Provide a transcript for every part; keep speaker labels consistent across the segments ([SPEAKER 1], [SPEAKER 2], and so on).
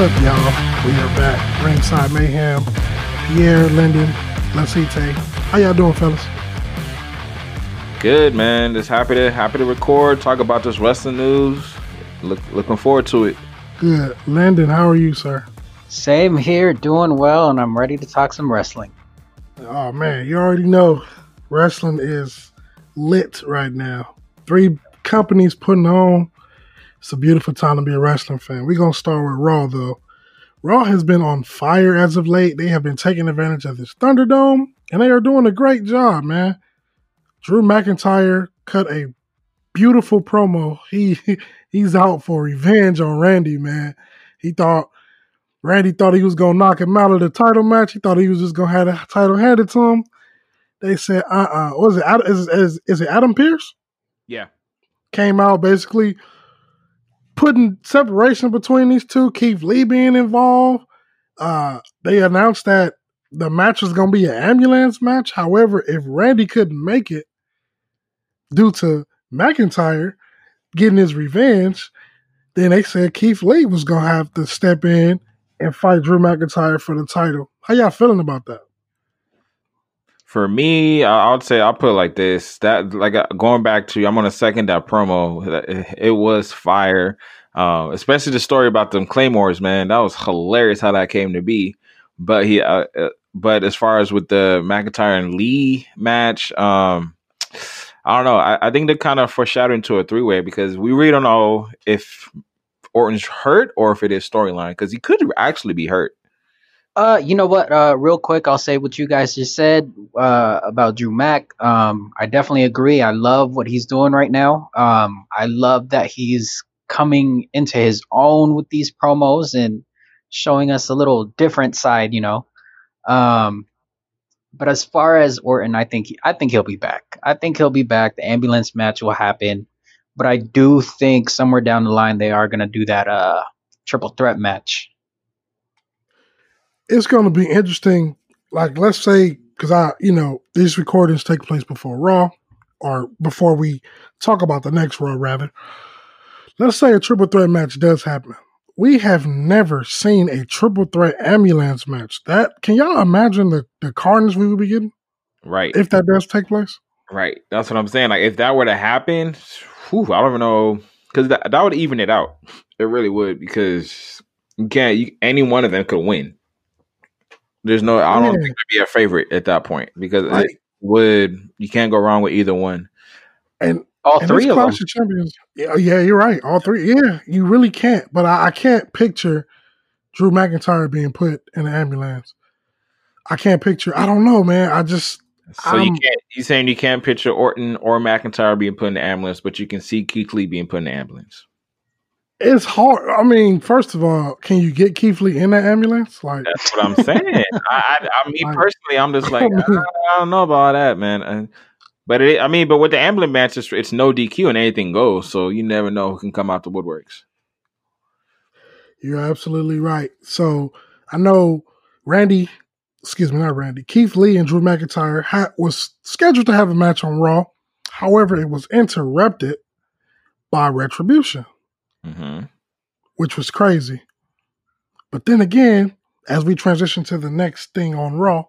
[SPEAKER 1] up, y'all? We are back. Ringside Mayhem. Pierre, Lyndon, Lasite. How y'all doing, fellas?
[SPEAKER 2] Good, man. Just happy to happy to record, talk about this wrestling news. Look, looking forward to it.
[SPEAKER 1] Good. Lyndon, how are you, sir?
[SPEAKER 3] Same here, doing well, and I'm ready to talk some wrestling.
[SPEAKER 1] Oh man, you already know wrestling is lit right now. Three companies putting on. It's a beautiful time to be a wrestling fan. We're gonna start with Raw though. Raw has been on fire as of late. They have been taking advantage of this Thunderdome, and they are doing a great job, man. Drew McIntyre cut a beautiful promo. He he's out for revenge on Randy, man. He thought Randy thought he was gonna knock him out of the title match. He thought he was just gonna have the title handed to him. They said, "Uh, uh was it? Is, is is it Adam Pearce?"
[SPEAKER 2] Yeah,
[SPEAKER 1] came out basically putting separation between these two. Keith Lee being involved. Uh, they announced that the match was gonna be an ambulance match. However, if Randy couldn't make it due to McIntyre getting his revenge, then they said Keith Lee was gonna have to step in and fight Drew McIntyre for the title. How y'all feeling about that?
[SPEAKER 2] For me, I would say I'll put it like this: that like uh, going back to I'm gonna second that promo. It was fire, uh, especially the story about them claymores. Man, that was hilarious how that came to be. But he, uh, uh but as far as with the McIntyre and Lee match, um, I don't know. I, I think they're kind of foreshadowing to a three way because we really don't know if Orton's hurt or if it is storyline because he could actually be hurt.
[SPEAKER 3] Uh, you know what? Uh, real quick, I'll say what you guys just said uh, about Drew Mack. Um, I definitely agree. I love what he's doing right now. Um, I love that he's coming into his own with these promos and showing us a little different side. You know. Um, but as far as Orton, I think I think he'll be back. I think he'll be back. The ambulance match will happen. But I do think somewhere down the line they are going to do that uh, triple threat match.
[SPEAKER 1] It's going to be interesting. Like, let's say, because I, you know, these recordings take place before Raw or before we talk about the next Raw, rather. Let's say a triple threat match does happen. We have never seen a triple threat ambulance match. That can y'all imagine the, the carnage we would be getting?
[SPEAKER 2] Right.
[SPEAKER 1] If that does take place?
[SPEAKER 2] Right. That's what I'm saying. Like if that were to happen, whew, I don't even know because that that would even it out. It really would because you can't. You, any one of them could win. There's no. I don't yeah. think there'd be a favorite at that point because right. it would. You can't go wrong with either one.
[SPEAKER 1] And
[SPEAKER 3] all
[SPEAKER 1] and
[SPEAKER 3] three of them.
[SPEAKER 1] champions. Yeah, yeah, you're right. All three. Yeah, you really can't. But I, I can't picture Drew McIntyre being put in an ambulance. I can't picture. I don't know, man. I just
[SPEAKER 2] so um, you can't. You saying you can't picture Orton or McIntyre being put in the ambulance, but you can see Keith Lee being put in the ambulance.
[SPEAKER 1] It's hard. I mean, first of all, can you get Keith Lee in the ambulance? Like
[SPEAKER 2] that's what I'm saying. I, I, I mean, like, personally, I'm just like I, I, don't know about that, man. And, but it, I mean, but with the ambulance match, it's, it's no DQ and anything goes, so you never know who can come out the woodworks.
[SPEAKER 1] You're absolutely right. So I know Randy excuse me, not Randy, Keith Lee and Drew McIntyre ha- was scheduled to have a match on Raw. However, it was interrupted by Retribution,
[SPEAKER 2] mm-hmm.
[SPEAKER 1] which was crazy. But then again, as we transition to the next thing on Raw,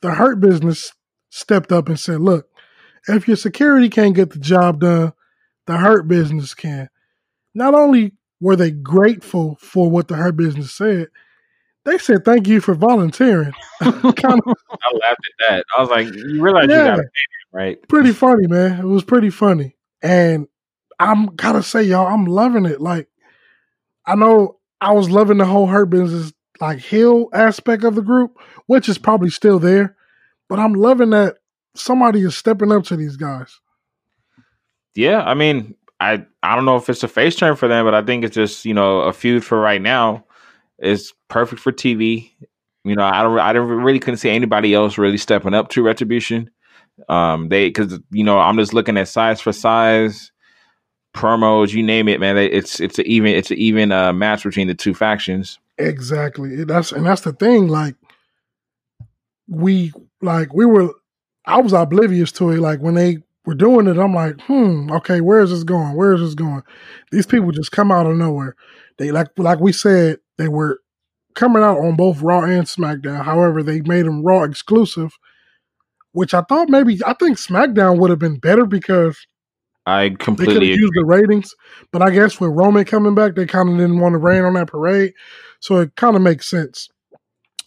[SPEAKER 1] the Hurt Business stepped up and said, "Look, if your security can't get the job done, the Hurt Business can." Not only were they grateful for what the Hurt Business said, they said thank you for volunteering.
[SPEAKER 2] kind of, I laughed at that. I was like, you realize yeah, you got right?
[SPEAKER 1] Pretty funny, man. It was pretty funny. And I'm gotta say, y'all, I'm loving it. Like, I know I was loving the whole Hurt Business like heel aspect of the group, which is probably still there. But I'm loving that somebody is stepping up to these guys.
[SPEAKER 2] Yeah, I mean, I I don't know if it's a face turn for them, but I think it's just you know a feud for right now is perfect for TV. You know, I don't, I don't really couldn't see anybody else really stepping up to Retribution. Um, they because you know I'm just looking at size for size, promos, you name it, man. It's it's an even it's an even uh, match between the two factions.
[SPEAKER 1] Exactly. That's and that's the thing. Like we like we were, I was oblivious to it. Like when they were doing it, I'm like, hmm, okay, where is this going? Where is this going? These people just come out of nowhere. They like like we said they were coming out on both Raw and SmackDown. However, they made them Raw exclusive, which I thought maybe I think SmackDown would have been better because
[SPEAKER 2] I completely they
[SPEAKER 1] used the ratings. But I guess with Roman coming back, they kind of didn't want to rain on that parade, so it kind of makes sense.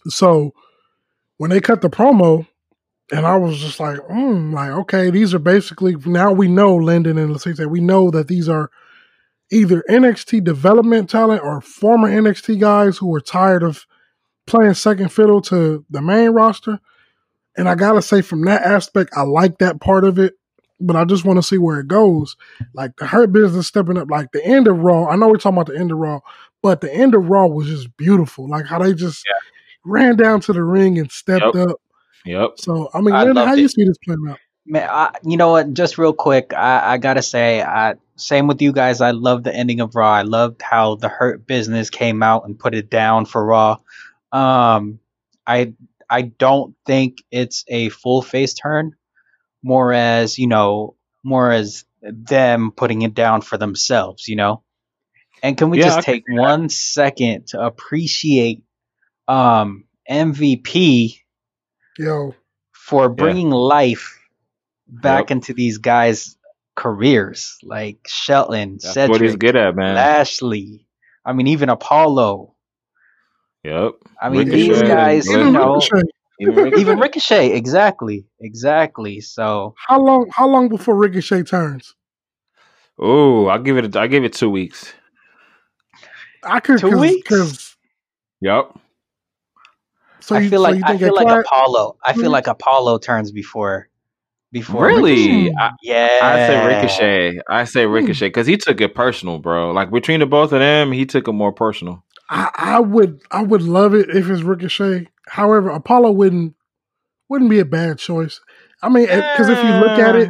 [SPEAKER 1] So when they cut the promo, and I was just like, mm, like okay, these are basically now we know Lyndon and let's we know that these are either NXT development talent or former NXT guys who are tired of playing second fiddle to the main roster. And I gotta say, from that aspect, I like that part of it, but I just want to see where it goes. Like the Hurt Business stepping up, like the end of Raw. I know we're talking about the end of Raw, but the end of Raw was just beautiful. Like how they just ran down to the ring and stepped
[SPEAKER 2] Yep.
[SPEAKER 1] up.
[SPEAKER 2] Yep.
[SPEAKER 1] So I mean,
[SPEAKER 3] I
[SPEAKER 1] Landon, how
[SPEAKER 3] loved
[SPEAKER 1] you see this playing out?
[SPEAKER 3] Man, I, you know what? Just real quick, I, I gotta say, I same with you guys. I love the ending of Raw. I loved how the Hurt Business came out and put it down for Raw. Um, I I don't think it's a full face turn, more as you know, more as them putting it down for themselves. You know. And can we
[SPEAKER 2] Yeah,
[SPEAKER 3] just take one second to appreciate um, MVP
[SPEAKER 1] Yo,
[SPEAKER 3] for bringing life back
[SPEAKER 2] Yep.
[SPEAKER 3] into these guys' careers, like Shelton,
[SPEAKER 2] That's what he's
[SPEAKER 3] Cedric,
[SPEAKER 2] good at, man.
[SPEAKER 3] Lashley. I mean, even Apollo.
[SPEAKER 2] Yep.
[SPEAKER 3] I mean,
[SPEAKER 2] Ricochet,
[SPEAKER 3] these guys, you know,
[SPEAKER 1] Ricochet,
[SPEAKER 2] Even Ricochet.
[SPEAKER 3] even Ricochet, exactly, exactly. So
[SPEAKER 1] how long? How long before Ricochet turns?
[SPEAKER 2] Oh, I'll give it. I give it two weeks.
[SPEAKER 1] I could
[SPEAKER 3] Two
[SPEAKER 1] cause,
[SPEAKER 3] weeks?
[SPEAKER 1] 'cause-
[SPEAKER 2] Yep.
[SPEAKER 1] so
[SPEAKER 3] I
[SPEAKER 1] you,
[SPEAKER 3] feel
[SPEAKER 1] so
[SPEAKER 3] like
[SPEAKER 1] you
[SPEAKER 3] I feel like
[SPEAKER 1] quiet-
[SPEAKER 3] Apollo. I feel like Apollo turns before, before
[SPEAKER 2] Really?
[SPEAKER 3] Hmm.
[SPEAKER 2] I,
[SPEAKER 3] Yeah,
[SPEAKER 2] I say Ricochet. I say hmm. Ricochet because he took it personal, bro. Like between the both of them, he took it more personal.
[SPEAKER 1] I, I would I would love it if it's Ricochet. However, Apollo wouldn't wouldn't be a bad choice. I mean, eh, because if you look at it,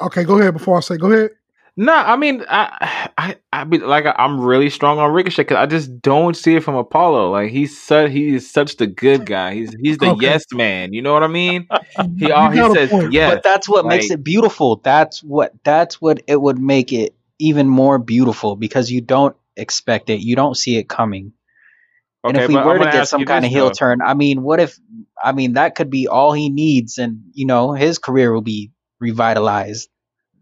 [SPEAKER 1] uh. okay, go ahead. Before I say, go ahead.
[SPEAKER 2] No, I mean, I, I, I be like, I'm really strong on Ricochet because I just don't see it from Apollo. Like he's such, he is such the good guy. He's, he's the
[SPEAKER 1] Okay.
[SPEAKER 2] yes man. You know what I mean? He all he says
[SPEAKER 1] point.
[SPEAKER 2] yes.
[SPEAKER 3] But that's what makes it beautiful. That's what that's what it would make it even more beautiful because you don't expect it. You don't see it coming. And if we were to get some kind of heel
[SPEAKER 2] though.
[SPEAKER 3] turn, I mean, what if I mean that could be all he needs and you know, his career will be revitalized.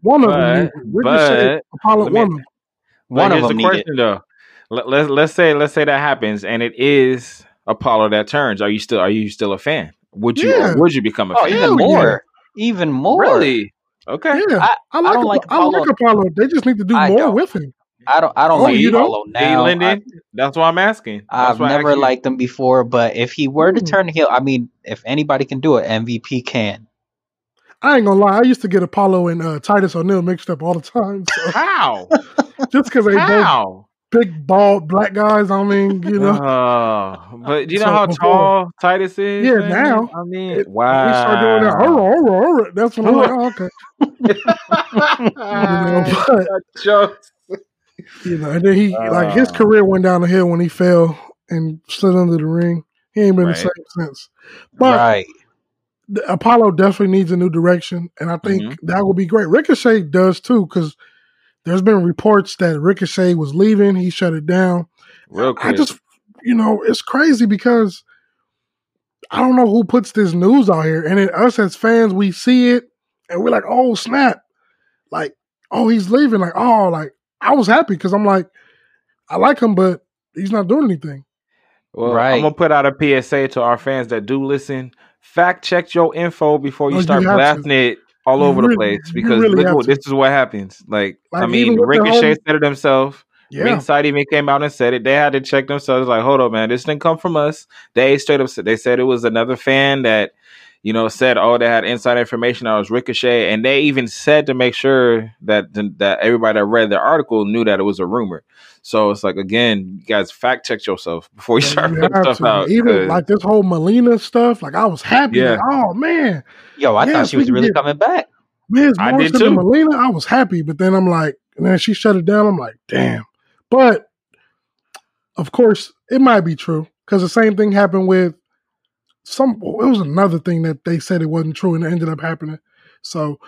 [SPEAKER 1] One of
[SPEAKER 2] But-
[SPEAKER 1] them, need- Ricochet,
[SPEAKER 2] but
[SPEAKER 1] Apollo,
[SPEAKER 2] me-
[SPEAKER 1] one of them.
[SPEAKER 3] One of
[SPEAKER 2] here's
[SPEAKER 3] them
[SPEAKER 2] the question though. Let, let's let's say let's say that happens and it is Apollo that turns. Are you still are you still a fan? Would you
[SPEAKER 1] Yeah.
[SPEAKER 2] would you become a
[SPEAKER 3] Oh,
[SPEAKER 2] fan?
[SPEAKER 3] even
[SPEAKER 1] Hell
[SPEAKER 3] more. Even more.
[SPEAKER 2] Really? Okay.
[SPEAKER 1] Yeah,
[SPEAKER 3] I-
[SPEAKER 1] I, like
[SPEAKER 3] don't
[SPEAKER 1] Apo-
[SPEAKER 3] like
[SPEAKER 1] I like
[SPEAKER 3] Apollo.
[SPEAKER 1] Apollo. They just need to do
[SPEAKER 3] I
[SPEAKER 1] more
[SPEAKER 3] don't.
[SPEAKER 1] with him.
[SPEAKER 3] I don't I don't
[SPEAKER 1] Oh,
[SPEAKER 3] like
[SPEAKER 1] you don't?
[SPEAKER 3] Apollo
[SPEAKER 2] Hey,
[SPEAKER 3] now. I,
[SPEAKER 2] that's why I'm asking. That's
[SPEAKER 3] I've never
[SPEAKER 2] asked
[SPEAKER 3] liked him before, but if he were to
[SPEAKER 1] Hmm.
[SPEAKER 3] turn heel, I mean, if anybody can do it, MVP can.
[SPEAKER 1] I ain't gonna lie. I used to get Apollo and uh, Titus O'Neil mixed up all the time. So
[SPEAKER 2] How?
[SPEAKER 1] just because they both big, bald black guys, I mean, you know,
[SPEAKER 2] Uh, but you know
[SPEAKER 1] So
[SPEAKER 2] how
[SPEAKER 1] before-
[SPEAKER 2] tall Titus is?
[SPEAKER 1] Yeah,
[SPEAKER 2] man?
[SPEAKER 1] now.
[SPEAKER 2] I mean,
[SPEAKER 1] it-
[SPEAKER 2] wow.
[SPEAKER 1] we start doing that. Oh, oh, That's when I'm like, oh, okay. You know, but
[SPEAKER 2] Jokes.
[SPEAKER 1] You know, and then he like his
[SPEAKER 2] Uh.
[SPEAKER 1] career went down the hill when he fell and slid under the ring. He ain't been
[SPEAKER 2] Right.
[SPEAKER 1] the same since. But
[SPEAKER 3] right.
[SPEAKER 1] the- Apollo definitely needs a new direction, and I think
[SPEAKER 2] Mhm.
[SPEAKER 1] that would be great. Ricochet does too, because there's been reports that Ricochet was leaving. He shut it down.
[SPEAKER 2] Real quick.
[SPEAKER 1] I just, you know, it's crazy because I don't know who puts this news out here, and then us as fans, we see it and we're like, "Oh snap!" Like, "Oh, he's leaving!" Like, "Oh, like I was happy because I'm like, I like him, but he's not doing anything."
[SPEAKER 2] Well,
[SPEAKER 3] Right.
[SPEAKER 2] I'm gonna put out a PSA to our fans that do listen. Fact check your info before you
[SPEAKER 1] Oh, you
[SPEAKER 2] start
[SPEAKER 1] to.
[SPEAKER 2] blasting it all
[SPEAKER 1] You
[SPEAKER 2] over
[SPEAKER 1] really-
[SPEAKER 2] the place because
[SPEAKER 1] really
[SPEAKER 2] look
[SPEAKER 1] have
[SPEAKER 2] what,
[SPEAKER 1] to.
[SPEAKER 2] this is what happens. Like, I mean,
[SPEAKER 1] even with the
[SPEAKER 2] Ricochet said it himself.
[SPEAKER 1] Yeah,
[SPEAKER 2] Ringside even came out and said it. They had to check themselves. Like, hold up, man, this didn't come from us. They straight up said they said it was another fan that, you know, said oh they had inside information. I was Ricochet, and they even said to make sure that that everybody that read the article knew that it was a rumor. So it's like again, you guys fact check yourself before you start
[SPEAKER 1] you
[SPEAKER 2] putting stuff
[SPEAKER 1] to.
[SPEAKER 2] out.
[SPEAKER 1] Even
[SPEAKER 2] 'cause-
[SPEAKER 1] like this whole Melina stuff, like I was happy.
[SPEAKER 2] Yeah.
[SPEAKER 1] Like, oh man,
[SPEAKER 3] Yo, I
[SPEAKER 1] Yes,
[SPEAKER 3] thought she was really
[SPEAKER 1] get-
[SPEAKER 3] coming back.
[SPEAKER 1] Miz
[SPEAKER 2] I did too.
[SPEAKER 1] Melina, I was happy, but then I'm like, and then she shut it down. I'm like, damn. But of course, it might be true because the same thing happened with some. It was another thing that they said it wasn't true, and it ended up happening. So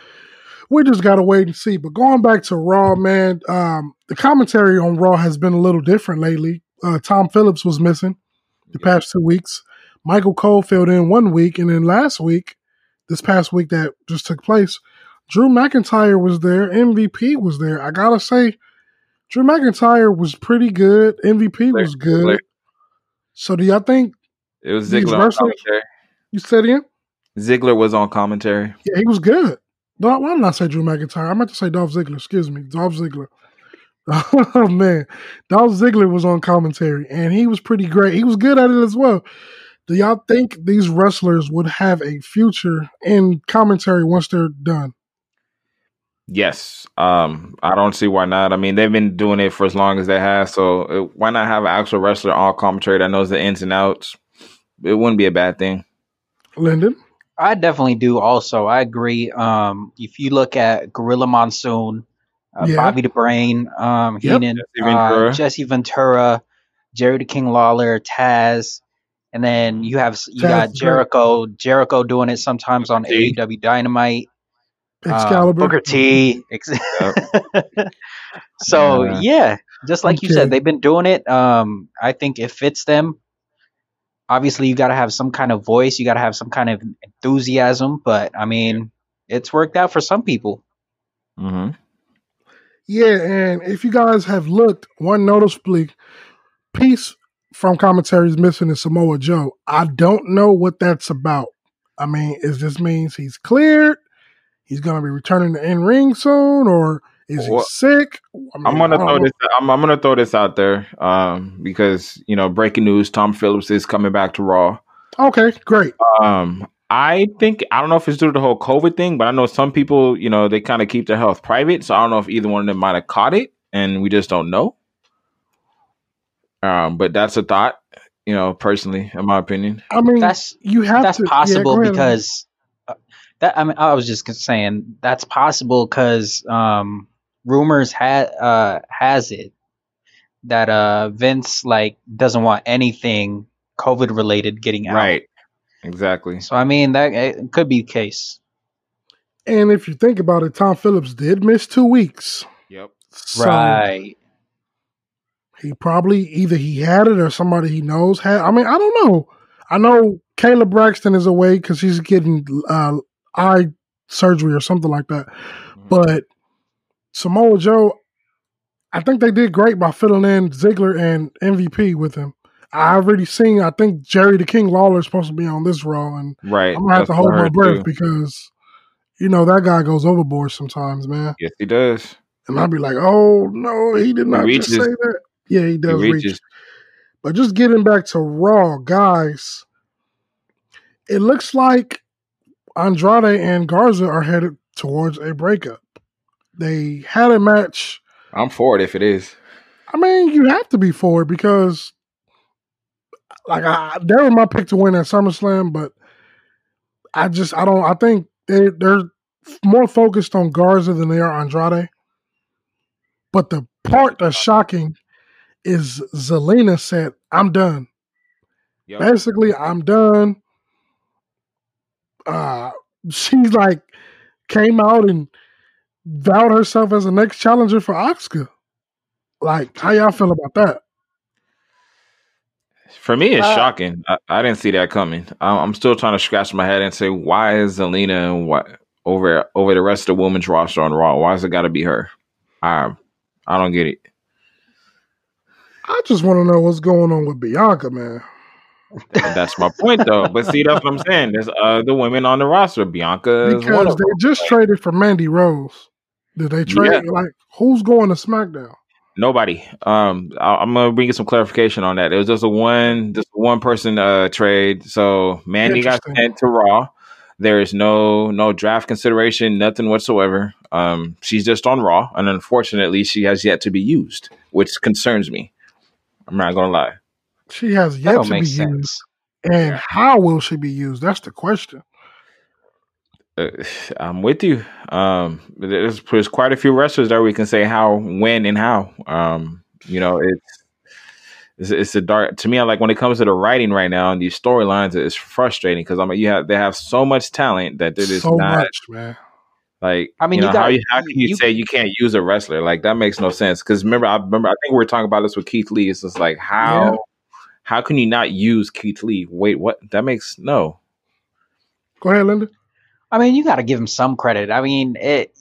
[SPEAKER 1] we just gotta wait and see. But going back to Raw, man, um, the commentary on Raw has been a little different lately. uh, Tom Phillips was missing the past two weeks. Michael Cole filled in one week, and then last week, this past week that just took place, Drew McIntyre was there. MVP was there. I gotta say, Drew McIntyre was pretty good. MVP was good. So do y'all think
[SPEAKER 2] It was Ziggler on commentary.
[SPEAKER 1] you said him?
[SPEAKER 2] Ziggler was on commentary.
[SPEAKER 1] Yeah, he was good. Why did I say Drew McIntyre? I meant to say Dolph Ziggler. Excuse me, Dolph Ziggler. Oh man, Dolph Ziggler was on commentary, and he was pretty great. He was good at it as well. Do y'all think these wrestlers would have a future in commentary once they're done?
[SPEAKER 2] Yes. Um, I don't see why not. I mean, they've been doing it for as long as they have, so uh, why not have an actual wrestler on commentary that knows the ins and outs? It wouldn't be a bad thing.
[SPEAKER 1] Lyndon,
[SPEAKER 3] I definitely do. Also, I agree. Um, if you look at Gorilla Monsoon, uh,
[SPEAKER 1] Yeah.
[SPEAKER 3] Bobby the Brain, um,
[SPEAKER 1] Yep.
[SPEAKER 3] Heenan,
[SPEAKER 2] Jesse Ventura.
[SPEAKER 3] uh, Jesse Ventura, Jerry the King Lawler, Taz, and then you have you
[SPEAKER 1] Taz
[SPEAKER 3] got
[SPEAKER 1] is great.
[SPEAKER 3] Jericho. Jericho doing it sometimes on
[SPEAKER 2] T.
[SPEAKER 3] AEW Dynamite. um,
[SPEAKER 1] Excalibur,
[SPEAKER 3] Booker T. Ex- so
[SPEAKER 2] Yeah.
[SPEAKER 3] yeah, just like you said, they've been doing it. Um, I think it fits them. Obviously, you got to have some kind of voice. You got to have some kind of enthusiasm. But I mean, it's worked out for some people.
[SPEAKER 2] hmm
[SPEAKER 1] Yeah, and if you guys have looked, one noticeably piece from commentary is missing is Samoa Joe. I don't know what that's about. I mean, is this means he's cleared? He's gonna be returning to in ring soon, or is he
[SPEAKER 2] Well,
[SPEAKER 1] sick? I mean,
[SPEAKER 2] I'm
[SPEAKER 1] I
[SPEAKER 2] gonna throw
[SPEAKER 1] know.
[SPEAKER 2] this. I'm, I'm gonna throw this out there um, because you know, breaking news: Tom Phillips is coming back to Raw.
[SPEAKER 1] Okay, great.
[SPEAKER 2] Um, I think I don't know if it's due to the whole COVID thing, but I know some people, you know, they kind of keep their health private. So I don't know if either one of them might have caught it, and we just don't know. Um, but that's a thought, you know, personally, in my opinion.
[SPEAKER 1] I mean,
[SPEAKER 3] That's
[SPEAKER 1] you have
[SPEAKER 3] that's
[SPEAKER 1] to.
[SPEAKER 3] possible
[SPEAKER 1] go ahead.
[SPEAKER 3] because uh, that I mean I was just saying that's possible because um, rumors had uh, has it that uh, Vince like doesn't want anything COVID related getting out.
[SPEAKER 2] Right. Exactly.
[SPEAKER 3] So I mean that it could be the case.
[SPEAKER 1] and if you think about it, Tom Phillips did miss two weeks.
[SPEAKER 2] Yep.
[SPEAKER 1] So
[SPEAKER 3] right.
[SPEAKER 1] He probably either he had it or somebody he knows had. I mean, I don't know. I know Kayla Braxton is away because she's getting uh, eye surgery or something like that. But Samoa Joe, I think they did great by filling in Ziggler and MVP with him. I already seen. I think Jerry the King Lawler is supposed to be on this role, and
[SPEAKER 2] Right.
[SPEAKER 1] I'm gonna have to hold my breath
[SPEAKER 2] too.
[SPEAKER 1] because you know that guy goes overboard sometimes, man.
[SPEAKER 2] Yes, he does.
[SPEAKER 1] And I'd be like, "Oh no, he did not just say that." Yeah, he
[SPEAKER 2] He
[SPEAKER 1] does reach. But just getting back to Raw, guys, it looks like Andrade and Garza are headed towards a breakup. They had a match.
[SPEAKER 2] I'm for it if it is.
[SPEAKER 1] I mean, you have to be for it because, like, I, they were my pick to win at SummerSlam, but I just, I don't, I think they, they're more focused on Garza than they are Andrade. But the part that's shocking is Zelina said, I'm done.
[SPEAKER 2] Yep.
[SPEAKER 1] basically i'm done uh she's like came out and vowed herself as the next challenger for Asuka. Like, how y'all feel about that?
[SPEAKER 2] For me, it's
[SPEAKER 3] Uh,
[SPEAKER 2] shocking. I, I didn't see that coming. I, I'm still trying to scratch my head and say, why is Zelina what over over the rest of the women's roster on Raw? Why has it got to be her? I I don't get it.
[SPEAKER 1] I just want to know what's going on with Bianca, man.
[SPEAKER 2] That's my point, though. But see, that's what I'm saying. There's other women on the roster. Bianca is one
[SPEAKER 1] Because
[SPEAKER 2] of
[SPEAKER 1] they
[SPEAKER 2] them.
[SPEAKER 1] just traded for Mandy Rose. Did they trade?
[SPEAKER 2] Yeah.
[SPEAKER 1] Like, who's going to SmackDown?
[SPEAKER 2] Nobody. Um, I, I'm gonna bring you some clarification on that. It was just a one, just one person uh trade. So Mandy got sent to Raw. There is no no draft consideration, nothing whatsoever. Um, she's just on Raw, and unfortunately, she has yet to be used, which concerns me. I'm not gonna lie.
[SPEAKER 1] She has yet to be
[SPEAKER 3] sense.
[SPEAKER 1] used. And how will she be used? That's the question.
[SPEAKER 2] Uh, I'm with you. Um, there's, there's quite a few wrestlers that we can say how, when, and how. Um, you know, it's it's, it's a dark to me. I like when it comes to the writing right now and these storylines. It's frustrating because I'm you have they have so much talent that they're
[SPEAKER 1] so
[SPEAKER 2] not
[SPEAKER 1] much, man.
[SPEAKER 2] Like,
[SPEAKER 3] I mean,
[SPEAKER 2] you
[SPEAKER 3] you
[SPEAKER 2] know, how,
[SPEAKER 3] got-
[SPEAKER 2] you, how can you,
[SPEAKER 3] you-
[SPEAKER 2] say you can't use a wrestler? Like that makes no sense. Because remember, I remember, I think we were talking about this with Keith Lee. It's just like how
[SPEAKER 1] Yeah.
[SPEAKER 2] how can you not use Keith Lee? Wait, what? That makes no.
[SPEAKER 1] Go ahead, Linda.
[SPEAKER 3] I mean, you got to give him some credit. I mean, it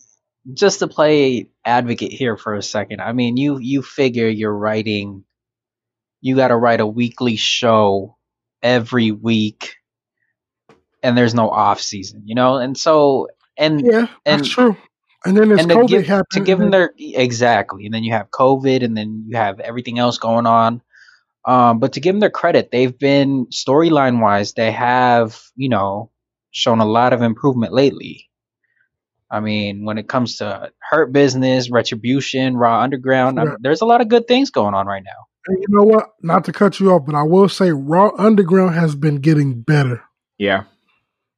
[SPEAKER 3] just to play advocate here for a second. I mean, you you figure you're writing, you got to write a weekly show every week, and there's no off season, you know. And so, and
[SPEAKER 1] Yeah,
[SPEAKER 3] And-
[SPEAKER 1] that's true. And then
[SPEAKER 3] and to
[SPEAKER 1] COVID
[SPEAKER 3] give,
[SPEAKER 1] happened.
[SPEAKER 3] to give them their exactly, and then you have COVID, and then you have everything else going on. Um, but to give them their credit, they've been storyline wise, they have you know shown a lot of improvement lately. I mean, when it comes to Hurt Business, Retribution, Raw Underground, I mean, there's a lot of good things going on right now.
[SPEAKER 1] and you know what? Not to cut you off, but I will say Raw Underground has been getting better.
[SPEAKER 2] Yeah,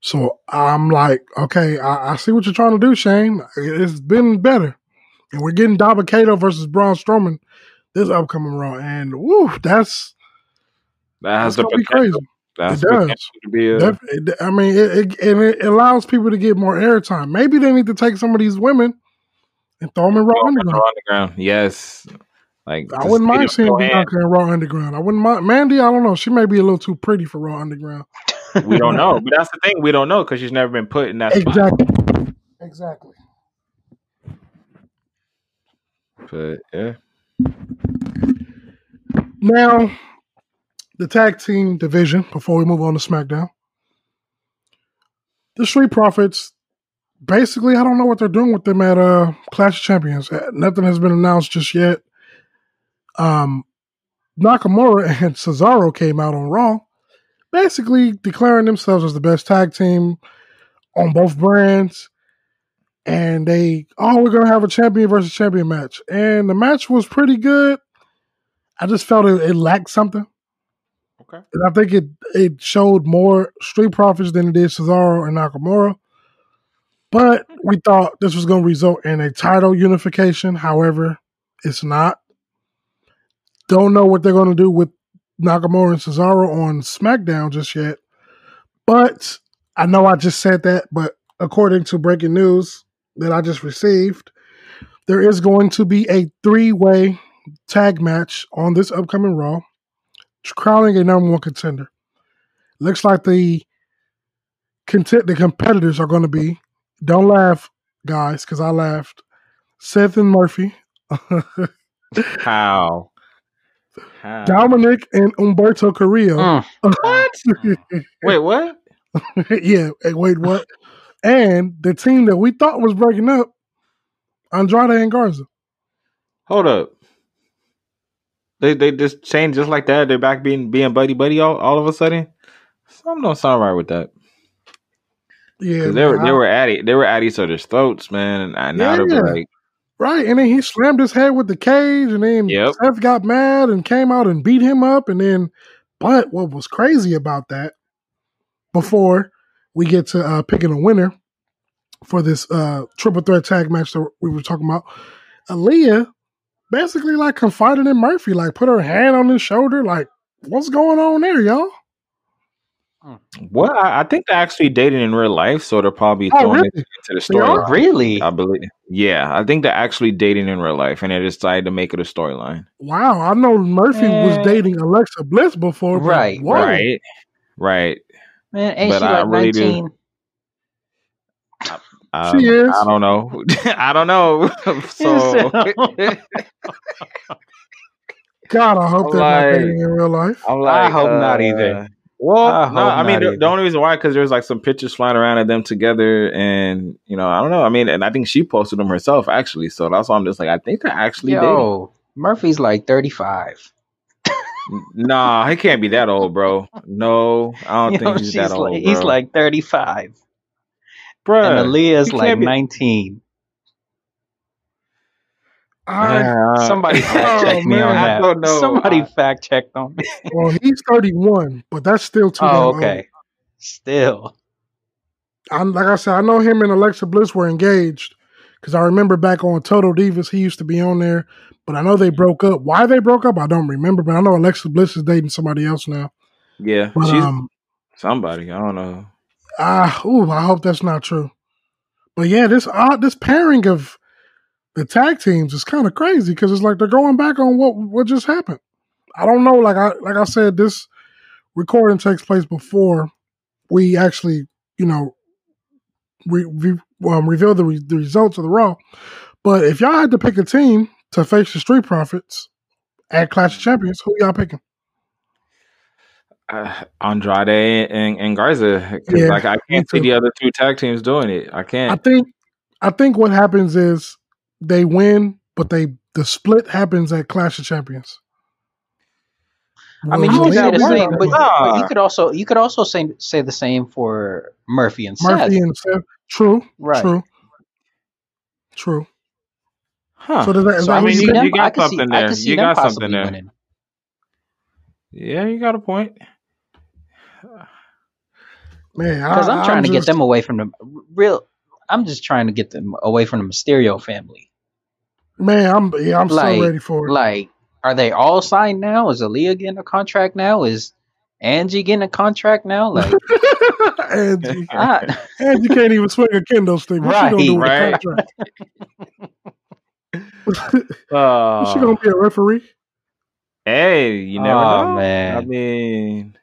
[SPEAKER 1] So I'm like, okay, I, I see what you're trying to do, Shane. It's been better. And we're getting Dabba-Kato versus Braun Strowman this upcoming Raw. And woo, that's
[SPEAKER 2] that has
[SPEAKER 1] that's
[SPEAKER 2] the
[SPEAKER 1] gonna be
[SPEAKER 2] potential.
[SPEAKER 1] crazy.
[SPEAKER 2] That's
[SPEAKER 1] It does.
[SPEAKER 2] a, uh,
[SPEAKER 1] Def- it- I mean, it, it, it allows people to get more airtime. Maybe they need to take some of these women and throw them in Raw
[SPEAKER 2] Raw
[SPEAKER 1] Underground.
[SPEAKER 2] Underground. Yes, like
[SPEAKER 1] I wouldn't mind seeing. Bianca in Raw Underground. I wouldn't mind Mandy. I don't know. She may be a little too pretty for Raw Underground.
[SPEAKER 2] We don't know, but that's the thing. We don't know because she's never been put in that spot.
[SPEAKER 1] Exactly. Exactly.
[SPEAKER 2] But yeah,
[SPEAKER 1] Now, the tag team division. Before we move on to SmackDown, the Street Profits. Basically, I don't know what they're doing with them at uh, Clash of Champions. Uh, Nothing has been announced just yet. Um, Nakamura and Cesaro came out on Raw, basically declaring themselves as the best tag team on both brands. And they, oh, we're gonna have a champion versus champion match, and the match was pretty good. I just felt it, it lacked something.
[SPEAKER 2] Okay.
[SPEAKER 1] And I think it it showed more Street Profits than it did Cesaro and Nakamura. But we thought this was going to result in a title unification. However, it's not. Don't know what they're going to do with Nakamura and Cesaro on SmackDown just yet. But I know I just said that, but according to breaking news that I just received, there is going to be a three way tag match on this upcoming Raw crowning a number one contender. Looks like the content the competitors are going to be. Don't laugh, guys, because I laughed. Seth and Murphy,
[SPEAKER 2] How? How?
[SPEAKER 1] Dominic and Humberto Carrillo.
[SPEAKER 3] Mm.
[SPEAKER 2] Wait, what?
[SPEAKER 1] yeah, hey, wait, what? and the team that we thought was breaking up, Andrade and Garza.
[SPEAKER 2] Hold up. They they just changed just like that. They're back being being buddy buddy all, all of a sudden. Something don't sound right with that.
[SPEAKER 1] Yeah,
[SPEAKER 2] they were
[SPEAKER 1] man,
[SPEAKER 2] they were at it. They were at each other's throats, man. And, now they're like,
[SPEAKER 1] Right, and then he slammed his head with the cage, and then
[SPEAKER 2] Yep.
[SPEAKER 1] Seth got mad and came out and beat him up, and then. But what was crazy about that, before we get to uh, picking a winner for this uh, triple threat tag match that we were talking about, Aalyah basically like confided in Murphy, like put her hand on his shoulder, like what's going on there, y'all?
[SPEAKER 2] Hmm. Well, I, I think they're actually dating in real life, so they're probably
[SPEAKER 1] Oh,
[SPEAKER 2] throwing
[SPEAKER 1] really?
[SPEAKER 2] it into the
[SPEAKER 1] They are?
[SPEAKER 2] storyline.
[SPEAKER 3] Really?
[SPEAKER 2] I believe. Yeah, I think they're actually dating in real life, and they decided to make it a storyline.
[SPEAKER 1] Wow, I know Murphy was dating Alexa Bliss before, but
[SPEAKER 3] Right,
[SPEAKER 1] whoa.
[SPEAKER 2] Right. Right.
[SPEAKER 3] Man, ain't
[SPEAKER 2] But
[SPEAKER 3] she
[SPEAKER 2] I
[SPEAKER 3] like
[SPEAKER 2] really do.
[SPEAKER 3] 19?
[SPEAKER 2] Um,
[SPEAKER 1] She is.
[SPEAKER 2] I don't know. I don't know. so
[SPEAKER 1] God, I hope
[SPEAKER 2] I'm
[SPEAKER 1] they're not
[SPEAKER 2] like-
[SPEAKER 1] dating in real life.
[SPEAKER 2] I'm
[SPEAKER 3] I
[SPEAKER 2] like,
[SPEAKER 3] hope not
[SPEAKER 2] uh,
[SPEAKER 3] either.
[SPEAKER 2] Well,
[SPEAKER 3] I
[SPEAKER 2] no, I mean the,
[SPEAKER 3] either.
[SPEAKER 2] the only reason why because there's like some pictures flying around of them together, and you know, I don't know. I mean, and I think she posted them herself actually, so that's why I'm just like, I think they're actually
[SPEAKER 3] Yo, Murphy's like 35.
[SPEAKER 2] dating. Nah, he can't be that old, bro. No, I don't
[SPEAKER 3] You know,
[SPEAKER 2] think he's that old.
[SPEAKER 3] like,
[SPEAKER 2] bro.
[SPEAKER 3] he's like 35.
[SPEAKER 2] Bruh,
[SPEAKER 3] and
[SPEAKER 2] Aalyah's
[SPEAKER 3] like
[SPEAKER 2] be-
[SPEAKER 3] 19.
[SPEAKER 1] I,
[SPEAKER 2] Yeah,
[SPEAKER 3] Somebody fact check
[SPEAKER 1] Oh,
[SPEAKER 3] me on
[SPEAKER 1] man.
[SPEAKER 2] I
[SPEAKER 3] that.
[SPEAKER 2] don't know.
[SPEAKER 3] Somebody
[SPEAKER 2] I-
[SPEAKER 3] fact checked on me.
[SPEAKER 1] well, he's 31, but that's still too damn
[SPEAKER 3] Oh,
[SPEAKER 1] old.
[SPEAKER 3] okay. Still.
[SPEAKER 1] I, like I said, I know him and Alexa Bliss were engaged because I remember back on Total Divas, he used to be on there, but I know they broke up. Why they broke up, I don't remember, but I know Alexa Bliss is dating somebody else now.
[SPEAKER 2] yeah,
[SPEAKER 1] But
[SPEAKER 2] she's
[SPEAKER 1] um,
[SPEAKER 2] somebody. I don't know.
[SPEAKER 1] Ah, ooh, I hope that's not true. But yeah, this odd this pairing of the tag teams is kind of crazy because it's like they're going back on what what just happened. I don't know. Like I like I said, this recording takes place before we actually, you know, re, re, um, reveal the, re, the results of the Raw. But if y'all had to pick a team to face the Street Profits at Clash of Champions, who y'all picking?
[SPEAKER 2] Uh, Andrade and, and Garza.
[SPEAKER 1] Yeah,
[SPEAKER 2] like I can't see the other two tag teams doing it. I
[SPEAKER 1] I
[SPEAKER 2] can't.
[SPEAKER 1] I think I think what happens is they win, but they the split happens at Clash of Champions.
[SPEAKER 3] I mean, you
[SPEAKER 1] could,
[SPEAKER 3] say the same, but,
[SPEAKER 2] Nah.
[SPEAKER 3] but you could also you could also say say the same for Murphy and
[SPEAKER 1] Murphy
[SPEAKER 3] Seth.
[SPEAKER 1] and Seth. True,
[SPEAKER 3] Right.
[SPEAKER 1] true, true.
[SPEAKER 2] Huh.
[SPEAKER 1] So does that, is
[SPEAKER 3] So
[SPEAKER 1] that
[SPEAKER 3] I
[SPEAKER 1] who
[SPEAKER 3] can
[SPEAKER 1] you
[SPEAKER 2] you
[SPEAKER 1] pick?
[SPEAKER 3] I
[SPEAKER 2] got
[SPEAKER 3] see.
[SPEAKER 2] something there. You got something there.
[SPEAKER 3] winning.
[SPEAKER 2] Yeah, you got a point.
[SPEAKER 1] Man,
[SPEAKER 3] Because
[SPEAKER 1] I,
[SPEAKER 3] I'm trying to get them away from the real. I'm just trying to get them away from the Mysterio family.
[SPEAKER 1] Man, I'm yeah, I'm
[SPEAKER 3] Like-
[SPEAKER 1] so ready for it.
[SPEAKER 3] Like, are they all signed now? Is Aalyah getting a contract now? Is Angie getting a contract now? Like,
[SPEAKER 1] Angie,
[SPEAKER 3] I,
[SPEAKER 1] Angie can't even swing a kendo stick. What she gonna do with
[SPEAKER 2] Right,
[SPEAKER 1] contract?
[SPEAKER 2] Uh,
[SPEAKER 1] Is she gonna be a referee?
[SPEAKER 2] hey, you never
[SPEAKER 3] Oh,
[SPEAKER 2] know.
[SPEAKER 3] man.
[SPEAKER 2] I mean,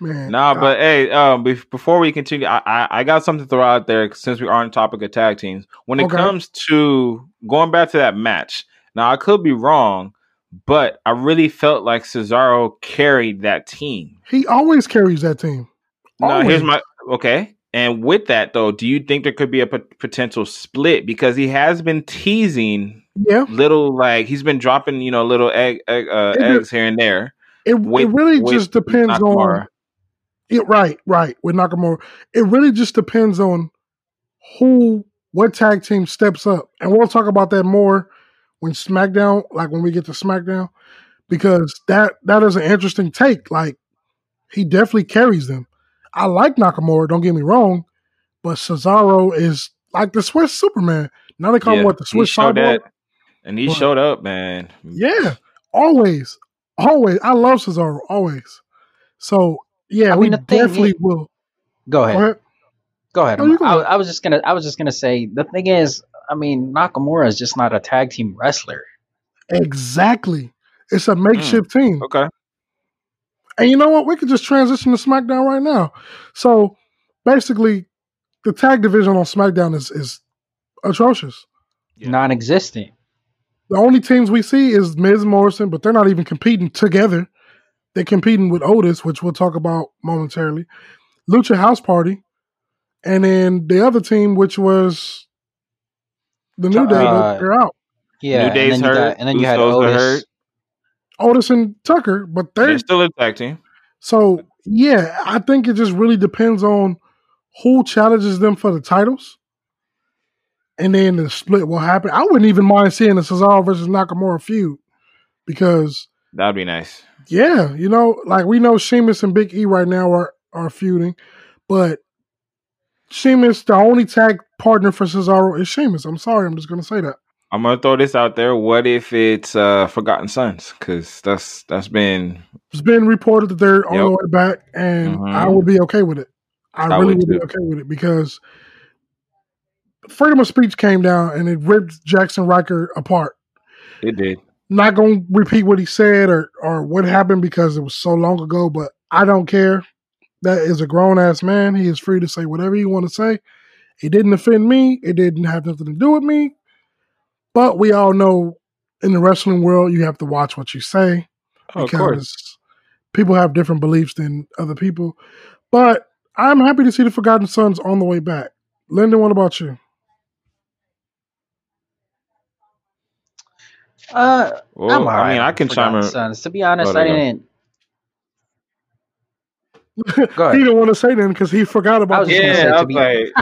[SPEAKER 1] Man,
[SPEAKER 2] nah,
[SPEAKER 1] I-
[SPEAKER 2] but hey, um, before we continue, I, I I got something to throw out there since we are on the topic of tag teams. When it
[SPEAKER 1] Okay.
[SPEAKER 2] comes to going back to that match, now I could be wrong, but I really felt like Cesaro carried that team.
[SPEAKER 1] he always carries that team.
[SPEAKER 2] Now, here's my okay. And with that though, do you think there could be a potential split because he has been teasing
[SPEAKER 1] Yeah,
[SPEAKER 2] little like he's been dropping you know little egg, egg uh,
[SPEAKER 1] It-
[SPEAKER 2] eggs here and there.
[SPEAKER 1] it,
[SPEAKER 2] With,
[SPEAKER 1] it really
[SPEAKER 2] with
[SPEAKER 1] just depends on
[SPEAKER 2] Nakamura.
[SPEAKER 1] It. Right, right. With Nakamura, it really just depends on who, what tag team steps up, and we'll talk about that more when SmackDown, like when we get to SmackDown, because that that is an interesting take. Like he definitely carries them. I like Nakamura. Don't get me wrong, but Cesaro is like the Swiss Superman. Now they call him what the Swiss Cyborg.
[SPEAKER 2] and he
[SPEAKER 1] But-
[SPEAKER 2] showed up, man.
[SPEAKER 1] Yeah, always, always. I love Cesaro always. So yeah,
[SPEAKER 3] I
[SPEAKER 1] we
[SPEAKER 3] mean, the thing
[SPEAKER 1] definitely
[SPEAKER 3] is-
[SPEAKER 1] will.
[SPEAKER 3] go
[SPEAKER 1] Go
[SPEAKER 3] ahead.
[SPEAKER 1] ahead.
[SPEAKER 3] Go ahead.
[SPEAKER 1] No, go
[SPEAKER 3] I,
[SPEAKER 1] ahead.
[SPEAKER 3] I was just gonna. I was just gonna say the thing is, I mean, Nakamura is just not a tag team wrestler.
[SPEAKER 1] Exactly. It's a makeshift
[SPEAKER 3] Hmm.
[SPEAKER 1] team.
[SPEAKER 2] Okay,
[SPEAKER 1] And you know what? We could just transition to SmackDown right now. So basically, the tag division on SmackDown is, is atrocious.
[SPEAKER 2] Yeah.
[SPEAKER 3] Non-existent.
[SPEAKER 1] The only teams we see is Miz and Morrison, but they're not even competing together. They're competing with Otis, which we'll talk about momentarily. Lucha House Party, and then the other team, which was the New Day,
[SPEAKER 3] Uh,
[SPEAKER 1] but they're out.
[SPEAKER 3] Yeah.
[SPEAKER 2] New
[SPEAKER 3] and
[SPEAKER 2] Day's
[SPEAKER 3] then you
[SPEAKER 2] hurt.
[SPEAKER 3] got, and then you had Otis.
[SPEAKER 2] hurt.
[SPEAKER 1] Otis and Tucker, but they're
[SPEAKER 2] They're still a tag team.
[SPEAKER 1] So yeah, I think it just really depends on who challenges them for the titles, and then the split will happen. I wouldn't even mind seeing the Cesaro versus Nakamura feud because
[SPEAKER 2] That'd be nice.
[SPEAKER 1] Yeah, you know, like we know Sheamus and Big E right now are are feuding, but Sheamus, the only tag partner for Cesaro is Sheamus. I'm sorry, I'm just gonna say that.
[SPEAKER 2] I'm gonna throw this out there. What if it's uh, Forgotten Sons? Because that's that's been
[SPEAKER 1] It's been reported that they're on
[SPEAKER 2] Yep.
[SPEAKER 1] the way back, and
[SPEAKER 2] Mhm.
[SPEAKER 1] I would be okay with it. I,
[SPEAKER 2] I
[SPEAKER 1] really
[SPEAKER 2] would
[SPEAKER 1] would be okay with it because freedom of speech came down and it ripped Jaxson Ryker apart.
[SPEAKER 2] it did.
[SPEAKER 1] Not going to repeat what he said or or what happened because it was so long ago, but I don't care. That is a grown ass man. He is free to say whatever he want to say. It didn't offend me. It didn't have nothing to do with me. But we all know in the wrestling world, you have to watch what you say
[SPEAKER 2] Oh,
[SPEAKER 1] because people have different beliefs than other people. But I'm happy to see the Forgotten Sons on the way back. Lyndon, what about you?
[SPEAKER 3] Uh,
[SPEAKER 2] Well,
[SPEAKER 3] I'm alright.
[SPEAKER 2] I mean, I can chime in.
[SPEAKER 3] Sons. To be honest, I
[SPEAKER 2] there you go.
[SPEAKER 3] didn't. Go
[SPEAKER 1] he didn't want to say them because he forgot
[SPEAKER 3] I
[SPEAKER 1] about
[SPEAKER 3] was just gonna say,
[SPEAKER 2] Yeah, I was
[SPEAKER 3] be-
[SPEAKER 2] like,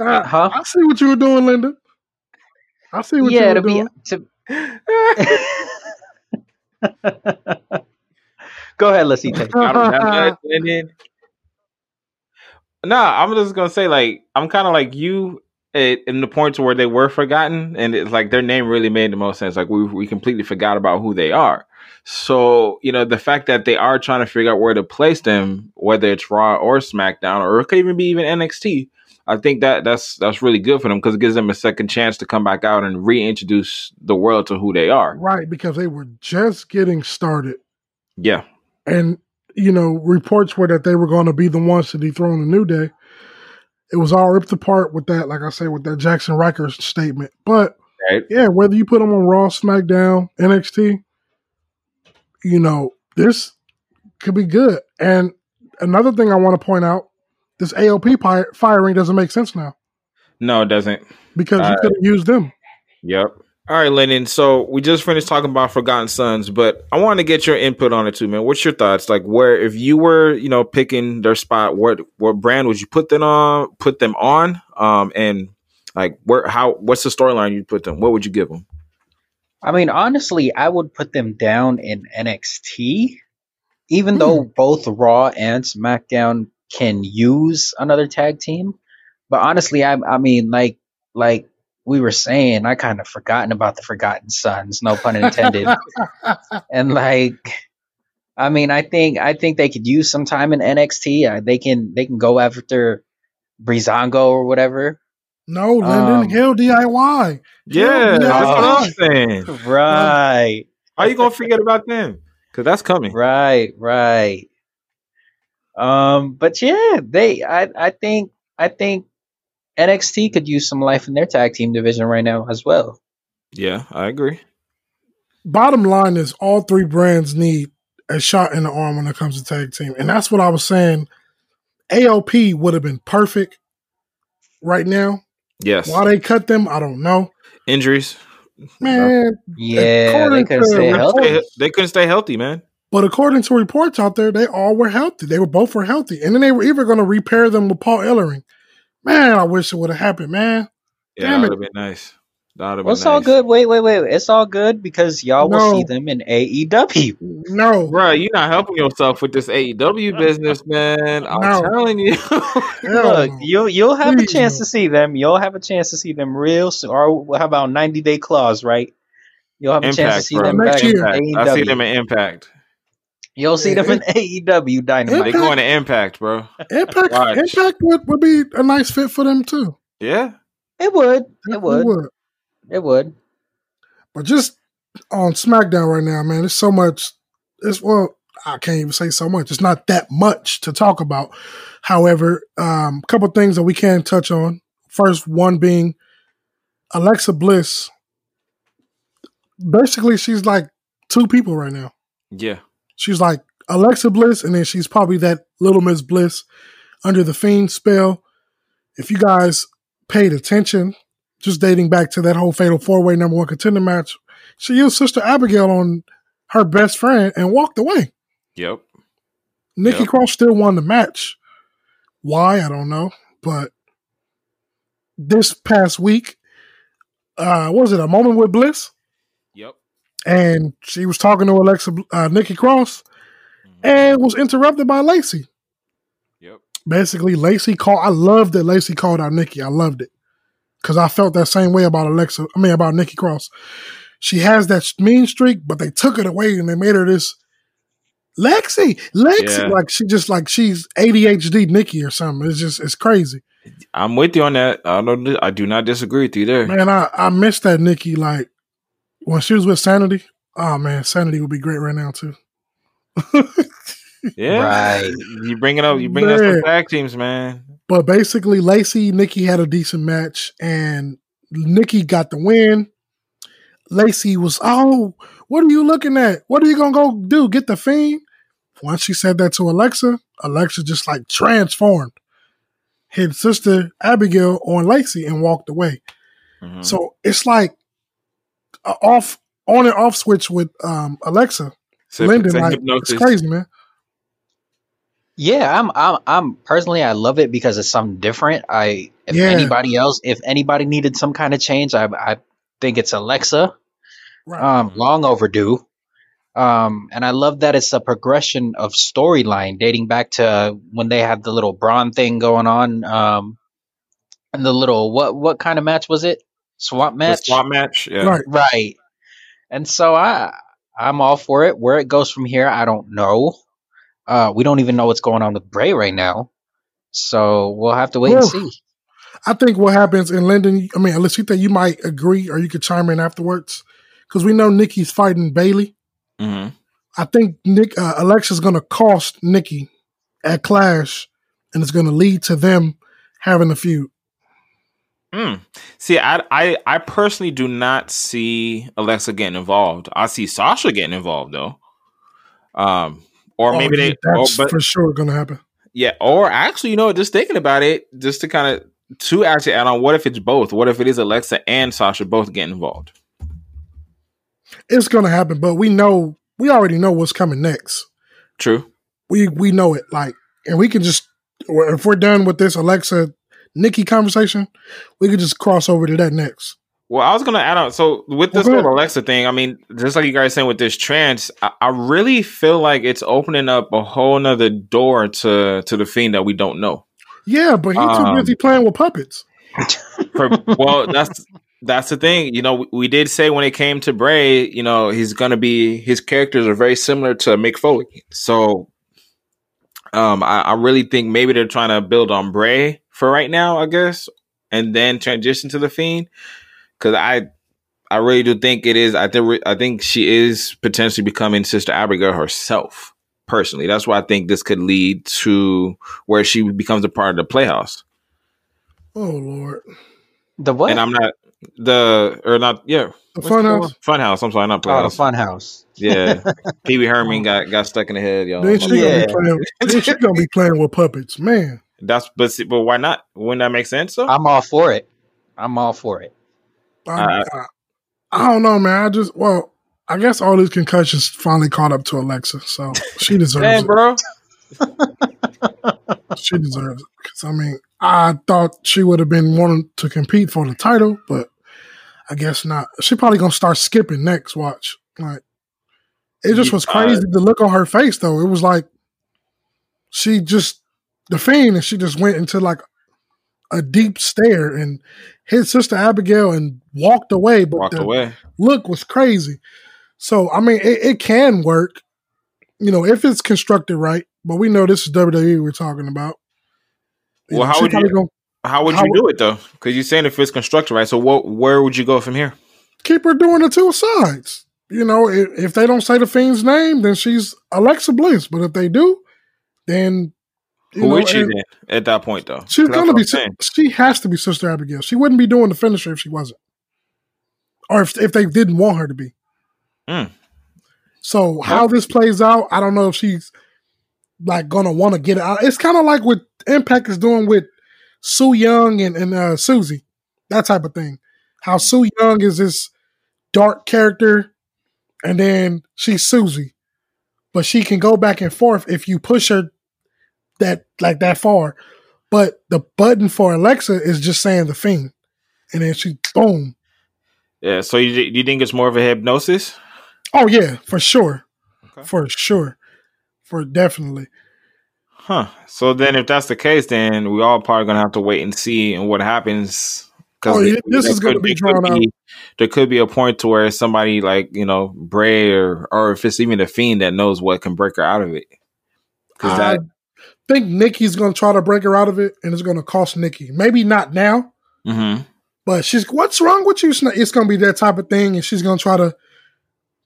[SPEAKER 1] Uh,
[SPEAKER 3] Huh?
[SPEAKER 1] I see what you were doing, Linda. I see what
[SPEAKER 3] yeah,
[SPEAKER 1] you
[SPEAKER 3] to
[SPEAKER 1] were
[SPEAKER 3] be
[SPEAKER 1] doing.
[SPEAKER 3] to. Go ahead, let's see.
[SPEAKER 2] Got him that much, and then- Nah, I'm just gonna say like I'm kind of like you at, in the points where they were forgotten, and it's like their name really made the most sense. Like we we completely forgot about who they are. So you know the fact that they are trying to figure out where to place them, whether it's Raw or SmackDown, or it could even be even NXT. I think that that's that's really good for them because it gives them a second chance to come back out and reintroduce the world to who they are.
[SPEAKER 1] Right, because they were just getting started.
[SPEAKER 2] Yeah.
[SPEAKER 1] And, you know, reports were that they were going to be the ones to dethrone the New Day. It was all ripped apart with that, like I said, with that Jaxson Ryker statement. But
[SPEAKER 2] Right.
[SPEAKER 1] yeah, whether you put them on Raw, SmackDown, NXT, you know, this could be good. And another thing I want to point out this AOP pi- firing doesn't make sense now
[SPEAKER 2] No, it doesn't.
[SPEAKER 1] because you
[SPEAKER 2] Uh,
[SPEAKER 1] could have used them.
[SPEAKER 2] Yep. All right, Lennon. So we just finished talking about Forgotten Sons, but I want to get your input on it too, man. What's your thoughts? Like, where if you were, you know, picking their spot, what what brand would you put them on? Put them on, um, and like where how what's the storyline you put them? What would you give them?
[SPEAKER 3] I mean, honestly, I would put them down in NXT, even though both Raw and SmackDown can use another tag team. But honestly, I, I mean, like, like we were saying, I kind of forgotten about the Forgotten Sons, no pun intended. and like, I mean, I think, I think they could use some time in NXT. Uh, they can, they can go after Breezango or whatever.
[SPEAKER 1] No, Lyndon
[SPEAKER 3] Um,
[SPEAKER 1] Hill DIY.
[SPEAKER 2] Yeah,
[SPEAKER 1] Yeah,
[SPEAKER 2] that's what
[SPEAKER 3] uh,
[SPEAKER 2] I'm saying.
[SPEAKER 3] Right.
[SPEAKER 2] How you gonna forget about them? Because that's coming.
[SPEAKER 3] Right, right. Um, but yeah, they I I think I think NXT could use some life in their tag team division right now as well.
[SPEAKER 2] Yeah, I agree.
[SPEAKER 1] Bottom line is all three brands need a shot in the arm when it comes to tag team. And that's what I was saying. AOP would have been perfect right now.
[SPEAKER 2] Yes.
[SPEAKER 1] Why they cut them, I don't know.
[SPEAKER 2] Injuries.
[SPEAKER 1] Man,
[SPEAKER 3] Yeah, they could
[SPEAKER 1] to
[SPEAKER 3] stay
[SPEAKER 1] reports-
[SPEAKER 3] healthy.
[SPEAKER 2] They, they couldn't stay healthy, man.
[SPEAKER 1] but according to reports out there, they all were healthy. They were both were healthy. And then they were even going to repair them with Paul Ellering. Man, I wish it would have happened, man.
[SPEAKER 2] Yeah,
[SPEAKER 1] Damn
[SPEAKER 2] that
[SPEAKER 1] it.
[SPEAKER 2] would have been nice. That would have been
[SPEAKER 3] Well, it's
[SPEAKER 2] nice.
[SPEAKER 3] all good. Wait, wait, wait. It's all good because y'all will see them in AEW.
[SPEAKER 1] No.
[SPEAKER 2] Bro, you're not helping yourself with this AEW business, man. I'm
[SPEAKER 1] No.
[SPEAKER 2] telling you.
[SPEAKER 3] Look, you'll you'll have a chance
[SPEAKER 1] no.
[SPEAKER 3] to see them. You'll have a chance to see them real soon. Or how about ninety day clause, right? You'll have a chance to see
[SPEAKER 2] bro.
[SPEAKER 3] them
[SPEAKER 1] Next
[SPEAKER 3] back in
[SPEAKER 1] year.
[SPEAKER 2] I see them
[SPEAKER 3] AEW.
[SPEAKER 2] in Impact.
[SPEAKER 3] You'll see them in AEW Dynamite.
[SPEAKER 2] They
[SPEAKER 1] Impact-
[SPEAKER 2] going to Impact, bro.
[SPEAKER 1] Impact,
[SPEAKER 2] Watch.
[SPEAKER 1] Impact would, would be a nice fit for them too.
[SPEAKER 2] Yeah.
[SPEAKER 3] It would. It
[SPEAKER 1] Definitely
[SPEAKER 3] would. It would.
[SPEAKER 1] But just on SmackDown right now, man, there's so much. It's well, I can't even say so much. It's not that much to talk about. However, um, a couple things that we can touch on. First, one being Alexa Bliss. Basically, she's like two people right now.
[SPEAKER 2] Yeah.
[SPEAKER 1] She's like Alexa Bliss, and then she's probably that Little Miss Bliss under the Fiend spell. If you guys paid attention, just dating back to that whole Fatal Four Way number one contender match, she used Sister Abigail on her best friend and walked away.
[SPEAKER 2] Yep.
[SPEAKER 1] Nikki
[SPEAKER 2] Yep.
[SPEAKER 1] Cross still won the match. Why I don't know, but this past week, uh, what was it a moment with Bliss? And she was talking to Alexa uh, Nikki Cross and was interrupted by Lacey.
[SPEAKER 2] Yep.
[SPEAKER 1] Basically, Lacey called. I loved that Lacey called out Nikki. I loved it because I felt that same way about Alexa. I mean, about Nikki Cross. She has that mean streak, but they took it away and they made her this Lexi, Lexi.
[SPEAKER 2] Yeah.
[SPEAKER 1] Like she just like she's ADHD Nikki or something. It's just it's crazy.
[SPEAKER 2] I'm with you on that. I don't. I do not disagree with you there.
[SPEAKER 1] Man, I I miss that Nikki. Like when she was with Sanity. Oh man, Sanity would be great right now too.
[SPEAKER 2] Yeah.
[SPEAKER 3] Right.
[SPEAKER 2] You it up. You bring up
[SPEAKER 1] Man.
[SPEAKER 2] some tag teams, man.
[SPEAKER 1] But basically, Lacey, Nikki had a decent match, and Nikki got the win. Lacey was, oh, what are you looking at? What are you gonna go do? Get the fiend? Once she said that to Alexa, Alexa just like transformed, hit sister Abigail on Lacey and walked away.
[SPEAKER 2] Mhm.
[SPEAKER 1] So it's like a off on and off switch with um, Alexa.
[SPEAKER 2] So-
[SPEAKER 1] Lyndon,
[SPEAKER 2] so
[SPEAKER 1] like
[SPEAKER 2] hypnosis.
[SPEAKER 1] it's crazy, man.
[SPEAKER 3] Yeah, I'm, I'm, I'm personally, I love it because it's something different. I, if
[SPEAKER 1] Yeah.
[SPEAKER 3] anybody else, if anybody needed some kind of change, I, I think it's Alexa.
[SPEAKER 1] Right.
[SPEAKER 3] Um, long overdue. Um, and I love that it's a progression of storyline dating back to when they had the little Braun thing going on. Um, and the little what, what kind of match was it? Swamp
[SPEAKER 2] The
[SPEAKER 3] match.
[SPEAKER 2] swap match. Yeah.
[SPEAKER 1] Right.
[SPEAKER 3] Right. And so I I'm all for it. Where it goes from here, I don't know. Uh we don't even know what's going on with Bray right now. So we'll have to wait and see.
[SPEAKER 1] I think what happens in London. I mean, unless you think you might agree or you could chime in afterwards, because we know Nikki's fighting Bayley.
[SPEAKER 2] hmm
[SPEAKER 1] I think Nick uh, Alexa's going to cost Nikki at Clash, and it's going to lead to them having a feud.
[SPEAKER 2] Mm. See, I, I I personally do not see Alexa getting involved. I see Sasha getting involved though. Um, or
[SPEAKER 1] Oh,
[SPEAKER 2] maybe
[SPEAKER 1] yeah,
[SPEAKER 2] they, or,
[SPEAKER 1] that's
[SPEAKER 2] but
[SPEAKER 1] for sure going to happen.
[SPEAKER 2] yeah, or actually, you know, just thinking about it, just to kind of to actually add on, what if it's both? What if it is Alexa and Sasha both getting involved?
[SPEAKER 1] It's going to happen, but we know we already know what's coming next.
[SPEAKER 2] True.
[SPEAKER 1] We we know it, like, and we can just if we're done with this Alexa Nikki conversation, we could just cross over to that next.
[SPEAKER 2] Well, I was gonna add on. So with this
[SPEAKER 1] Well.
[SPEAKER 2] Alexa thing, I mean, just like you guys saying with this trance, I, I really feel like it's opening up a whole nother door to to the fiend that we don't know.
[SPEAKER 1] Yeah, but he's
[SPEAKER 2] Um,
[SPEAKER 1] too busy playing with puppets.
[SPEAKER 2] For, well, that's that's the thing. You know, we, we did say when it came to Bray, you know, he's gonna be his characters are very similar to Mick Foley. So, um, I, I really think maybe they're trying to build on Bray for right now, I guess, and then transition to the Fiend. Because I, I really do think it is. I think I think she is potentially becoming Sister Abigail herself. Personally, that's why I think this could lead to where she becomes a part of the Playhouse.
[SPEAKER 1] Oh Lord,
[SPEAKER 3] The what?
[SPEAKER 2] And I'm not the or not yeah
[SPEAKER 1] the
[SPEAKER 2] What's it called?
[SPEAKER 1] Funhouse.
[SPEAKER 2] Funhouse. I'm sorry, not Playhouse.
[SPEAKER 3] oh, the
[SPEAKER 2] Playhouse.
[SPEAKER 3] fun house.
[SPEAKER 2] yeah, Pee Wee Herman got got stuck in the head, y'all.
[SPEAKER 1] Then she gonna
[SPEAKER 3] Yeah.
[SPEAKER 1] be playing. Then she gonna be playing with puppets, man.
[SPEAKER 2] That's but see, but why not? Wouldn't that make sense? though?
[SPEAKER 3] I'm all for it. I'm all for it.
[SPEAKER 1] I,
[SPEAKER 2] Uh,
[SPEAKER 1] I, I don't know, man. I just well, I guess all these concussions finally caught up to Alexa, so she deserves
[SPEAKER 2] Damn,
[SPEAKER 1] it.
[SPEAKER 2] bro.
[SPEAKER 1] She deserves it because I mean, I thought she would have been wanting to compete for the title, but I guess not. She probably gonna start skipping next. Watch, like it just was
[SPEAKER 2] Uh,
[SPEAKER 1] crazy. The look on her face, though, it was like she just the fiend, and she just went into like a deep stare and hit Sister Abigail and walked away. But
[SPEAKER 2] Walked
[SPEAKER 1] the
[SPEAKER 2] away.
[SPEAKER 1] look was crazy. So I mean, it, it can work, you know, if it's constructed right. But we know this is WWE we're talking about. You
[SPEAKER 2] Well,
[SPEAKER 1] know,
[SPEAKER 2] how would you-
[SPEAKER 1] gonna
[SPEAKER 2] How would
[SPEAKER 1] How
[SPEAKER 2] you do it though? Because you're saying if it's constructed right, so what? Where would you go from here?
[SPEAKER 1] keep her doing the two sides? You know, if, if they don't say the fiend's name, then she's Alexa Bliss. But if they do, then you
[SPEAKER 2] Who
[SPEAKER 1] know,
[SPEAKER 2] would she then at that point though?
[SPEAKER 1] She's gonna be.
[SPEAKER 2] Saying.
[SPEAKER 1] She has to be Sister Abigail. She wouldn't be doing the finisher if she wasn't, or if if they didn't want her to be.
[SPEAKER 2] Mm.
[SPEAKER 1] So how this plays out, I don't know if she's like gonna want to get it out. It's kind of like what Impact is doing with Su Yung and, and uh, Susie, that type of thing. How Su Yung is this dark character, and then she's Susie, but she can go back and forth if you push her that like that far. But the button for Alexa is just saying the fiend, and then she boom.
[SPEAKER 2] Yeah. So you you think it's more of a hypnosis?
[SPEAKER 1] Oh yeah, for sure,
[SPEAKER 2] Okay.
[SPEAKER 1] for sure, for definitely.
[SPEAKER 2] Huh. So then, if that's the case, then we all probably gonna have to wait and see and what happens.
[SPEAKER 1] Oh, yeah,
[SPEAKER 2] there-
[SPEAKER 1] this is gonna
[SPEAKER 2] could-
[SPEAKER 1] be drawn out.
[SPEAKER 2] There could be a point to where somebody like you know Bray or or if it's even a fiend that knows what can break her out of it. Because that
[SPEAKER 1] think Nikki's going to try to break her out of it, and it's going to cost Nikki. Maybe not now,
[SPEAKER 2] Mhm.
[SPEAKER 1] but she's. What's wrong with you? It's going to be that type of thing, and she's going to try to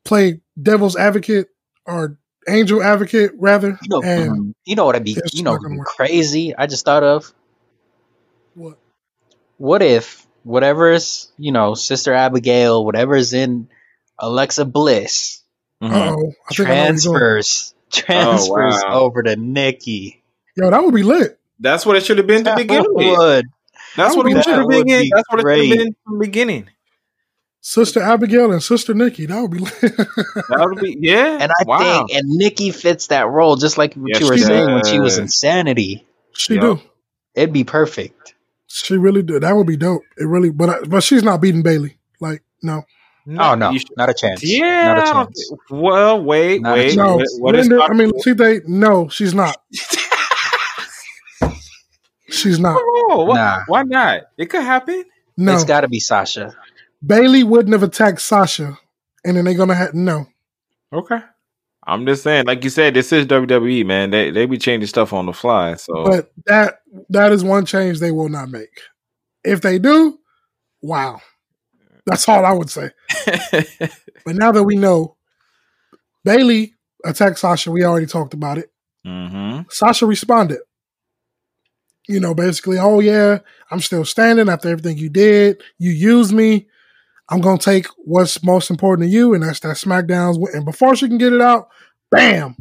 [SPEAKER 1] play devil's advocate or angel advocate rather.
[SPEAKER 3] You know,
[SPEAKER 1] and
[SPEAKER 3] you know what I'd be, you know,
[SPEAKER 1] not gonna
[SPEAKER 3] what'd be
[SPEAKER 1] work.
[SPEAKER 3] crazy. I just thought of
[SPEAKER 1] what?
[SPEAKER 3] what if whatever's you know Sister Abigail, whatever's in Alexa Bliss
[SPEAKER 1] oh, think I know what you're doing.
[SPEAKER 3] transfers transfers
[SPEAKER 2] wow.
[SPEAKER 3] over to Nikki.
[SPEAKER 1] Yo, that would be lit.
[SPEAKER 2] That's what it should have been to
[SPEAKER 3] That
[SPEAKER 2] begin with. That's
[SPEAKER 1] that
[SPEAKER 2] what it should have been.
[SPEAKER 3] be
[SPEAKER 2] That's what it should have been from the beginning.
[SPEAKER 1] Sister Abigail and Sister Nikki. That would be lit.
[SPEAKER 2] That would be yeah.
[SPEAKER 3] And I
[SPEAKER 2] wow.
[SPEAKER 3] think and Nikki fits that role just like what
[SPEAKER 2] Yes,
[SPEAKER 3] you were
[SPEAKER 1] she
[SPEAKER 3] saying when she was insanity.
[SPEAKER 1] she
[SPEAKER 2] Yo.
[SPEAKER 1] do.
[SPEAKER 3] It'd be perfect.
[SPEAKER 1] She really do. That would be dope. It really, but I, but she's not beating Bayley. Like no,
[SPEAKER 3] oh no, not a chance.
[SPEAKER 2] yeah.
[SPEAKER 3] not a
[SPEAKER 2] I don't
[SPEAKER 3] chance.
[SPEAKER 2] Well, wait,
[SPEAKER 3] Not
[SPEAKER 2] wait.
[SPEAKER 1] no.
[SPEAKER 2] What, what is
[SPEAKER 1] Linda, I mean,
[SPEAKER 2] possible?
[SPEAKER 1] see, they no, she's not. She's not.
[SPEAKER 2] Oh, what-
[SPEAKER 3] Nah.
[SPEAKER 2] Why not? It could happen.
[SPEAKER 1] No,
[SPEAKER 3] It's got to be Sasha.
[SPEAKER 1] Bayley wouldn't have attacked Sasha, and then they're gonna have no.
[SPEAKER 2] Okay. I'm just saying, like you said, this is WWE, man. They they be changing stuff on the fly. So
[SPEAKER 1] But that that is one change they will not make. If they do, wow. That's all I would say. But now that we know Bayley attacked Sasha, we already talked about it.
[SPEAKER 2] hmm
[SPEAKER 1] Sasha responded. You know, basically, oh yeah, I'm still standing after everything you did. You used me. I'm gonna take what's most important to you, and that's that SmackDown's. And before she can get it out, bam,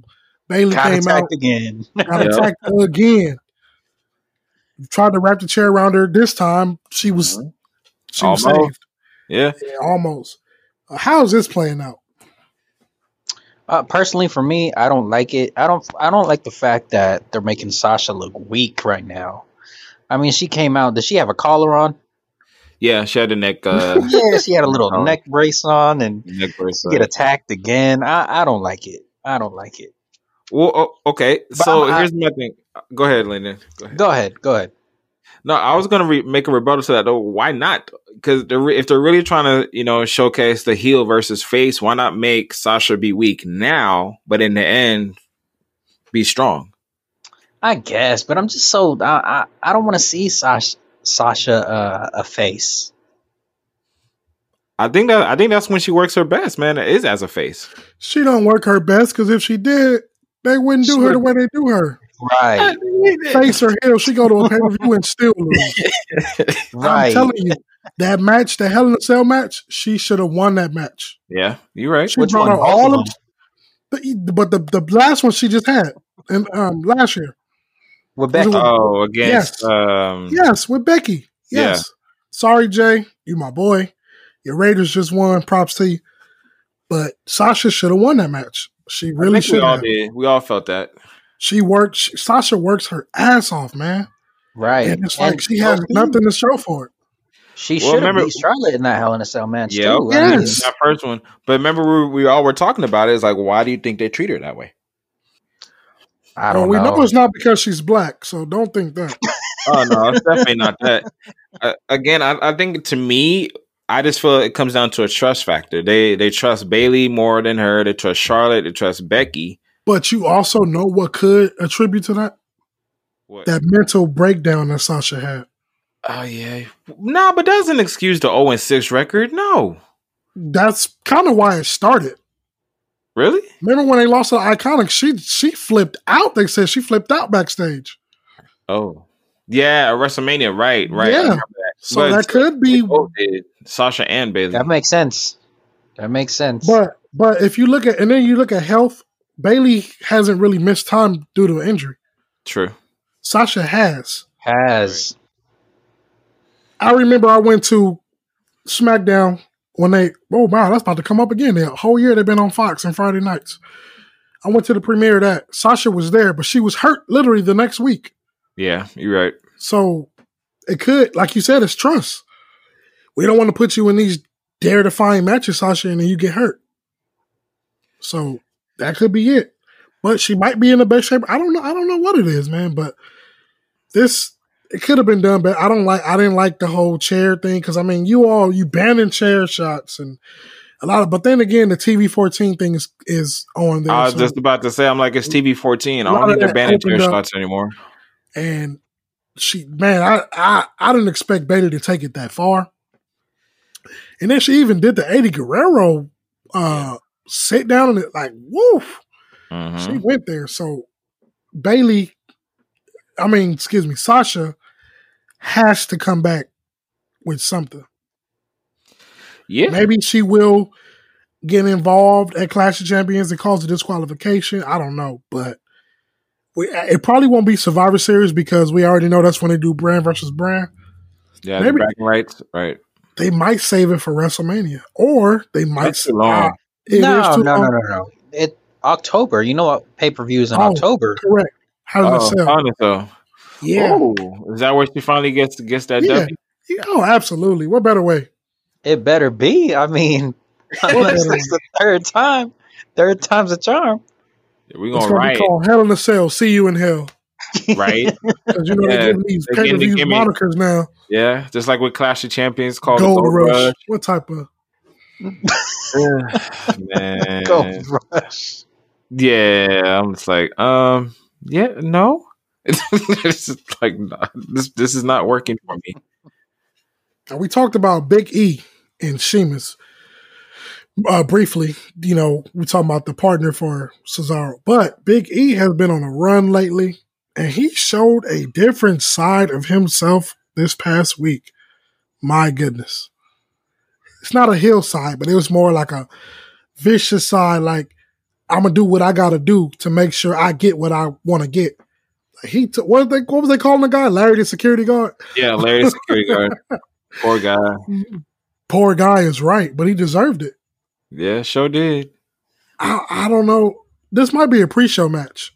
[SPEAKER 3] Bayley
[SPEAKER 1] came out,
[SPEAKER 3] attacked again.
[SPEAKER 1] got
[SPEAKER 2] Yep.
[SPEAKER 1] attacked again. Tried to wrap the chair around her. This time, she was
[SPEAKER 2] Mhm.
[SPEAKER 1] she was saved.
[SPEAKER 2] Yeah.
[SPEAKER 1] Yeah, almost. Uh, how is this playing out?
[SPEAKER 3] Uh, personally, for me, I don't like it. I don't. I don't like the fact that they're making Sasha look weak right now. I mean, she came out. Did she have a collar on?
[SPEAKER 2] Yeah. She had a neck, uh,
[SPEAKER 3] Yeah, she had a little
[SPEAKER 2] Oh.
[SPEAKER 3] neck brace on, and
[SPEAKER 2] brace.
[SPEAKER 3] get attacked again. I, I don't like it. I don't like it.
[SPEAKER 2] Well, okay.
[SPEAKER 3] But
[SPEAKER 2] So
[SPEAKER 3] I'm- I-
[SPEAKER 2] here's my thing. Go ahead, Landon. Go ahead.
[SPEAKER 3] Go ahead. Go ahead.
[SPEAKER 2] No, I was gonna re- make a rebuttal to that though. Why not? Because they're re- if they're really trying to, you know, showcase the heel versus face, why not make Sasha be weak now, but in the end, be strong?
[SPEAKER 3] I guess, but I'm just so I I, I don't want to see Sasha Sasha uh, a face.
[SPEAKER 2] I think that I think that's when she works her best, man. Is as a face.
[SPEAKER 1] She don't work her best because if she did, they wouldn't do her the way they do her.
[SPEAKER 3] Right.
[SPEAKER 1] Face or heel, she go to a pay per view and still lose. I'm telling you, that match, the Hell in a Cell match, she should have won that match.
[SPEAKER 2] Yeah, you're right.
[SPEAKER 1] She
[SPEAKER 3] Which
[SPEAKER 1] brought
[SPEAKER 3] one?
[SPEAKER 1] out all
[SPEAKER 3] of
[SPEAKER 1] of the, but the the last one she just had, and um last year,
[SPEAKER 3] With Becky.
[SPEAKER 1] Was
[SPEAKER 2] Oh, against
[SPEAKER 1] Yes.
[SPEAKER 2] um,
[SPEAKER 1] yes, with Becky, yes. Sorry, Jay, you my boy. Your Raiders just won. Props to you. But Sasha should have won that match. She really
[SPEAKER 2] think we
[SPEAKER 1] should
[SPEAKER 2] all
[SPEAKER 1] have.
[SPEAKER 2] did. We all felt that.
[SPEAKER 1] She works. Sasha works her ass off, man.
[SPEAKER 3] right.
[SPEAKER 1] And it's like
[SPEAKER 3] And
[SPEAKER 1] she has
[SPEAKER 3] Sophie,
[SPEAKER 1] nothing to show for it.
[SPEAKER 3] She
[SPEAKER 2] Well,
[SPEAKER 3] should have
[SPEAKER 2] remember-
[SPEAKER 3] beat Charlotte in that Hell in a Cell match
[SPEAKER 2] Yeah,
[SPEAKER 3] too.
[SPEAKER 2] okay.
[SPEAKER 3] I mean,
[SPEAKER 1] Yes.
[SPEAKER 2] that first one. But remember, we, we all were talking about it. It's like, why do you think they treat her that way?
[SPEAKER 3] I don't
[SPEAKER 1] we
[SPEAKER 3] know.
[SPEAKER 1] We know it's not because she's black, so don't think that.
[SPEAKER 2] Oh no, it's definitely not that. Uh, again, I, I think to me, I just feel it comes down to a trust factor. They they trust Bayley more than her. They trust Charlotte. They trust Becky.
[SPEAKER 1] But you also know what could attribute to that?
[SPEAKER 2] What?
[SPEAKER 1] That mental breakdown that Sasha had.
[SPEAKER 2] oh yeah, no, but that doesn't excuse the zero and six record. No,
[SPEAKER 1] That's kind of why it started.
[SPEAKER 2] really.
[SPEAKER 1] Remember when they lost to the Iconic? She she flipped out. They said she flipped out backstage.
[SPEAKER 2] Oh, yeah, WrestleMania. Right, right.
[SPEAKER 1] Yeah.
[SPEAKER 2] that.
[SPEAKER 1] So
[SPEAKER 2] But
[SPEAKER 1] that could be.
[SPEAKER 2] Sasha and Bayley.
[SPEAKER 3] That makes sense. That makes sense.
[SPEAKER 1] But but if you look at and then you look at health, Bayley hasn't really missed time due to injury.
[SPEAKER 2] True.
[SPEAKER 1] Sasha has.
[SPEAKER 3] Has
[SPEAKER 1] I remember I went to SmackDown when they oh wow that's about to come up again. The whole year they've been on Fox on Friday nights. I went to the premiere that. Sasha was there, but she was hurt literally the next week.
[SPEAKER 2] Yeah, you're right.
[SPEAKER 1] So it could, like you said, it's trust. We don't want to put you in these dare defying matches, Sasha, and then you get hurt. So that could be it. But she might be in the best shape. I don't know. I don't know what it is, man. But this it could have been done, but I don't like. I didn't like the whole chair thing because I mean, you all you banning chair shots and a lot of. But then again, the TV fourteen thing is is on there.
[SPEAKER 2] I was
[SPEAKER 1] so-
[SPEAKER 2] just about to say, I'm like, it's TV 14. I don't think they're banning chair shots anymore.
[SPEAKER 1] and she man I, I i didn't expect bayley to take it that far and then she even did the eddie guerrero uh sit down and it like woof
[SPEAKER 2] Mhm.
[SPEAKER 1] she went there so bayley i mean excuse me sasha has to come back with something
[SPEAKER 2] Yeah.
[SPEAKER 1] maybe she will get involved at clash of champions and cause a disqualification i don't know but we, it probably won't be Survivor Series because we already know that's when they do brand versus brand.
[SPEAKER 2] Yeah,
[SPEAKER 1] Maybe-
[SPEAKER 2] rights. Right.
[SPEAKER 1] They might save it for WrestleMania, or they might.
[SPEAKER 2] That's too long.
[SPEAKER 1] It is
[SPEAKER 3] no,
[SPEAKER 1] too
[SPEAKER 3] no, no,
[SPEAKER 1] long.
[SPEAKER 3] no, no. It October. You know what pay per views in
[SPEAKER 1] Oh.
[SPEAKER 3] October?
[SPEAKER 1] Correct. How
[SPEAKER 2] Oh,
[SPEAKER 1] does it sell?
[SPEAKER 2] honest though.
[SPEAKER 1] Yeah.
[SPEAKER 2] Oh, is that where she finally gets gets that
[SPEAKER 1] Yeah.
[SPEAKER 2] W?
[SPEAKER 1] yeah. Oh, absolutely. What better way?
[SPEAKER 3] It better be. I mean, unless it's the third time. Third time's a charm.
[SPEAKER 2] We're gonna
[SPEAKER 1] going to be
[SPEAKER 2] write,
[SPEAKER 1] called Hell in a Cell. See you in hell.
[SPEAKER 2] right?
[SPEAKER 1] Because you know
[SPEAKER 2] Yeah,
[SPEAKER 1] they're giving these
[SPEAKER 2] they're
[SPEAKER 1] pay per
[SPEAKER 2] getting the
[SPEAKER 1] view
[SPEAKER 2] gimmick.
[SPEAKER 1] monikers now.
[SPEAKER 2] Yeah, just like with Clash of Champions called
[SPEAKER 1] Gold,
[SPEAKER 2] Gold
[SPEAKER 1] Rush.
[SPEAKER 2] Rush.
[SPEAKER 1] What type of?
[SPEAKER 2] Man,
[SPEAKER 3] Gold Rush.
[SPEAKER 2] yeah, I'm just like, um, yeah, no, it's just like nah, this. This is not working for me.
[SPEAKER 1] Now, we talked about Big E and Sheamus uh, briefly. You know, we talking about the partner for Cesaro, but Big E has been on a run lately, and he showed a different side of himself this past week. My goodness, it's not a hillside, but it was more like a vicious side. Like I'm gonna do what I gotta do to make sure I get what I want to get. He took what they what was they calling the guy? Larry the security guard.
[SPEAKER 2] Yeah, Larry the security guard. Poor guy.
[SPEAKER 1] Poor guy is right, but he deserved it.
[SPEAKER 2] Yeah, sure did.
[SPEAKER 1] I, I don't know. This might be a pre-show match.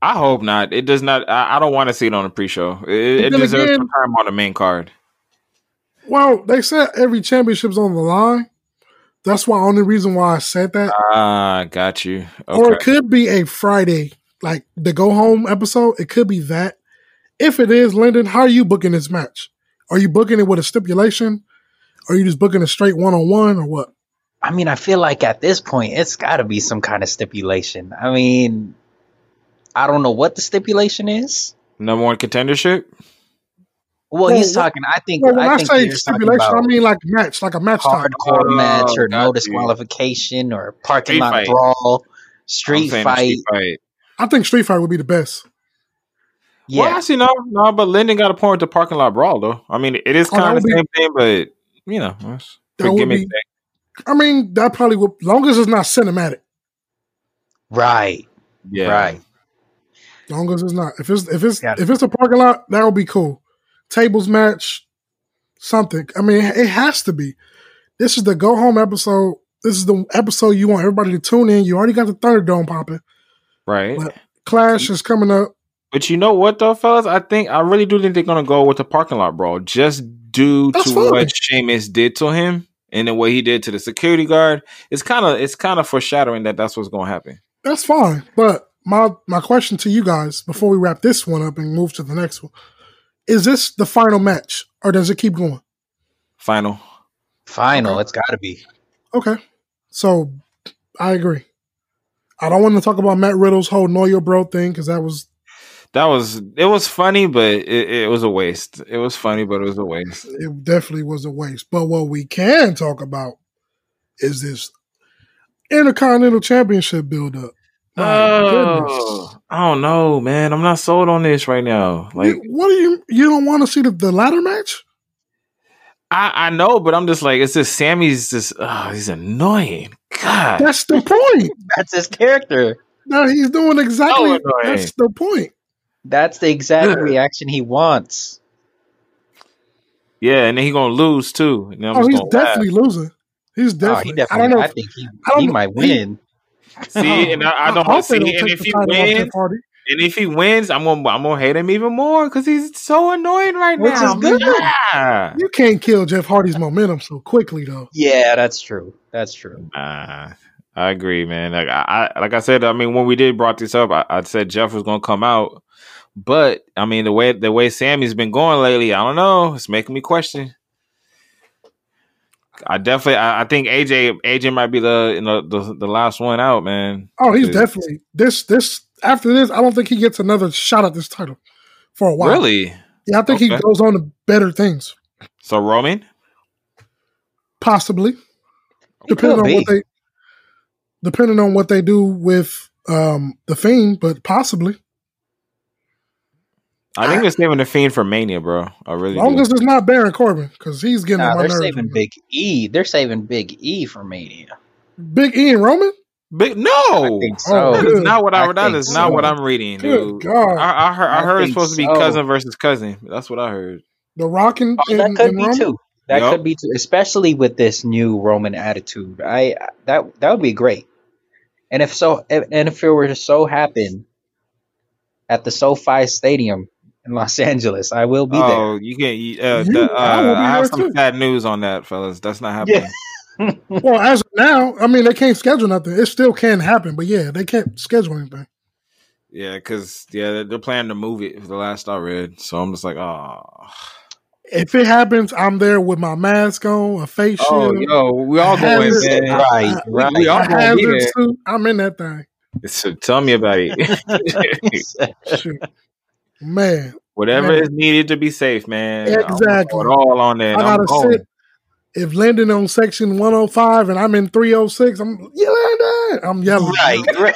[SPEAKER 2] I hope not. It does not. I, I don't want to see it on a pre-show. It, it deserves
[SPEAKER 1] again-
[SPEAKER 2] some time on the main card.
[SPEAKER 1] Well, they said every championship's on the line. That's why only reason why I said that.
[SPEAKER 2] Ah, got you.
[SPEAKER 1] Or it could be a Friday, like the go home episode. It could be that. If it is, Lyndon, how are you booking this match? Are you booking it with a stipulation? Or are you just booking a straight one on one or what?
[SPEAKER 3] I mean, I feel like at this point, it's got to be some kind of stipulation. I mean, I don't know what the stipulation is.
[SPEAKER 2] Number one contendership.
[SPEAKER 3] Well,
[SPEAKER 1] Well,
[SPEAKER 3] he's
[SPEAKER 1] what-
[SPEAKER 3] talking. I think.
[SPEAKER 1] Well, when I,
[SPEAKER 3] I think
[SPEAKER 1] say
[SPEAKER 3] you're
[SPEAKER 1] stipulation, I mean like match, like a match time.
[SPEAKER 3] hardcore
[SPEAKER 2] Oh,
[SPEAKER 3] match or
[SPEAKER 2] got
[SPEAKER 3] no
[SPEAKER 2] you.
[SPEAKER 3] disqualification or parking
[SPEAKER 2] Street
[SPEAKER 3] lot
[SPEAKER 2] fight.
[SPEAKER 3] brawl, street fight.
[SPEAKER 2] street fight.
[SPEAKER 1] I think Street Fight would be the best.
[SPEAKER 3] Yeah,
[SPEAKER 2] Well, actually, no, no. But Lyndon got a point to parking lot brawl, though. I mean, it is
[SPEAKER 1] Oh,
[SPEAKER 2] kind of
[SPEAKER 1] would
[SPEAKER 2] the
[SPEAKER 1] be-
[SPEAKER 2] same thing, but you know, it's
[SPEAKER 1] That would be-
[SPEAKER 2] thing.
[SPEAKER 1] I mean, that probably would, long as it's not cinematic.
[SPEAKER 3] right,
[SPEAKER 2] Yeah,
[SPEAKER 3] right.
[SPEAKER 1] Long as it's not. If it's if it's
[SPEAKER 3] it.
[SPEAKER 1] if it's a parking lot, that would be cool. Tables match, something. I mean, it has to be. This is the go home episode. This is the episode you want everybody to tune in. You already got the Thunderdome popping.
[SPEAKER 2] right.
[SPEAKER 1] But- Clash is coming up.
[SPEAKER 2] But you know what, though, fellas? I think I really do think they're gonna go with the parking lot brawl, just due
[SPEAKER 1] That's
[SPEAKER 2] to
[SPEAKER 1] fine.
[SPEAKER 2] what Sheamus did to him and then what he did to the security guard. It's kind of it's kind of foreshadowing that that's what's gonna happen.
[SPEAKER 1] That's fine. But my my question to you guys before we wrap this one up and move to the next one is this the final match or does it keep going?
[SPEAKER 2] Final.
[SPEAKER 3] Final.
[SPEAKER 1] Okay.
[SPEAKER 3] It's got to be.
[SPEAKER 1] Okay. So I agree. I don't want to talk about Matt Riddle's whole know your bro thing because that was
[SPEAKER 2] That was it was funny, but it, it was a waste. It was funny, but it was a waste.
[SPEAKER 1] it definitely was a waste. But what we can talk about is this Intercontinental Championship build up.
[SPEAKER 2] Oh, I don't know, man. I'm not sold on this right now. Like
[SPEAKER 1] You- what do you you don't want to see the, the ladder match?
[SPEAKER 2] I, I know, but I'm just like it's just Sammy's just oh, he's annoying. God.
[SPEAKER 1] That's the point.
[SPEAKER 3] That's his character.
[SPEAKER 1] No, he's doing exactly.
[SPEAKER 2] annoying.
[SPEAKER 1] that's the point.
[SPEAKER 3] That's the exact reaction he wants.
[SPEAKER 2] Yeah, and then he gonna lose too. And
[SPEAKER 1] Oh, he's
[SPEAKER 2] gonna laugh.
[SPEAKER 1] definitely losing. He's
[SPEAKER 3] Oh,
[SPEAKER 1] definitely. I don't
[SPEAKER 3] I,
[SPEAKER 1] know. if-
[SPEAKER 3] think he,
[SPEAKER 1] I don't
[SPEAKER 3] he
[SPEAKER 1] know.
[SPEAKER 3] might
[SPEAKER 1] He-
[SPEAKER 3] win.
[SPEAKER 2] See, and I, I don't
[SPEAKER 1] hope they
[SPEAKER 2] see,
[SPEAKER 1] don't
[SPEAKER 2] and
[SPEAKER 1] take
[SPEAKER 2] if
[SPEAKER 1] the
[SPEAKER 2] he
[SPEAKER 1] title Jeff
[SPEAKER 2] wins,
[SPEAKER 1] Hardy.
[SPEAKER 2] and if he wins, I'm gonna I'm gonna hate him even more because he's so annoying right
[SPEAKER 3] Which
[SPEAKER 2] now.
[SPEAKER 3] is good.
[SPEAKER 2] Yeah.
[SPEAKER 1] You can't kill Jeff Hardy's momentum so quickly, though.
[SPEAKER 3] Yeah, that's true. That's true.
[SPEAKER 2] Uh, I agree, man. Like I, I like I said, I mean, when we did brought this up, I, I said Jeff was gonna come out, but I mean, the way the way Sammy's been going lately, I don't know. It's making me question. I definitely, I, I think AJ AJ might be the you know the the last one out, man.
[SPEAKER 1] Oh, he's definitely this. This after this, I don't think he gets another shot at this title for a while.
[SPEAKER 2] Really?
[SPEAKER 1] Yeah, I think he goes on to better things,
[SPEAKER 2] So Roman?
[SPEAKER 1] possibly
[SPEAKER 3] He
[SPEAKER 1] depending on what they depending on what they do with um the Fiend, but possibly
[SPEAKER 2] I think they're saving the fiend for Mania, bro. I really
[SPEAKER 1] as long
[SPEAKER 2] do.
[SPEAKER 1] as it's not Baron Corbin because he's getting
[SPEAKER 3] Nah,
[SPEAKER 1] on my
[SPEAKER 3] they're
[SPEAKER 1] nerves.
[SPEAKER 3] saving Big E. They're saving Big E for Mania.
[SPEAKER 1] Big E and Roman.
[SPEAKER 2] Big no,
[SPEAKER 3] I think oh, so.
[SPEAKER 2] that
[SPEAKER 1] good.
[SPEAKER 2] not what I,
[SPEAKER 3] I
[SPEAKER 2] that
[SPEAKER 3] think
[SPEAKER 2] is not
[SPEAKER 3] so.
[SPEAKER 2] what I'm reading,
[SPEAKER 1] Good. God,
[SPEAKER 2] I, I heard I,
[SPEAKER 3] I
[SPEAKER 2] heard it's
[SPEAKER 3] think
[SPEAKER 2] supposed to be cousin versus cousin. That's what I heard.
[SPEAKER 1] the Rock and,
[SPEAKER 3] Oh, that could be
[SPEAKER 1] Roman?
[SPEAKER 3] too. That
[SPEAKER 2] Yup.
[SPEAKER 3] could be too, especially with this new Roman attitude. I that that would be great. And if so, if, and if it were to so happen at the SoFi Stadium in Los Angeles, I will be there.
[SPEAKER 2] Oh, you can. you- Uh,
[SPEAKER 1] You-
[SPEAKER 2] the, uh,
[SPEAKER 1] I
[SPEAKER 2] I have some
[SPEAKER 1] too.
[SPEAKER 2] sad news on that, fellas. That's not happening.
[SPEAKER 3] there.
[SPEAKER 1] Well, as of now, I mean, they can't schedule nothing. It still can happen, but yeah, they can't schedule anything.
[SPEAKER 2] Yeah, because yeah, they're, they're planning to move it. The last I read, so I'm just like, oh,
[SPEAKER 1] If it happens, I'm there with my mask on, a face
[SPEAKER 2] oh,
[SPEAKER 1] shield,
[SPEAKER 2] yo, we all going,
[SPEAKER 1] Hazard-
[SPEAKER 2] man.
[SPEAKER 3] Right, right.
[SPEAKER 2] We all
[SPEAKER 1] a
[SPEAKER 2] gonna be
[SPEAKER 1] hazard
[SPEAKER 2] there.
[SPEAKER 1] suit. I'm in that thing.
[SPEAKER 2] So tell me about it.
[SPEAKER 1] Shoot. Man,
[SPEAKER 2] Whatever
[SPEAKER 1] Man.
[SPEAKER 2] is needed to be safe, man. I'm
[SPEAKER 1] Exactly.
[SPEAKER 2] all on there.
[SPEAKER 1] I
[SPEAKER 2] and I'm
[SPEAKER 1] gotta sit. If Landon on section 105 and I'm in 306, I'm yeah, Landon. I'm yelling.
[SPEAKER 3] right, right.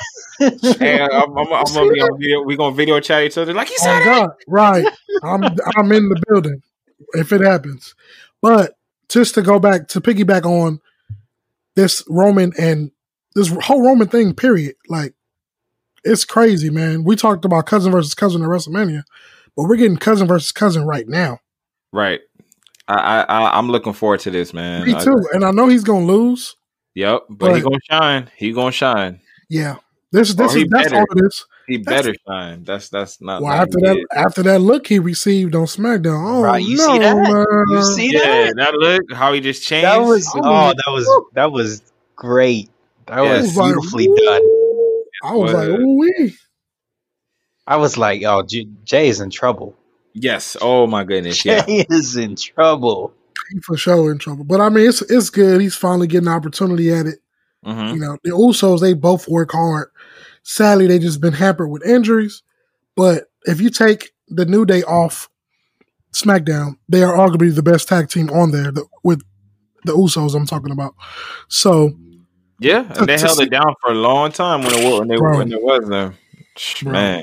[SPEAKER 2] Hey, I'm, I'm, I'm, I'm gonna be on video. We gonna video chat each other like he oh, said.
[SPEAKER 1] Oh. God, right. I'm I'm in the building if it happens. But just to go back to piggyback on this Roman and this whole Roman thing, period. Like it's crazy, man. We talked about cousin versus cousin at WrestleMania, but we're getting cousin versus cousin right now.
[SPEAKER 2] Right. I, I, I I'm looking forward to this, man.
[SPEAKER 1] Me
[SPEAKER 2] I-
[SPEAKER 1] too. And I know he's gonna lose.
[SPEAKER 2] yep, but he
[SPEAKER 1] But-
[SPEAKER 2] gonna shine. He gonna shine.
[SPEAKER 1] Yeah. This oh, this
[SPEAKER 2] Oh, he
[SPEAKER 1] is that's
[SPEAKER 2] better.
[SPEAKER 1] all it is.
[SPEAKER 2] He
[SPEAKER 1] That's-
[SPEAKER 2] better shine. That's that's not.
[SPEAKER 1] Well, after that,
[SPEAKER 2] it.
[SPEAKER 1] after that look he received on SmackDown, oh
[SPEAKER 3] Right, you
[SPEAKER 1] no,
[SPEAKER 3] see that?
[SPEAKER 1] man.
[SPEAKER 3] You see
[SPEAKER 2] yeah,
[SPEAKER 3] that?
[SPEAKER 2] that look how he just changed.
[SPEAKER 3] That was
[SPEAKER 1] Oh,
[SPEAKER 3] oh, that was that was great. That
[SPEAKER 2] Yeah,
[SPEAKER 3] was
[SPEAKER 2] it's
[SPEAKER 1] like,
[SPEAKER 3] beautifully done.
[SPEAKER 1] I was like, ooh wee.
[SPEAKER 3] I was like, oh, J- Jay is in trouble.
[SPEAKER 2] yes. Oh my goodness. Yeah.
[SPEAKER 3] Jay is in trouble.
[SPEAKER 1] He for sure in trouble. But I mean, it's it's good. He's finally getting an opportunity at it.
[SPEAKER 2] hmm
[SPEAKER 1] You know, the Usos they both work hard. Sadly, they just been hampered with injuries. But if you take the New Day off SmackDown, they are arguably the best tag team on there the, with the Usos. I'm talking about. So
[SPEAKER 2] Yeah, and they held it down for a long time when it was when, they,
[SPEAKER 1] Bro.
[SPEAKER 2] when there was them. Man,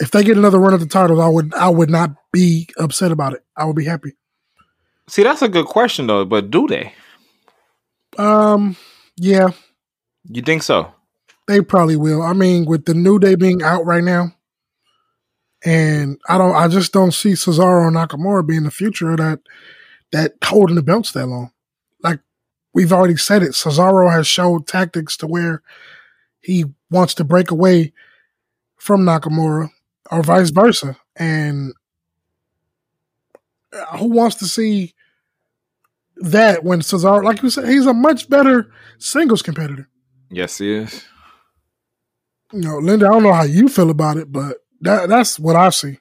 [SPEAKER 1] if they get another run at the title, I would I would not be upset about it. I would be happy.
[SPEAKER 2] see, that's a good question though. But do they?
[SPEAKER 1] Um, yeah,
[SPEAKER 2] You think so?
[SPEAKER 1] they probably will. I mean, with the New Day being out right now, and I don't, I just don't see Cesaro and Nakamura being the future of that that holding the belts that long. Like we've already said it, Cesaro has showed tactics to where he wants to break away from Nakamura or vice versa, and who wants to see that when Cesaro, like you said, he's a much better singles competitor.
[SPEAKER 2] Yes, he is.
[SPEAKER 1] you know, Linda, I don't know how you feel about it, but that that's what I see.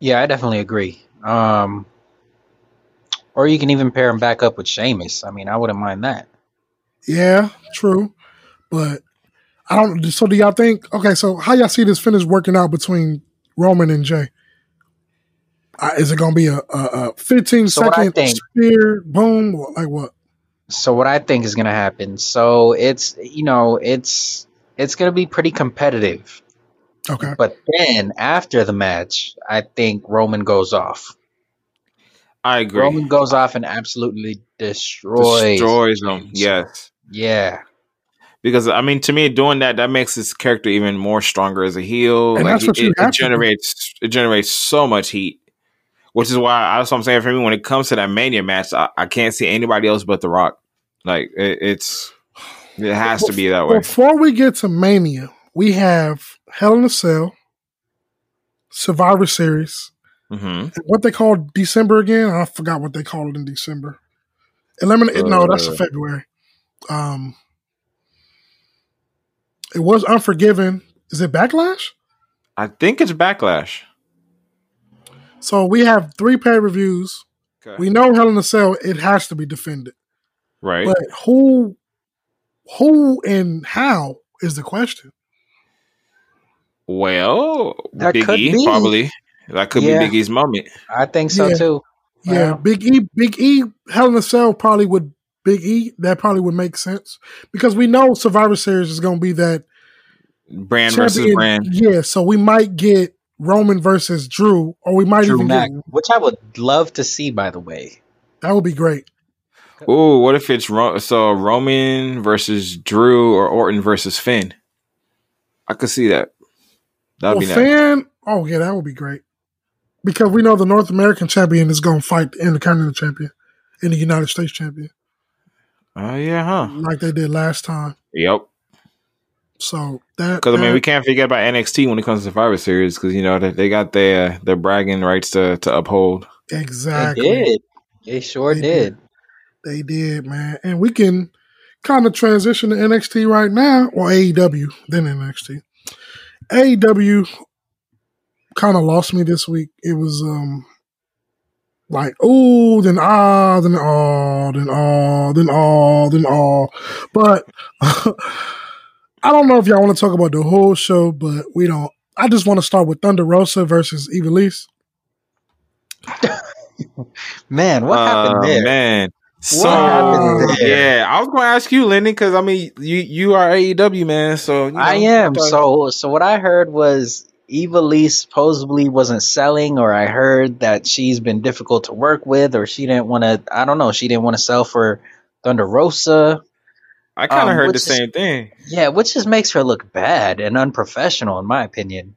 [SPEAKER 3] Yeah, I definitely agree. Um, or you can even pair him back up with Sheamus. I mean, I wouldn't mind that.
[SPEAKER 1] Yeah, true. But I don't so do y'all think okay, so how y'all see this finish working out between Roman and Jay? Uh, is it gonna be a, a, a 15
[SPEAKER 3] So
[SPEAKER 1] second
[SPEAKER 3] think-
[SPEAKER 1] spear boom? Or Like what?
[SPEAKER 3] So what I think is gonna happen? So it's you know it's it's gonna be pretty competitive.
[SPEAKER 1] Okay.
[SPEAKER 3] But then after the match, I think Roman goes off.
[SPEAKER 2] I agree.
[SPEAKER 3] Roman goes off and absolutely destroys.
[SPEAKER 2] Destroys them. Yes.
[SPEAKER 3] Yeah.
[SPEAKER 2] Because I mean, to me, doing that that makes his character even more stronger as a heel.
[SPEAKER 1] And
[SPEAKER 2] like
[SPEAKER 1] that's what
[SPEAKER 2] it,
[SPEAKER 1] you
[SPEAKER 2] it
[SPEAKER 1] have to do.
[SPEAKER 2] generates it generates so much heat, which is why that's what I'm saying. For me, when it comes to that Mania match, I, I can't see anybody else but The Rock. Like it, it's it has to be that way.
[SPEAKER 1] Before we get to Mania, we have Hell in a Cell, Survivor Series,
[SPEAKER 2] hmm
[SPEAKER 1] what they call December again. I forgot what they call it in December. Eliminate no, that's in
[SPEAKER 2] Uh.
[SPEAKER 1] February. Um it was Unforgiven. Is it Backlash?
[SPEAKER 2] I think it's Backlash.
[SPEAKER 1] So we have three pay reviews.
[SPEAKER 2] Okay.
[SPEAKER 1] We know Hell in a Cell, it has to be defended.
[SPEAKER 2] right.
[SPEAKER 1] But who who and how is the question.
[SPEAKER 2] well,
[SPEAKER 3] That
[SPEAKER 2] Big
[SPEAKER 3] could
[SPEAKER 2] E
[SPEAKER 3] be.
[SPEAKER 2] probably. That could
[SPEAKER 3] Yeah.
[SPEAKER 2] be Big E's moment.
[SPEAKER 3] I think so
[SPEAKER 1] Yeah.
[SPEAKER 3] too.
[SPEAKER 1] Yeah,
[SPEAKER 3] Yeah.
[SPEAKER 1] Big E, Big E, Hell in a Cell probably would Big E. That probably would make sense because we know Survivor Series is going to be that
[SPEAKER 2] Brand versus brand.
[SPEAKER 1] Yeah, so we might get Roman versus Drew, or we might
[SPEAKER 3] Drew
[SPEAKER 1] even
[SPEAKER 3] Mack,
[SPEAKER 1] get
[SPEAKER 3] which I would love to see, by the way.
[SPEAKER 1] that would be great.
[SPEAKER 2] Ooh, what if it's Ro- so Roman versus Drew or Orton versus Finn? I could see that. That'd
[SPEAKER 1] Well,
[SPEAKER 2] be nice.
[SPEAKER 1] fan, oh yeah, that would be great because we know the North American champion is going to fight the Intercontinental champion and the United States champion,
[SPEAKER 2] Oh yeah, huh?
[SPEAKER 1] like they did last time.
[SPEAKER 2] Yep.
[SPEAKER 1] So that
[SPEAKER 2] Because I mean, we can't forget about NXT when it comes to Survivor Series because you know they, they got their their bragging rights to to uphold.
[SPEAKER 1] exactly
[SPEAKER 3] They did. They sure
[SPEAKER 1] They
[SPEAKER 3] did.
[SPEAKER 1] They did, man. And we can kind of transition to NXT right now, or AEW, then NXT. AEW kind of lost me this week. It was um like oh, then ah, then ah, then ah, then ah, then ah. But I don't know if y'all want to talk about the whole show, but we don't. I just want to start with Thunder Rosa versus Ivelisse.
[SPEAKER 3] Man, what happened
[SPEAKER 2] Uh,
[SPEAKER 3] there?
[SPEAKER 2] Man. So
[SPEAKER 3] happened there?
[SPEAKER 2] yeah, I was going to ask you, Lenny, because I mean, you you are AEW man, so you know,
[SPEAKER 3] I am. So so what I heard was Ivelisse supposedly wasn't selling, or I heard that she's been difficult to work with, or she didn't want to. I don't know. She didn't want to sell for Thunder Rosa.
[SPEAKER 2] I kind of
[SPEAKER 3] um,
[SPEAKER 2] heard the
[SPEAKER 3] is-
[SPEAKER 2] same thing.
[SPEAKER 3] Yeah, which just makes her look bad and unprofessional, in my opinion.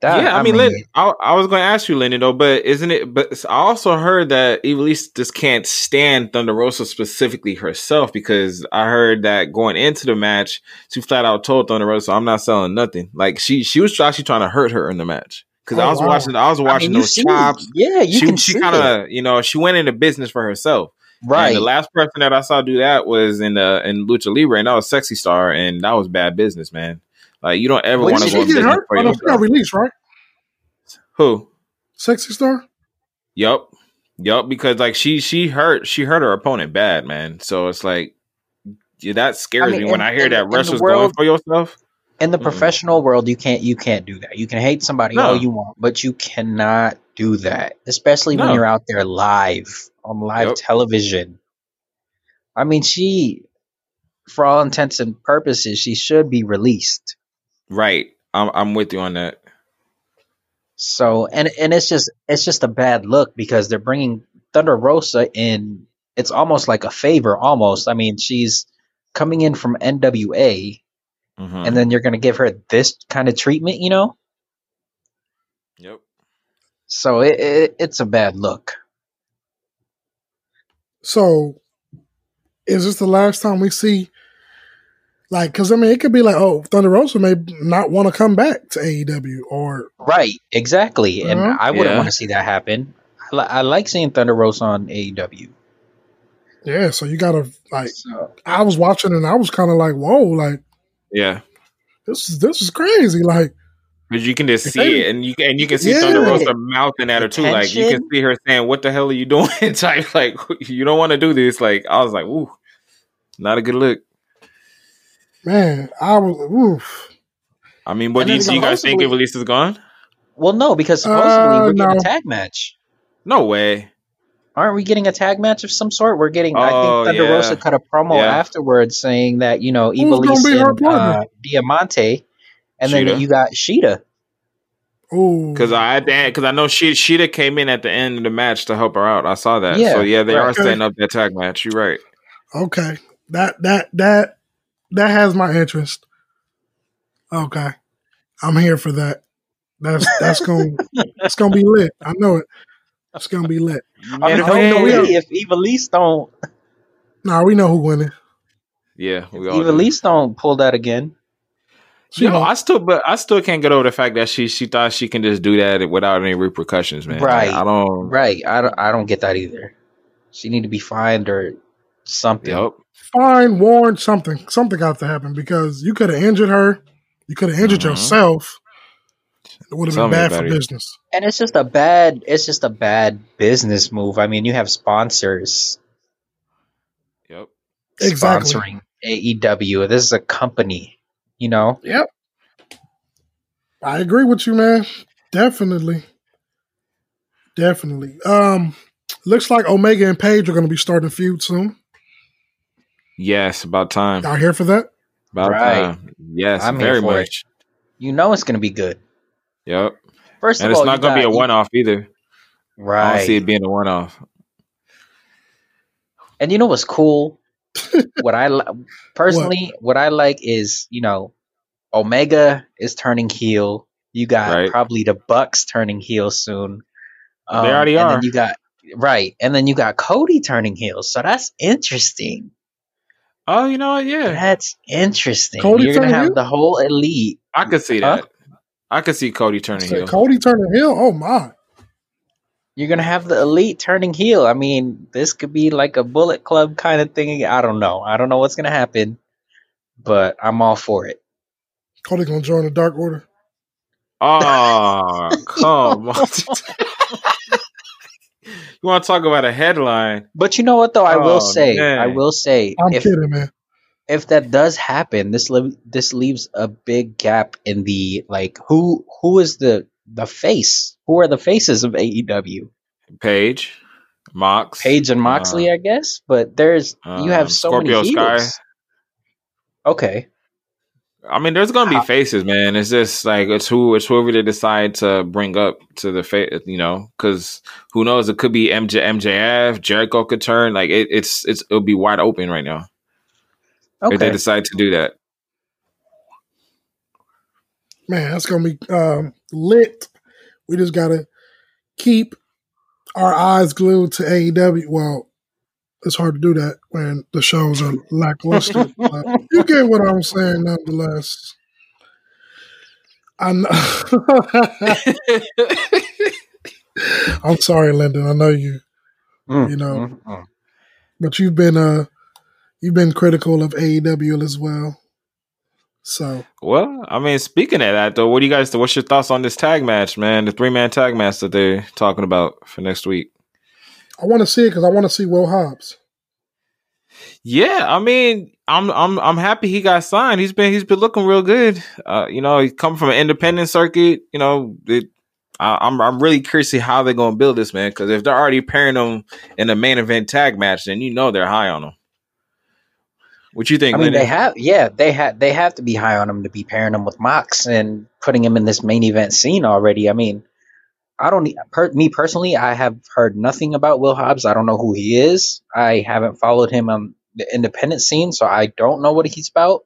[SPEAKER 3] That-
[SPEAKER 2] yeah, I, mean, Len, I, I was going to ask you, Lenny, though, but isn't it? But I also heard that Ivelisse just can't stand Thunder Rosa specifically herself because I heard that going into the match, she flat out told Thunder Rosa, "I'm not selling nothing." Like she she was actually trying to hurt her in the match because I
[SPEAKER 1] Oh,
[SPEAKER 2] was
[SPEAKER 1] wow.
[SPEAKER 2] watching I was
[SPEAKER 3] I
[SPEAKER 2] watching
[SPEAKER 3] mean,
[SPEAKER 2] those chops.
[SPEAKER 3] Yeah, you
[SPEAKER 2] she
[SPEAKER 3] can
[SPEAKER 2] she kind of you know she went into business for herself.
[SPEAKER 3] right.
[SPEAKER 2] And the last person that I saw do that was in the in Lucha Libre, and that was Sexy Star, and that was bad business, man. Like you don't ever
[SPEAKER 3] Well,
[SPEAKER 2] want to
[SPEAKER 1] Did
[SPEAKER 2] go
[SPEAKER 1] she
[SPEAKER 2] in
[SPEAKER 1] get hurt?
[SPEAKER 2] for
[SPEAKER 1] no, she got released, right?
[SPEAKER 2] Who?
[SPEAKER 1] Sexy Star?
[SPEAKER 2] Yup. Yup. Because like she she hurt she hurt her opponent bad, man. So it's like yeah, that scares
[SPEAKER 3] I mean,
[SPEAKER 2] me when I hear
[SPEAKER 3] in-
[SPEAKER 2] that
[SPEAKER 3] in the
[SPEAKER 2] wrestlers going for yourself.
[SPEAKER 3] in the
[SPEAKER 2] Mm-mm.
[SPEAKER 3] professional world you can't you can't do that you can hate somebody
[SPEAKER 2] No.
[SPEAKER 3] all you want but you cannot do that especially when you're out there live on live
[SPEAKER 2] Yep.
[SPEAKER 3] television i mean she for all intents and purposes she should be released
[SPEAKER 2] Right. I'm I'm with you on that.
[SPEAKER 3] so and and it's just it's just a bad look because they're bringing thunder rosa in it's almost like a favor almost i mean she's coming in from nwa
[SPEAKER 2] Mhm.
[SPEAKER 3] and then you're going to give her this kind of treatment you know
[SPEAKER 2] yep.
[SPEAKER 3] So it, it it's a bad look.
[SPEAKER 1] So, is this the last time we see, like, because I mean, it could be like, oh, Thunder Rosa may not want to come back to AEW, or
[SPEAKER 3] Right, exactly. And
[SPEAKER 1] Uh-huh.
[SPEAKER 3] I wouldn't
[SPEAKER 2] Yeah.
[SPEAKER 3] want to see that happen. I, li- I like seeing Thunder Rosa on AEW.
[SPEAKER 1] yeah. So you gotta like,
[SPEAKER 3] So,
[SPEAKER 1] I was watching and I was kind of like, whoa, like
[SPEAKER 2] Yeah.
[SPEAKER 1] this is this is crazy, like.
[SPEAKER 2] Because you can just see
[SPEAKER 1] they-
[SPEAKER 2] it, and you can, and you can see
[SPEAKER 1] Yeah.
[SPEAKER 2] Thunder Rosa mouthing at her too. Like you can see her saying, "What the hell are you doing?" Type like you don't want to do this. Like I was like, "Ooh, not a good look."
[SPEAKER 1] Man, I was oof.
[SPEAKER 2] I mean, what do you, do you guys think
[SPEAKER 3] supposedly-
[SPEAKER 2] Ivelisse is gone?
[SPEAKER 3] well, no, because supposedly
[SPEAKER 1] Uh,
[SPEAKER 3] we're getting
[SPEAKER 1] no.
[SPEAKER 3] a tag match.
[SPEAKER 2] No way.
[SPEAKER 3] Aren't we getting a tag match of some sort? We're getting. I
[SPEAKER 2] Oh,
[SPEAKER 3] think Thunder
[SPEAKER 2] yeah.
[SPEAKER 3] Rosa cut a promo
[SPEAKER 2] Yeah.
[SPEAKER 3] afterwards saying that you know
[SPEAKER 1] Who's
[SPEAKER 3] Ivelisse
[SPEAKER 1] gonna be her
[SPEAKER 3] and uh, Diamante, and then you got Sheeta.
[SPEAKER 1] Ooh,
[SPEAKER 2] Because I because I know she Sheeta came in at the end of the match to help her out. I saw that.
[SPEAKER 3] Yeah,
[SPEAKER 2] so yeah, they are
[SPEAKER 3] right.
[SPEAKER 2] setting up that tag match. You're right.
[SPEAKER 1] okay, that that that that has my interest. Okay, I'm here for that. That's that's gonna it's gonna be lit. I know it. It's gonna be lit.
[SPEAKER 3] I mean,
[SPEAKER 2] if we-
[SPEAKER 3] hopefully, if Ivelisse don't,
[SPEAKER 1] Nah, we know who winning.
[SPEAKER 2] Yeah, we all do.
[SPEAKER 3] Ivelisse don't pull that again.
[SPEAKER 1] She
[SPEAKER 2] Yo,
[SPEAKER 1] won't.
[SPEAKER 2] I still, but I still can't get over the fact that she she thought she can just do that without any repercussions, man.
[SPEAKER 3] Right.
[SPEAKER 2] Like, I don't.
[SPEAKER 3] Right. I don't, I don't get that either. She need to be fined or something.
[SPEAKER 2] Yep.
[SPEAKER 1] Fine, warned, something. Something got to happen because you could have injured her. You could have injured
[SPEAKER 2] Mhm.
[SPEAKER 1] yourself. It would have been bad for
[SPEAKER 2] about it.
[SPEAKER 1] business.
[SPEAKER 3] And it's just a bad it's just a bad business move. I mean, you have sponsors
[SPEAKER 2] Yep.
[SPEAKER 1] Exactly.
[SPEAKER 3] sponsoring AEW. This is a company, you know?
[SPEAKER 1] Yep. I agree with you, man. Definitely. Definitely. Um, looks like Omega and Page are going to be starting a feud soon.
[SPEAKER 2] Yes, about time.
[SPEAKER 1] Y'all here for that?
[SPEAKER 2] About
[SPEAKER 3] Right.
[SPEAKER 2] time. Yes,
[SPEAKER 3] I'm here
[SPEAKER 2] very
[SPEAKER 3] for it.
[SPEAKER 2] much.
[SPEAKER 3] You know it's gonna be good.
[SPEAKER 2] Yep.
[SPEAKER 3] First
[SPEAKER 2] And
[SPEAKER 3] of
[SPEAKER 2] it's
[SPEAKER 3] all,
[SPEAKER 2] not
[SPEAKER 3] you
[SPEAKER 2] going to be a one off either.
[SPEAKER 3] Right.
[SPEAKER 2] I don't see it being a one off.
[SPEAKER 3] And you know what's cool? what I li- personally, what? I like is you know, Omega is turning heel. You got
[SPEAKER 2] Right.
[SPEAKER 3] probably the Bucks turning heel soon. Um,
[SPEAKER 2] They already
[SPEAKER 3] and
[SPEAKER 2] are.
[SPEAKER 3] Then you got right, and then you got Cody turning heel. So that's interesting.
[SPEAKER 2] Oh, you know what? Yeah.
[SPEAKER 3] That's interesting.
[SPEAKER 1] Cody
[SPEAKER 3] You're gonna have
[SPEAKER 1] heel?
[SPEAKER 3] the whole elite.
[SPEAKER 2] I could see
[SPEAKER 3] Huh?
[SPEAKER 2] that. I could see Cody turning heel.
[SPEAKER 1] Cody turning heel. Oh my!
[SPEAKER 3] You're gonna have the elite turning heel. I mean, this could be like a Bullet Club kind of thing. I don't know. I don't know what's gonna happen, but I'm all for it.
[SPEAKER 1] Cody gonna join the Dark Order.
[SPEAKER 2] Oh, come on. you want to talk about a headline?
[SPEAKER 3] But you know what though? I
[SPEAKER 2] Oh,
[SPEAKER 3] will say,
[SPEAKER 2] man.
[SPEAKER 3] I will say,
[SPEAKER 1] I'm
[SPEAKER 3] if
[SPEAKER 1] kidding, man.
[SPEAKER 3] if that does happen, this li- this leaves a big gap in the like who who is the the face? Who are the faces of AEW?
[SPEAKER 2] Page, Mox,
[SPEAKER 3] Page and Moxley,
[SPEAKER 2] uh,
[SPEAKER 3] I guess. But there's you have
[SPEAKER 2] um,
[SPEAKER 3] so
[SPEAKER 2] Scorpio
[SPEAKER 3] many
[SPEAKER 2] Sky.
[SPEAKER 3] heels. Okay,
[SPEAKER 2] I mean, there's gonna be faces, man. It's just like it's who it's whoever they decide to bring up to the face, you know, because who knows? It could be MJ, MJF, Jericho could turn. Like it, it's it's it'll be wide open right now if they decide to do that.
[SPEAKER 1] Man, that's gonna be um, lit. We just gotta keep our eyes glued to AEW. Well, it's hard to do that when the shows are lackluster. but you get what I'm saying, nonetheless. I know. I'm sorry, Lyndon. I know you,
[SPEAKER 3] Mm,
[SPEAKER 1] you know.
[SPEAKER 3] mm, mm.
[SPEAKER 1] but you've been uh, you've been critical of AEW as well. So
[SPEAKER 2] well, I mean, speaking of that though, what do you guys? What's your thoughts on this tag match, man? The three man tag match that they're talking about for next week.
[SPEAKER 1] I want to see it because I want to see Will Hobbs.
[SPEAKER 2] Yeah, I mean, I'm I'm I'm happy he got signed. He's been he's been looking real good. Uh, you know, he come from an independent circuit. You know, it, I, I'm I'm really curious to see how they're gonna build this man because if they're already pairing him in a main event tag match, then you know they're high on him. What you think?
[SPEAKER 3] I mean,
[SPEAKER 2] Lennon?
[SPEAKER 3] they have, yeah, they have, they have to be high on him to be pairing him with Mox and putting him in this main event scene already. I mean, I don't, per, me personally, I have heard nothing about Will Hobbs. I don't know who he is. I haven't followed him on the independent scene, so I don't know what he's about.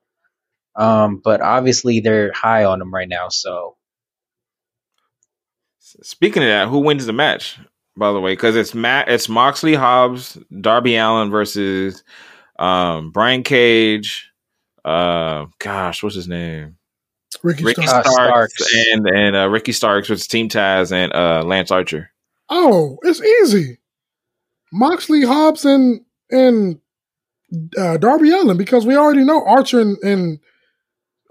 [SPEAKER 3] Um, but obviously, they're high on him right now. So
[SPEAKER 2] Speaking of that, who wins the match? By the way, because it's Matt, it's Moxley Hobbs, Darby Allin versus um, Brian Cage. Uh, gosh, what's his name?
[SPEAKER 1] Ricky,
[SPEAKER 2] Ricky
[SPEAKER 1] Starks.
[SPEAKER 2] Starks,
[SPEAKER 3] Starks.
[SPEAKER 2] and and uh, Ricky Starks with Team Taz and uh, Lance Archer.
[SPEAKER 1] Oh, it's easy. Moxley, Hobbs, and and uh, Darby Allin because we already know Archer and, and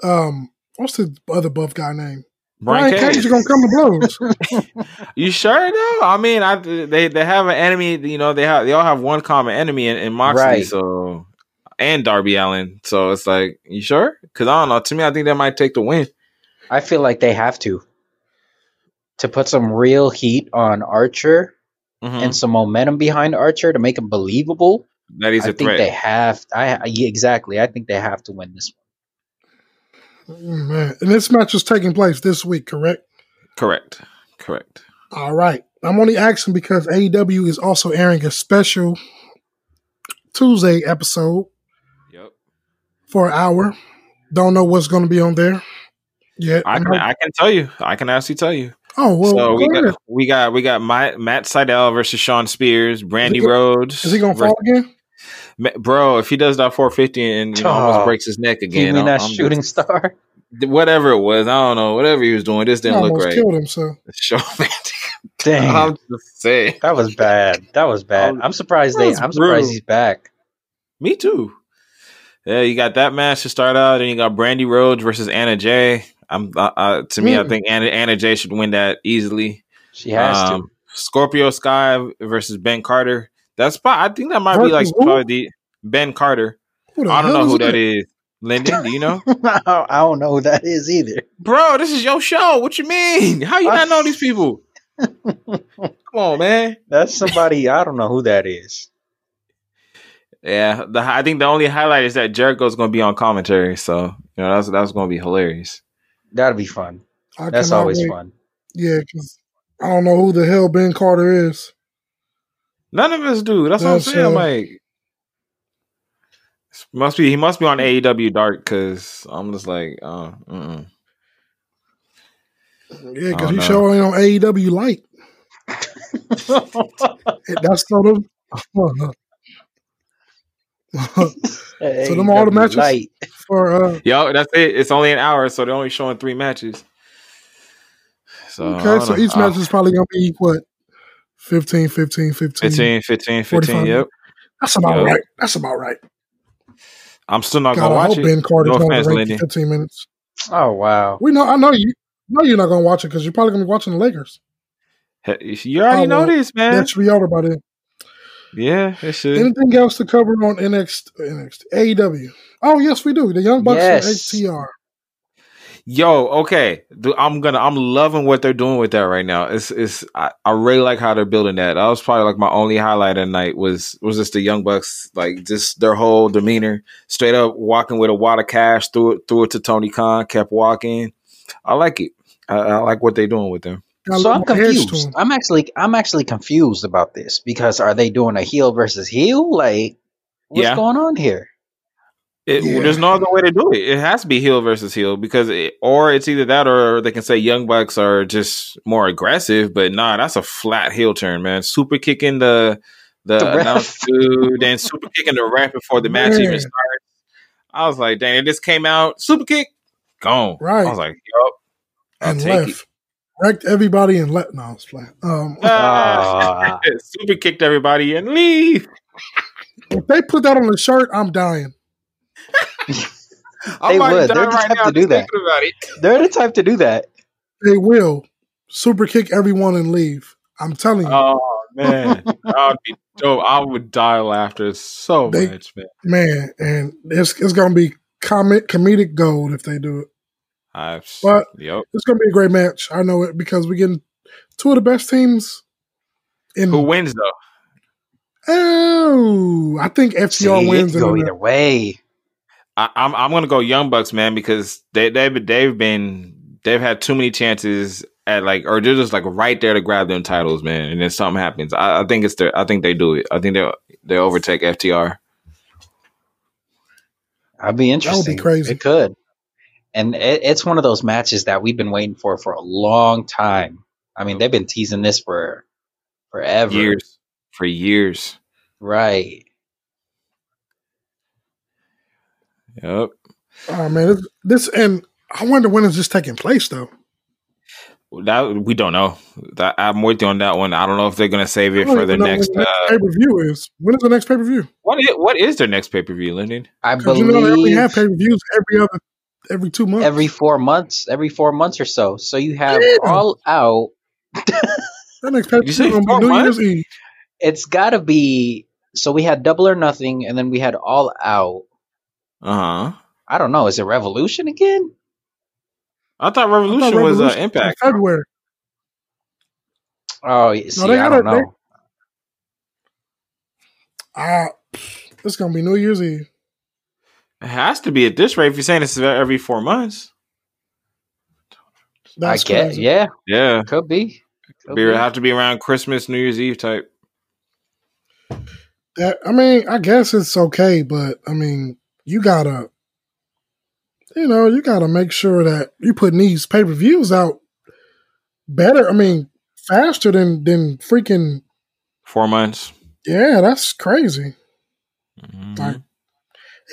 [SPEAKER 1] um what's the other buff guy name?
[SPEAKER 2] Brian,
[SPEAKER 1] Brian
[SPEAKER 2] Cage.
[SPEAKER 1] Cage is gonna come to blows.
[SPEAKER 2] You sure though? I mean, I they they have an enemy. You know, they have they all have one common enemy in, in Moxley.
[SPEAKER 3] Right.
[SPEAKER 2] So and Darby Allin. So it's like, you sure? Because I don't know. To me, I think they might take the win.
[SPEAKER 3] I feel like they have to to put some real heat on Archer
[SPEAKER 2] Mhm.
[SPEAKER 3] and some momentum behind Archer to make him believable.
[SPEAKER 2] That he's
[SPEAKER 3] I
[SPEAKER 2] a
[SPEAKER 3] think
[SPEAKER 2] threat.
[SPEAKER 3] they have. I yeah, exactly. I think they have to win this
[SPEAKER 1] Mm, Man, and this match is taking place this week, correct?
[SPEAKER 2] Correct. Correct.
[SPEAKER 1] All right. I'm only asking because AEW is also airing a special Tuesday episode
[SPEAKER 2] Yep.
[SPEAKER 1] For an hour. Don't know what's going to be on there yet.
[SPEAKER 2] I can I can tell you. I can actually tell you.
[SPEAKER 1] oh well,
[SPEAKER 2] so we
[SPEAKER 1] go ahead.
[SPEAKER 2] got we got we got my, Matt Sydal versus Shawn Spears, Brandi
[SPEAKER 1] Is he-
[SPEAKER 2] Rhodes.
[SPEAKER 1] is he going to fall again?
[SPEAKER 2] Bro, if he does that 450 and you know,
[SPEAKER 3] Oh.
[SPEAKER 2] almost breaks his neck
[SPEAKER 3] You
[SPEAKER 2] again,
[SPEAKER 3] mean
[SPEAKER 2] I'm-
[SPEAKER 3] that
[SPEAKER 2] I'm
[SPEAKER 3] shooting
[SPEAKER 2] just-
[SPEAKER 3] star?
[SPEAKER 2] whatever it was, I don't know, whatever he was doing, this didn't look
[SPEAKER 1] almost
[SPEAKER 2] right.
[SPEAKER 1] killed himself.
[SPEAKER 2] Show man,
[SPEAKER 3] Dang,
[SPEAKER 2] I'm just saying.
[SPEAKER 3] that was bad. That was bad. I'm surprised they. I'm surprised he's back.
[SPEAKER 2] Me too. Yeah, you got that match to start out, and you got Brandi Rhodes versus Anna Jay. I'm uh, uh, to me, I
[SPEAKER 1] Mm.
[SPEAKER 2] think Anna Anna Jay should win that easily.
[SPEAKER 3] She has
[SPEAKER 2] Um, Scorpio Sky versus Ben Carter. That's probably, I think that might be like
[SPEAKER 1] who?
[SPEAKER 2] probably the Ben Carter.
[SPEAKER 1] The
[SPEAKER 2] I don't know who
[SPEAKER 1] that?
[SPEAKER 2] that is. Lyndon, do you know?
[SPEAKER 3] I don't know who that is either.
[SPEAKER 2] Bro, this is your show. What you mean? How you not know these people? Come on, man.
[SPEAKER 3] That's somebody. I don't know who that is.
[SPEAKER 2] Yeah, the I think the only highlight is that Jericho's going to be on commentary, so you know that's that's going to be hilarious.
[SPEAKER 3] That'll be fun.
[SPEAKER 1] I
[SPEAKER 3] That's always
[SPEAKER 1] wait.
[SPEAKER 3] fun.
[SPEAKER 1] Yeah, because I don't know who the hell Ben Carter is.
[SPEAKER 2] None of us do. That's,
[SPEAKER 1] That's,
[SPEAKER 2] what I'm saying.
[SPEAKER 1] uh,
[SPEAKER 2] like, must be he must be on AEW Dark because I'm just like, uh, mm-mm.
[SPEAKER 1] Yeah, because
[SPEAKER 2] he's
[SPEAKER 1] he showing on AEW Light. That's sort of.
[SPEAKER 3] so
[SPEAKER 1] them all the matches?
[SPEAKER 3] Light.
[SPEAKER 1] for uh,
[SPEAKER 2] yo, that's it. It's only an hour, so they're only showing three matches. So
[SPEAKER 1] okay, so
[SPEAKER 2] know.
[SPEAKER 1] each
[SPEAKER 2] Uh,
[SPEAKER 1] match is probably gonna be what 15, 15, 15.
[SPEAKER 2] 15, 15, 15.
[SPEAKER 1] 45
[SPEAKER 2] Yep.
[SPEAKER 1] That's about
[SPEAKER 2] Yep.
[SPEAKER 1] right. That's about right.
[SPEAKER 2] I'm still not
[SPEAKER 1] God,
[SPEAKER 2] gonna
[SPEAKER 1] I
[SPEAKER 2] watch
[SPEAKER 1] hope
[SPEAKER 2] it.
[SPEAKER 1] Ben Carter's
[SPEAKER 2] No
[SPEAKER 1] gonna
[SPEAKER 2] offense,
[SPEAKER 1] rank
[SPEAKER 2] Lindy.
[SPEAKER 1] 15 minutes.
[SPEAKER 3] Oh wow.
[SPEAKER 1] We know. I know you. know you're not gonna watch it because you're probably gonna be watching the Lakers.
[SPEAKER 2] He- You already
[SPEAKER 1] Oh,
[SPEAKER 2] know
[SPEAKER 1] well,
[SPEAKER 2] this, man.
[SPEAKER 1] That should be over by then.
[SPEAKER 2] Yeah, it should.
[SPEAKER 1] Anything else to cover on NXT, NXT AEW? Oh yes, we do. The Young Bucks
[SPEAKER 3] Yes.
[SPEAKER 1] and HTR.
[SPEAKER 2] Yo, okay. I'm gonna I'm loving what they're doing with that right now. It's it's I, I really like how they're building that. That was probably like my only highlight of the night was was just the Young Bucks, like just their whole demeanor. Straight up walking with a wad of cash, threw it threw it to Tony Khan, kept walking. I like it. I, I like what they're doing with them.
[SPEAKER 1] Got a
[SPEAKER 3] So I'm
[SPEAKER 1] more edge to
[SPEAKER 3] confused. I'm actually I'm actually confused about this because are they doing a heel versus heel? Like what's
[SPEAKER 2] Yeah.
[SPEAKER 3] going on here?
[SPEAKER 2] It,
[SPEAKER 1] Yeah.
[SPEAKER 2] There's no other way to do it. It has to be heel versus heel because, it, or it's either that or they can say Young Bucks are just more aggressive. But nah, that's a flat heel turn, man. Super kicking the the,
[SPEAKER 3] The ref.
[SPEAKER 2] announce dude, then super kicking the ref before the match even starts. I was like, dang, it just came out super kick, gone.
[SPEAKER 1] Right.
[SPEAKER 2] I was like, yup, I'll
[SPEAKER 1] and
[SPEAKER 2] take
[SPEAKER 1] left. Wrecked everybody and left. No, it's flat. Um,
[SPEAKER 2] it. Ah. super kicked everybody and leave.
[SPEAKER 1] if they put that on the shirt, I'm dying.
[SPEAKER 2] I
[SPEAKER 3] They would. They're the
[SPEAKER 2] right
[SPEAKER 3] type to do that.
[SPEAKER 2] thinking about it.
[SPEAKER 3] They're the type to do that.
[SPEAKER 1] They will super kick everyone and leave. I'm telling you,
[SPEAKER 2] Oh man, that would be dope. I would die of laughter so
[SPEAKER 1] They-
[SPEAKER 2] much, man.
[SPEAKER 1] man. And it's it's gonna be comic comedic gold if they do it.
[SPEAKER 2] I,
[SPEAKER 1] But-
[SPEAKER 2] yep.
[SPEAKER 1] It's gonna be a great match. I know it because we're getting two of the best teams. In
[SPEAKER 2] Who wins though?
[SPEAKER 1] oh, I think FTR
[SPEAKER 3] See, it
[SPEAKER 1] wins.
[SPEAKER 3] can go either
[SPEAKER 1] the,
[SPEAKER 3] way.
[SPEAKER 2] I, I'm I'm gonna go Young Bucks, man, because they they've they've been they've had too many chances at like or they're just like right there to grab them titles, man. And then something happens. I, I think it's their I think they do it. I think they they overtake FTR.
[SPEAKER 3] That'd be interesting.
[SPEAKER 1] crazy.
[SPEAKER 3] It could. And it, it's one of those matches that we've been waiting for for a long time. I mean, they've been teasing this for forever.
[SPEAKER 2] Years for years.
[SPEAKER 3] Right.
[SPEAKER 2] Yep.
[SPEAKER 1] oh man, this, this and I wonder when is this taking place though.
[SPEAKER 2] That we don't know. That, I'm with you on that one. I don't know if they're gonna save it for the next. Uh,
[SPEAKER 1] pay per view is. When is the next pay per view?
[SPEAKER 2] what is, what is their next pay per view, Lyndon?
[SPEAKER 3] I
[SPEAKER 1] Because you know they only have pay per views every other every two months.
[SPEAKER 3] every four months, every four months or so. So you have
[SPEAKER 1] Damn.
[SPEAKER 3] all out.
[SPEAKER 1] that next pay
[SPEAKER 2] You say four
[SPEAKER 1] New
[SPEAKER 2] months?
[SPEAKER 1] Year's Eve.
[SPEAKER 3] It's got to be. So we had double or nothing, and then we had all out.
[SPEAKER 2] Uh huh.
[SPEAKER 3] I don't know. Is it Revolution again?
[SPEAKER 2] I thought
[SPEAKER 1] I
[SPEAKER 2] Revolution, was uh,
[SPEAKER 1] Revolution in
[SPEAKER 2] Impact.
[SPEAKER 1] February.
[SPEAKER 3] Oh, you see,
[SPEAKER 1] they
[SPEAKER 3] I
[SPEAKER 1] got
[SPEAKER 3] don't
[SPEAKER 1] it. They-
[SPEAKER 3] know.
[SPEAKER 1] Ah, it's gonna be New Year's Eve.
[SPEAKER 2] It has to be at this rate if you're saying it's every four months.
[SPEAKER 1] That's
[SPEAKER 3] I get.
[SPEAKER 1] crazy.
[SPEAKER 3] Yeah,
[SPEAKER 2] Yeah,
[SPEAKER 3] could be. Could
[SPEAKER 2] be,
[SPEAKER 3] be.
[SPEAKER 2] have to be around Christmas, New Year's Eve type.
[SPEAKER 1] That I mean, I guess it's okay, but I mean, you gotta, you know, you gotta make sure that you putting these pay per views out better. I mean, faster than than freaking
[SPEAKER 2] Four months.
[SPEAKER 1] yeah. That's crazy.
[SPEAKER 2] Mhm.
[SPEAKER 1] Like,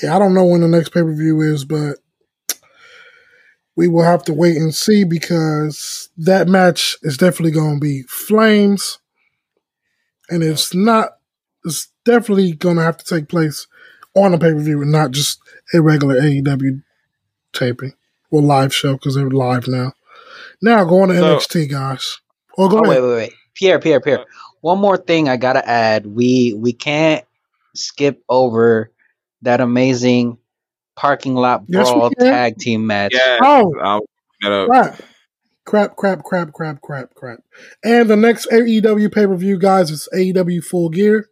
[SPEAKER 1] yeah, I don't know when the next pay per view is, but we will have to wait and see because that match is definitely going to be flames, and it's not. It's definitely going to have to take place on a pay per view and not just a regular AEW taping or live show because they're live now. Now going to
[SPEAKER 2] So-
[SPEAKER 1] NXT, guys. Oh, go
[SPEAKER 3] Oh,
[SPEAKER 1] ahead.
[SPEAKER 3] wait, wait, wait. Pierre, Pierre, Pierre. One more thing I gotta add. We we can't skip over that amazing parking lot brawl
[SPEAKER 1] can.
[SPEAKER 3] tag team match.
[SPEAKER 2] Yeah.
[SPEAKER 1] Oh,
[SPEAKER 2] I'll bring that up.
[SPEAKER 1] crap. Crap, crap, crap, crap, crap, crap. And the next AEW pay per view, guys, is AEW Full Gear.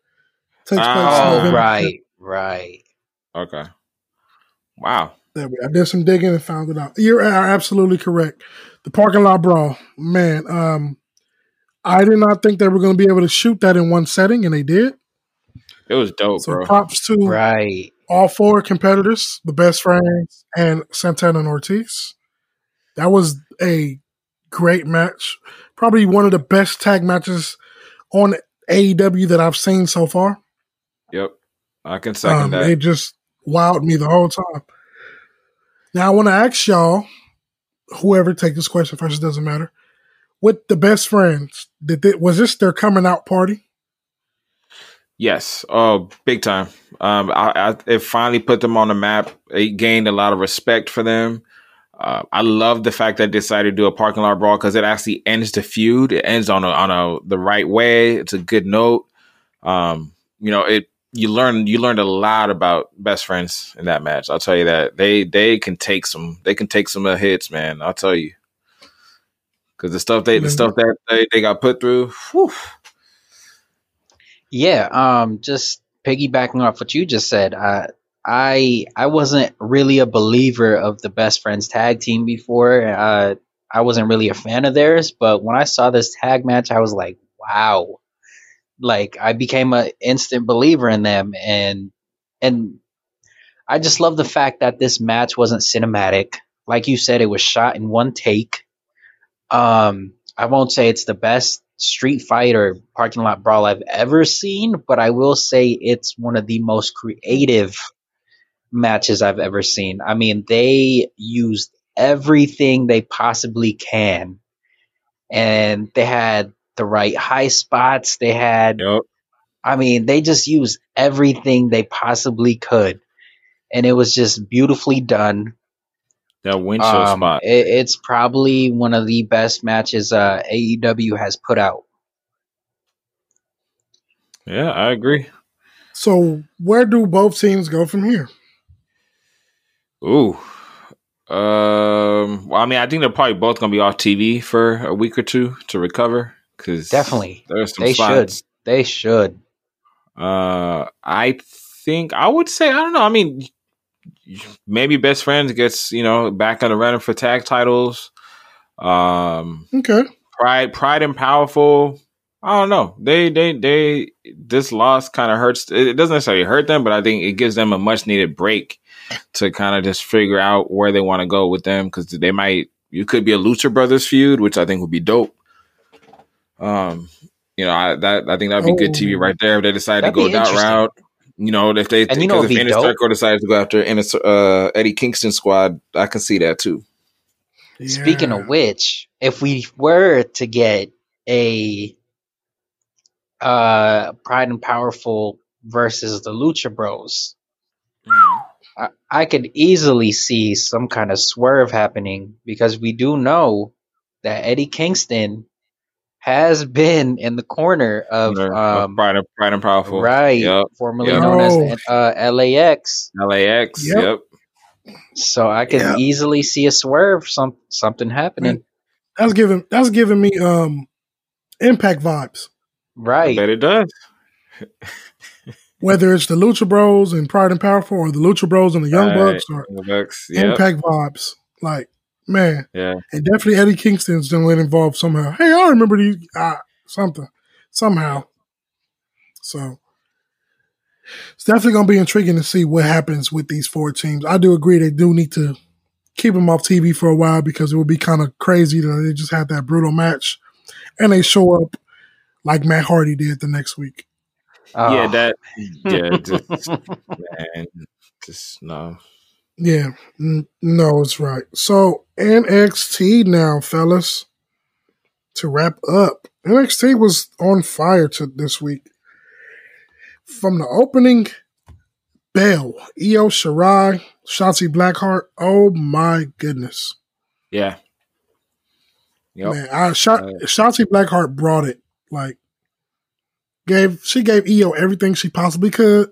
[SPEAKER 1] Takes place
[SPEAKER 2] Oh,
[SPEAKER 1] November.
[SPEAKER 3] right, right.
[SPEAKER 2] Okay. Wow.
[SPEAKER 1] There we I did some digging and found it out. You're absolutely correct. The parking lot brawl, man. Um, I did not think they were going to be able to shoot that in one setting, and they did.
[SPEAKER 2] It was dope,
[SPEAKER 1] So
[SPEAKER 2] bro.
[SPEAKER 1] props to
[SPEAKER 3] Right.
[SPEAKER 1] All four competitors, the best friends, and Santana and Ortiz. That was a great match. Probably one of the best tag matches on AEW that I've seen so far.
[SPEAKER 2] Yep. I can second
[SPEAKER 1] Um,
[SPEAKER 2] that.
[SPEAKER 1] it just wowed me the whole time. Now I want to ask y'all, whoever take this question first, it doesn't matter. With the best friends, did they, was this their coming out party?
[SPEAKER 2] Yes, oh, big time. Um, I, I, it finally put them on the map. It gained a lot of respect for them. Uh, I love the fact that they decided to do a parking lot brawl because it actually ends the feud. It ends on a on a the right way. It's a good note. Um, you know, it you learn you learned a lot about best friends in that match. I'll tell you that they they can take some they can take some hits, man. I'll tell you because the stuff they the stuff that they, they got put through. Whew.
[SPEAKER 3] Yeah, um, just piggybacking off what you just said, uh, I I wasn't really a believer of the best friends tag team before. Uh, I wasn't really a fan of theirs, but when I saw this tag match, I was like, wow. Like I became an instant believer in them and and I just love the fact that this match wasn't cinematic. Like you said, it was shot in one take. Um, I won't say it's the best street fight or parking lot brawl I've ever seen, but I will say it's one of the most creative matches I've ever seen. I mean, they used everything they possibly can. And they had the right high spots. They had,
[SPEAKER 2] Yep.
[SPEAKER 3] I mean, they just used everything they possibly could. And it was just beautifully done.
[SPEAKER 2] That windshield
[SPEAKER 3] Um,
[SPEAKER 2] spot.
[SPEAKER 3] it- it's probably one of the best matches uh, AEW has put out.
[SPEAKER 2] Yeah, I agree.
[SPEAKER 1] So where do both teams go from here?
[SPEAKER 2] Ooh. Um. Well, I mean, I think they're probably both gonna be off TV for a week or two to recover. Because
[SPEAKER 3] Definitely.
[SPEAKER 2] there's some
[SPEAKER 3] They
[SPEAKER 2] spots.
[SPEAKER 3] should. They should.
[SPEAKER 2] Uh, I think I would say I don't know. I mean, maybe best friends gets you know back on the running for tag titles. Um,
[SPEAKER 1] Okay.
[SPEAKER 2] pride, pride and powerful. I don't know. They, they, they. This loss kind of hurts. It doesn't necessarily hurt them, but I think it gives them a much needed break to kind of just figure out where they want to go with them because they might. You could be a Lucha Brothers feud, which I think would be dope. Um, you know, I that I think that'd be good TV
[SPEAKER 1] Oh.
[SPEAKER 2] right there if they decide to go that route. You know, if they
[SPEAKER 3] And you know
[SPEAKER 2] if
[SPEAKER 3] be
[SPEAKER 2] Inner? Circle decides to go after Inner, uh, Eddie Kingston squad, I can see that too.
[SPEAKER 3] Speaking of which, if we were to get a uh Pride and Powerful versus the Lucha Bros, I, I could easily see some kind of swerve happening because we do know that Eddie Kingston has been in the corner of
[SPEAKER 2] Or- or
[SPEAKER 3] um
[SPEAKER 2] Pride, and- Pride and Powerful,
[SPEAKER 3] right,
[SPEAKER 2] Yep.
[SPEAKER 3] formerly
[SPEAKER 2] Yep.
[SPEAKER 3] known
[SPEAKER 1] Oh.
[SPEAKER 3] as uh, LAX.
[SPEAKER 2] LAX.
[SPEAKER 1] Yep.
[SPEAKER 2] Yep.
[SPEAKER 3] So I can
[SPEAKER 1] Yeah.
[SPEAKER 3] easily see a swerve, some something happening.
[SPEAKER 1] That's giving that's giving me um impact vibes.
[SPEAKER 2] I
[SPEAKER 3] Right.
[SPEAKER 2] bet it does.
[SPEAKER 1] Whether it's the Lucha Bros and Pride and Powerful or the Lucha Bros and the Young
[SPEAKER 2] Right.
[SPEAKER 1] Bucks or
[SPEAKER 2] Bucks. Yep.
[SPEAKER 1] impact vibes. Like, man.
[SPEAKER 2] Yeah.
[SPEAKER 1] And definitely Eddie Kingston's gonna get involved somehow. Hey, I remember these uh, something. Somehow. So it's definitely gonna be intriguing to see what happens with these four teams. I do agree they do need to keep them off TV for a while because it would be kind of crazy that they just had that brutal match and they show up like Matt Hardy did the next week.
[SPEAKER 2] Yeah.
[SPEAKER 3] Oh.
[SPEAKER 2] That. Yeah. Just, man. Just no.
[SPEAKER 1] Yeah, n- no, it's right. So NXT now, fellas. To wrap up, NXT was on fire to this week. From the opening bell, Io Shirai, Shotzi Blackheart. Oh my goodness,
[SPEAKER 2] Yeah. Yep.
[SPEAKER 1] man! I shot
[SPEAKER 2] Uh,
[SPEAKER 1] Shotzi Blackheart brought it. Like gave she gave Io everything she possibly could,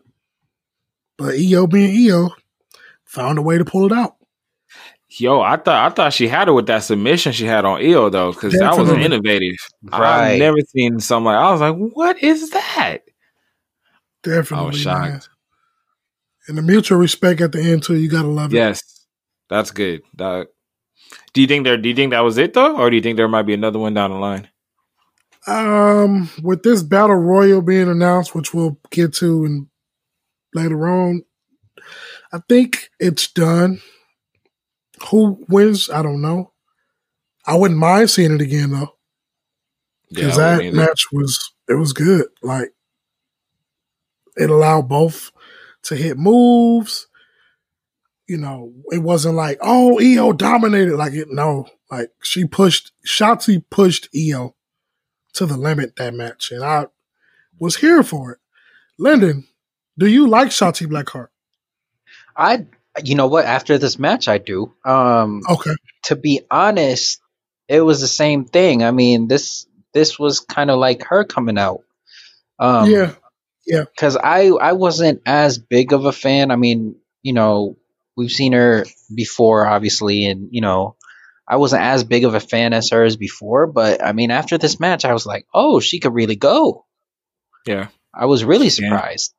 [SPEAKER 1] but Io being Io found a way to pull it out.
[SPEAKER 2] Yo, I thought I thought she had it with that submission she had on Io though, because that was innovative.
[SPEAKER 3] Right.
[SPEAKER 2] I've never seen something like. I was like, what is that?
[SPEAKER 1] Definitely,
[SPEAKER 2] I was
[SPEAKER 1] man.
[SPEAKER 2] shocked.
[SPEAKER 1] And the mutual respect at the end too. You gotta love it.
[SPEAKER 2] Yes, that's good. That, do you think there? Do you think that was it though, or do you think there might be another one down the line?
[SPEAKER 1] Um, with this battle royal being announced, which we'll get to in later on, I think it's done. Who wins? I don't know. I wouldn't mind seeing it again though, because
[SPEAKER 2] I
[SPEAKER 1] that
[SPEAKER 2] wouldn't
[SPEAKER 1] match was it was good. Like it allowed both to hit moves. You know, it wasn't like oh Io dominated. Like it no, like she pushed Shotzi pushed Io to the limit that match, and I was here for it. Lyndon, do you like Shotzi Blackheart?
[SPEAKER 3] I, you know what? After this match, I do. Um,
[SPEAKER 1] Okay,
[SPEAKER 3] to be honest, it was the same thing. I mean this this was kind of like her coming out. Um,
[SPEAKER 1] yeah, Yeah.
[SPEAKER 3] Because I I wasn't as big of a fan. I mean, you know, we've seen her before, obviously, and you know, I wasn't as big of a fan as her as before. But I mean, after this match, I was like, oh, she could really go.
[SPEAKER 2] Yeah.
[SPEAKER 3] I was really
[SPEAKER 2] She can.
[SPEAKER 3] surprised.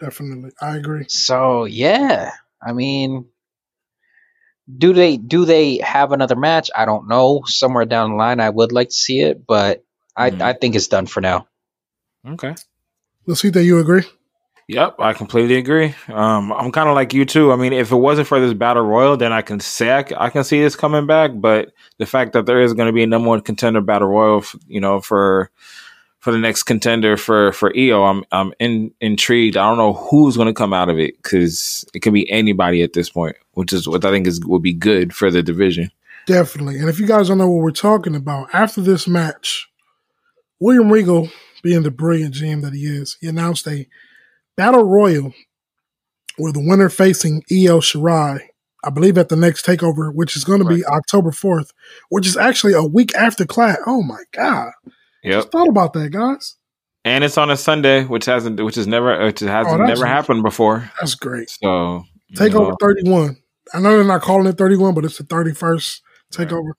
[SPEAKER 1] Definitely, I agree.
[SPEAKER 3] So yeah, I mean, do they do they have another match? I don't know. Somewhere down the line, I would like to see it, but I
[SPEAKER 2] Mhm.
[SPEAKER 3] I think it's done for now.
[SPEAKER 2] Okay.
[SPEAKER 1] Let's see that you agree.
[SPEAKER 2] Yep, I completely agree. Um, I'm kind of like you too. I mean, if it wasn't for this battle royal, then I can say I can see this coming back. But the fact that there is going to be a number one contender battle royal, f- you know, for for the next contender for for Io, I'm I'm in, intrigued. I don't know who's going to come out of it because it could be anybody at this point, which is what I think is would be good for the division.
[SPEAKER 1] Definitely. And if you guys don't know what we're talking about, after this match, William Regal, being the brilliant GM that he is, he announced a battle royal with the winner facing Io Shirai, I believe at the next takeover, which is going to be October 4th, which is actually a week after Clash. Oh my God.
[SPEAKER 2] Yep,
[SPEAKER 1] Just thought about that, guys.
[SPEAKER 2] and it's on a Sunday, which hasn't which has never which hasn't
[SPEAKER 1] Oh,
[SPEAKER 2] never happened before.
[SPEAKER 1] That's great.
[SPEAKER 2] So
[SPEAKER 1] Takeover 31. I know they're not calling it 31, but it's the 31st takeover.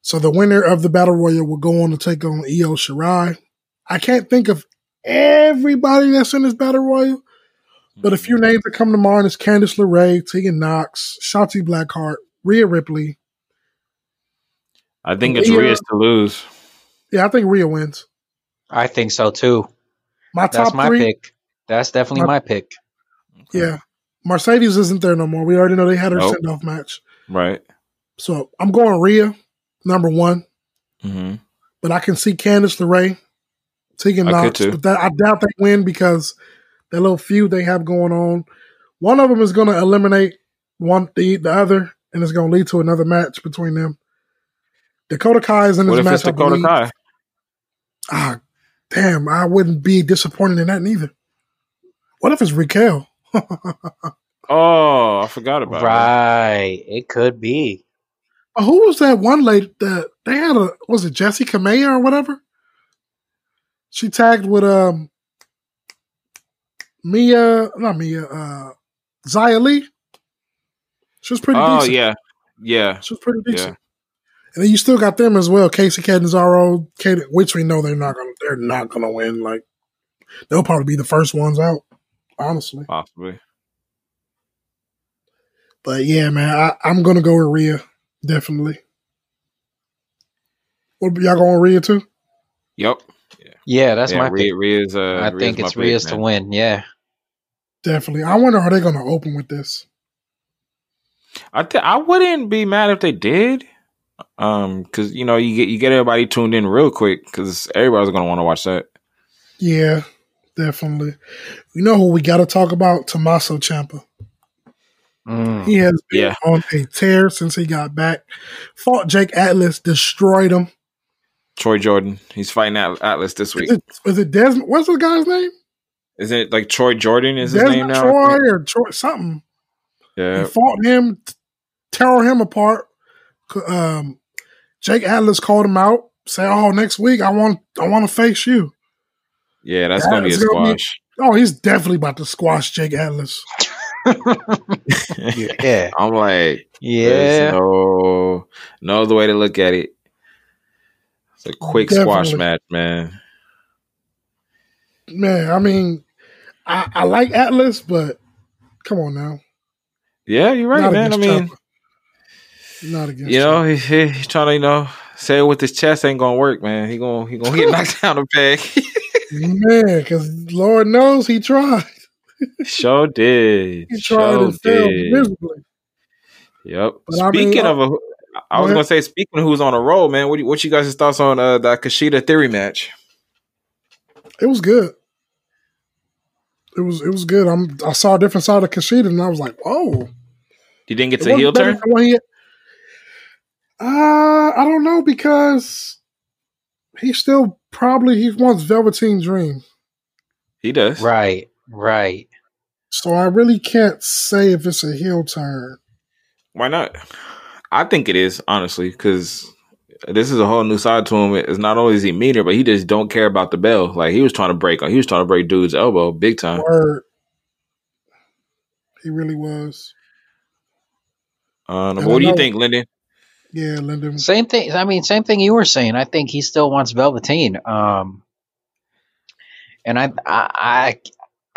[SPEAKER 1] So the winner of the battle royal will go on to take on Io Shirai. I can't think of everybody that's in this battle royal, but a mm-hmm. few names that come to mind is Candice LeRae, Tegan Nox, Shotzi Blackheart, Rhea Ripley.
[SPEAKER 2] I think it's
[SPEAKER 1] Rhea-
[SPEAKER 2] Rhea's to lose.
[SPEAKER 1] Yeah, I think Rhea wins.
[SPEAKER 3] I think so too.
[SPEAKER 1] My
[SPEAKER 3] That's
[SPEAKER 1] top
[SPEAKER 3] my
[SPEAKER 1] three.
[SPEAKER 3] pick. That's definitely
[SPEAKER 1] My-
[SPEAKER 3] my pick.
[SPEAKER 1] Yeah. Mercedes isn't there no more. We already know they had her
[SPEAKER 2] Nope.
[SPEAKER 1] send off match.
[SPEAKER 2] Right.
[SPEAKER 1] So I'm going Rhea, number one.
[SPEAKER 2] hmm
[SPEAKER 1] but I can see Candice LeRae, Tegan
[SPEAKER 2] I could
[SPEAKER 1] Nox,
[SPEAKER 2] too.
[SPEAKER 1] but that, I doubt they win because that little feud they have going on. One of them is going to eliminate one the, the other, and it's going to lead to another match between them. Dakota Kai is in
[SPEAKER 2] What
[SPEAKER 1] this
[SPEAKER 2] if
[SPEAKER 1] match.
[SPEAKER 2] it's
[SPEAKER 1] I
[SPEAKER 2] Dakota. Kai?
[SPEAKER 1] Ah, damn! I wouldn't be disappointed in that neither. What if it's Raquel?
[SPEAKER 2] Oh, I forgot about it.
[SPEAKER 3] Right. It could be.
[SPEAKER 1] Uh, Who was that one lady that they had a was it Jessica Maya or whatever? She tagged with um Mia, not Mia, uh Zia Lee. She was pretty
[SPEAKER 2] Oh
[SPEAKER 1] decent.
[SPEAKER 2] yeah, yeah.
[SPEAKER 1] She was pretty decent. And then you still got them as well, Kacy Catanzaro, Kate, which we know they're not gonna they're not gonna win. Like they'll probably be the first ones out, honestly.
[SPEAKER 2] Possibly.
[SPEAKER 1] But yeah, man, I, I'm gonna go with Rhea, definitely. What y'all going with Rhea too?
[SPEAKER 2] Yep.
[SPEAKER 3] Yeah, that's
[SPEAKER 2] yeah,
[SPEAKER 3] my
[SPEAKER 2] Rhea,
[SPEAKER 3] pick.
[SPEAKER 2] Rhea's, uh,
[SPEAKER 3] I
[SPEAKER 2] Rhea's
[SPEAKER 3] think
[SPEAKER 2] my
[SPEAKER 3] it's
[SPEAKER 2] pick,
[SPEAKER 3] Rhea's to win. Yeah.
[SPEAKER 1] Definitely. I wonder are they're going to open with this.
[SPEAKER 2] I th- I wouldn't be mad if they did. Um, because you know you get you get everybody tuned in real quick because everybody's gonna want to watch that.
[SPEAKER 1] Yeah, definitely. You know who we got to talk about? Tommaso Ciampa.
[SPEAKER 3] Mm.
[SPEAKER 1] He has been
[SPEAKER 2] Yeah.
[SPEAKER 1] on a tear since he got back. Fought Jake Atlas, destroyed him.
[SPEAKER 2] Troy Jordan, he's fighting At- Atlas this
[SPEAKER 1] Is
[SPEAKER 2] week.
[SPEAKER 1] it, is it Desmond? What's the guy's name?
[SPEAKER 2] Isn't it like Troy Jordan is his name now?
[SPEAKER 1] Troy or Troy something.
[SPEAKER 2] Yeah.
[SPEAKER 1] He fought him, t- tore him apart. Um, Jake Atlas called him out. Say, "Oh, next week I want I want to face you."
[SPEAKER 2] Yeah, that's gonna be a
[SPEAKER 1] That's gonna be-
[SPEAKER 2] squash.
[SPEAKER 1] Oh, he's definitely about to squash Jake Atlas.
[SPEAKER 3] yeah.
[SPEAKER 2] I'm like,
[SPEAKER 3] Yeah.
[SPEAKER 2] no no other way to look at it. It's a quick squash match, man.
[SPEAKER 1] Man, I mean, I, I like Atlas, but come on now.
[SPEAKER 2] Yeah, you're right,
[SPEAKER 1] Not
[SPEAKER 2] man. I mean,
[SPEAKER 1] Ciampa. Not against
[SPEAKER 2] you know,
[SPEAKER 1] Ciampa.
[SPEAKER 2] he, he, he's trying to, you know, say it with his chest ain't gonna work, man. He gonna he gonna get knocked down a peg.
[SPEAKER 1] man, because Lord knows he tried.
[SPEAKER 2] sure did.
[SPEAKER 1] He tried
[SPEAKER 2] Sure
[SPEAKER 1] and failed miserably.
[SPEAKER 2] Yep.
[SPEAKER 1] But I mean,
[SPEAKER 2] speaking of a, I was
[SPEAKER 1] ahead.
[SPEAKER 2] gonna say, speaking of who's on a roll, man. What what you guys' thoughts on uh, that Kushida Theory match?
[SPEAKER 1] It was good. It was it was good. I'm I saw a different side of Kushida and I was like, oh,
[SPEAKER 2] You didn't get to heel turn?
[SPEAKER 1] he- Uh, I don't know because he still probably he wants Velveteen Dream,
[SPEAKER 2] He does.
[SPEAKER 3] Right. Right.
[SPEAKER 1] so I really can't say if it's a heel turn.
[SPEAKER 2] Why not? I think it is honestly because this is a whole new side to him. It's not only is he meaner, but he just don't care about the bell. Like he was trying to break, on, he was trying to break dude's elbow big time.
[SPEAKER 1] Word. He really was.
[SPEAKER 2] Uh, what do you think, Lyndon?
[SPEAKER 1] Yeah, Lyndon.
[SPEAKER 3] Same thing. I mean, same thing you were saying. I think he still wants Velveteen. Um, and I, I, I,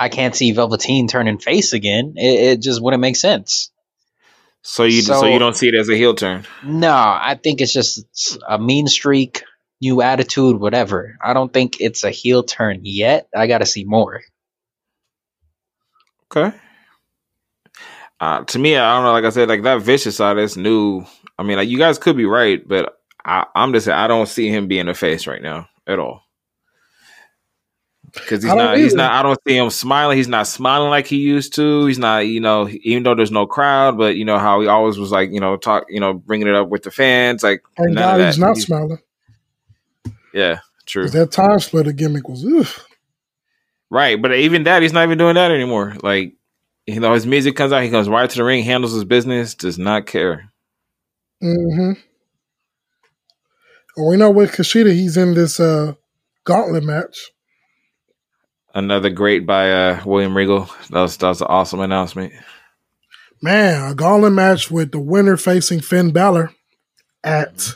[SPEAKER 3] I can't see Velveteen turning face again. It, it just wouldn't make sense.
[SPEAKER 2] So you so,
[SPEAKER 3] So-
[SPEAKER 2] you don't see it as a heel turn?
[SPEAKER 3] No, I think it's just a mean streak, new attitude, whatever. I don't think it's a heel turn yet. I got to see more.
[SPEAKER 2] Okay. Uh, to me, I don't know. Like I said, like that vicious side is new. I mean, like you guys could be right, but I, I'm just saying I don't see him being a face right now at all. Because he's not. He's not. I don't see him smiling. He's not smiling like he used to. He's not. You know, even though there's no crowd, but you know how he always was like, you know, talk. You know, bringing it up with the fans. Like
[SPEAKER 1] Thank
[SPEAKER 2] none of
[SPEAKER 1] God
[SPEAKER 2] that.
[SPEAKER 1] he's not
[SPEAKER 2] He's-
[SPEAKER 1] smiling.
[SPEAKER 2] Yeah, true.
[SPEAKER 1] that time splitter gimmick was, oof.
[SPEAKER 2] Right, but even that, he's not even doing that anymore. Like, you know, his music comes out, he comes right to the ring, handles his business, does not care.
[SPEAKER 1] Mm-hmm. We know with Kushida, he's in this uh, gauntlet match.
[SPEAKER 2] Another great by uh, William Regal. That was that was an awesome announcement.
[SPEAKER 1] Man, a gauntlet match with the winner facing Finn Balor at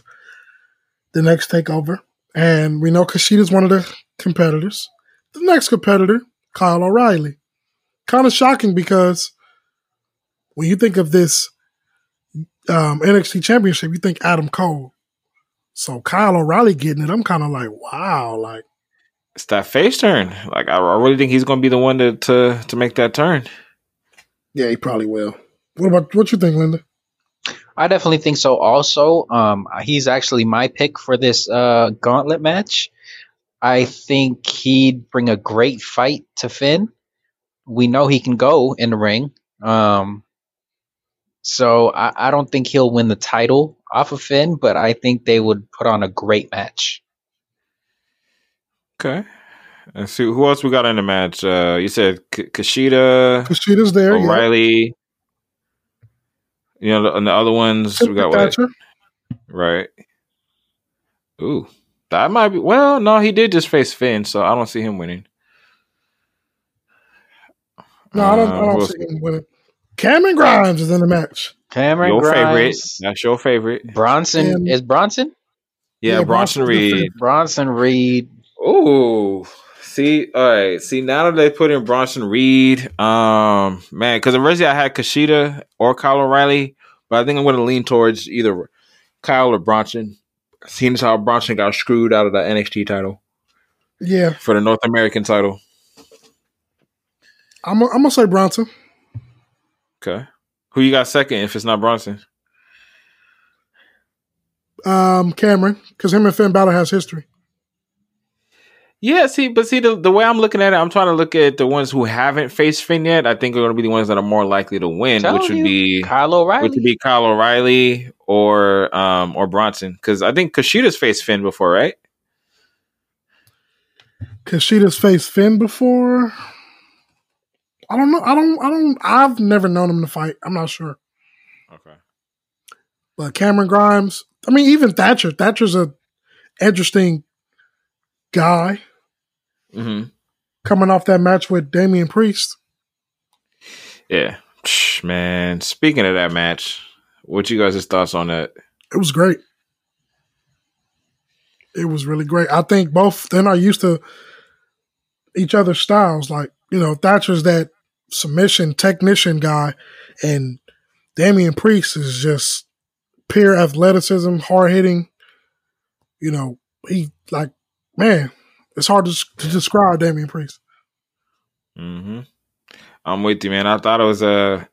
[SPEAKER 1] the next takeover. And we know Kushida's one of the competitors. The next competitor, Kyle O'Reilly. Kind of shocking because when you think of this um, NXT championship, you think Adam Cole. So Kyle O'Reilly getting it, I'm kind of like, wow, like
[SPEAKER 2] It's that face turn. Like I, I really think he's going to be the one to, to to make that turn.
[SPEAKER 1] yeah, he probably will. What about what you think, Linda?
[SPEAKER 3] I definitely think so. Also, um, he's actually my pick for this uh, gauntlet match. I think he'd bring a great fight to Finn. We know he can go in the ring. Um, so I, I don't think he'll win the title off of Finn, but I think they would put on a great match.
[SPEAKER 2] Okay. Let's see who else we got in the match. Uh, you said K- Kushida,
[SPEAKER 1] Kushida's there. yeah.
[SPEAKER 2] O'Reilly. You know, the- and the other ones we got what? Right. Ooh, that might be. Well, no, he did just face Finn, so I don't see him winning.
[SPEAKER 1] No, I don't,
[SPEAKER 2] Uh,
[SPEAKER 1] I don't see him winning. Cameron Grimes is in the match.
[SPEAKER 3] Cameron
[SPEAKER 2] Your favorite.
[SPEAKER 3] Grimes,
[SPEAKER 2] That's your favorite.
[SPEAKER 3] Bronson
[SPEAKER 1] And-
[SPEAKER 3] is Bronson.
[SPEAKER 2] Yeah,
[SPEAKER 1] Yeah,
[SPEAKER 2] Bronson
[SPEAKER 1] Bronson's the
[SPEAKER 2] Reed.
[SPEAKER 3] Bronson Reed.
[SPEAKER 2] Ooh. See, all right. See, now that they put in Bronson Reed, um, man, because originally I had Kushida or Kyle O'Reilly, but I think I'm going to lean towards either Kyle or Bronson. Seeing as how Bronson got screwed out of the NXT title
[SPEAKER 1] Yeah,
[SPEAKER 2] for the North American title.
[SPEAKER 1] I'm, I'm gonna say Bronson.
[SPEAKER 2] Okay. Who you got second if it's not Bronson?
[SPEAKER 1] Um, Cameron, because him and Finn Balor has history.
[SPEAKER 2] Yeah, see, but see, the, the way I'm looking at it, I'm trying to look at the ones who haven't faced Finn yet. I think are going to be the ones that are more likely to win,
[SPEAKER 3] Tell
[SPEAKER 2] which would
[SPEAKER 3] you,
[SPEAKER 2] be
[SPEAKER 3] Kyle O'Reilly.
[SPEAKER 2] which would be Kyle O'Reilly or um or Bronson, because I think Kushida's faced Finn before, right?
[SPEAKER 1] Kushida's faced Finn before. I don't know. I don't. I don't. I've never known him to fight. I'm not sure.
[SPEAKER 2] Okay.
[SPEAKER 1] But Cameron Grimes. I mean, even Thatcher. Thatcher's a interesting guy
[SPEAKER 2] hmm
[SPEAKER 1] coming off that match with Damian Priest.
[SPEAKER 2] Yeah, man. Speaking of that match, what you guys' thoughts on that?
[SPEAKER 1] It was great. It was really great. I think both they're not used to each other's styles. Like, you know, Thatcher's that submission technician guy, and Damian Priest is just pure athleticism, hard hitting. You know, he like man, it's hard to, to describe Damian Priest.
[SPEAKER 2] hmm I'm with you, man. I thought it was a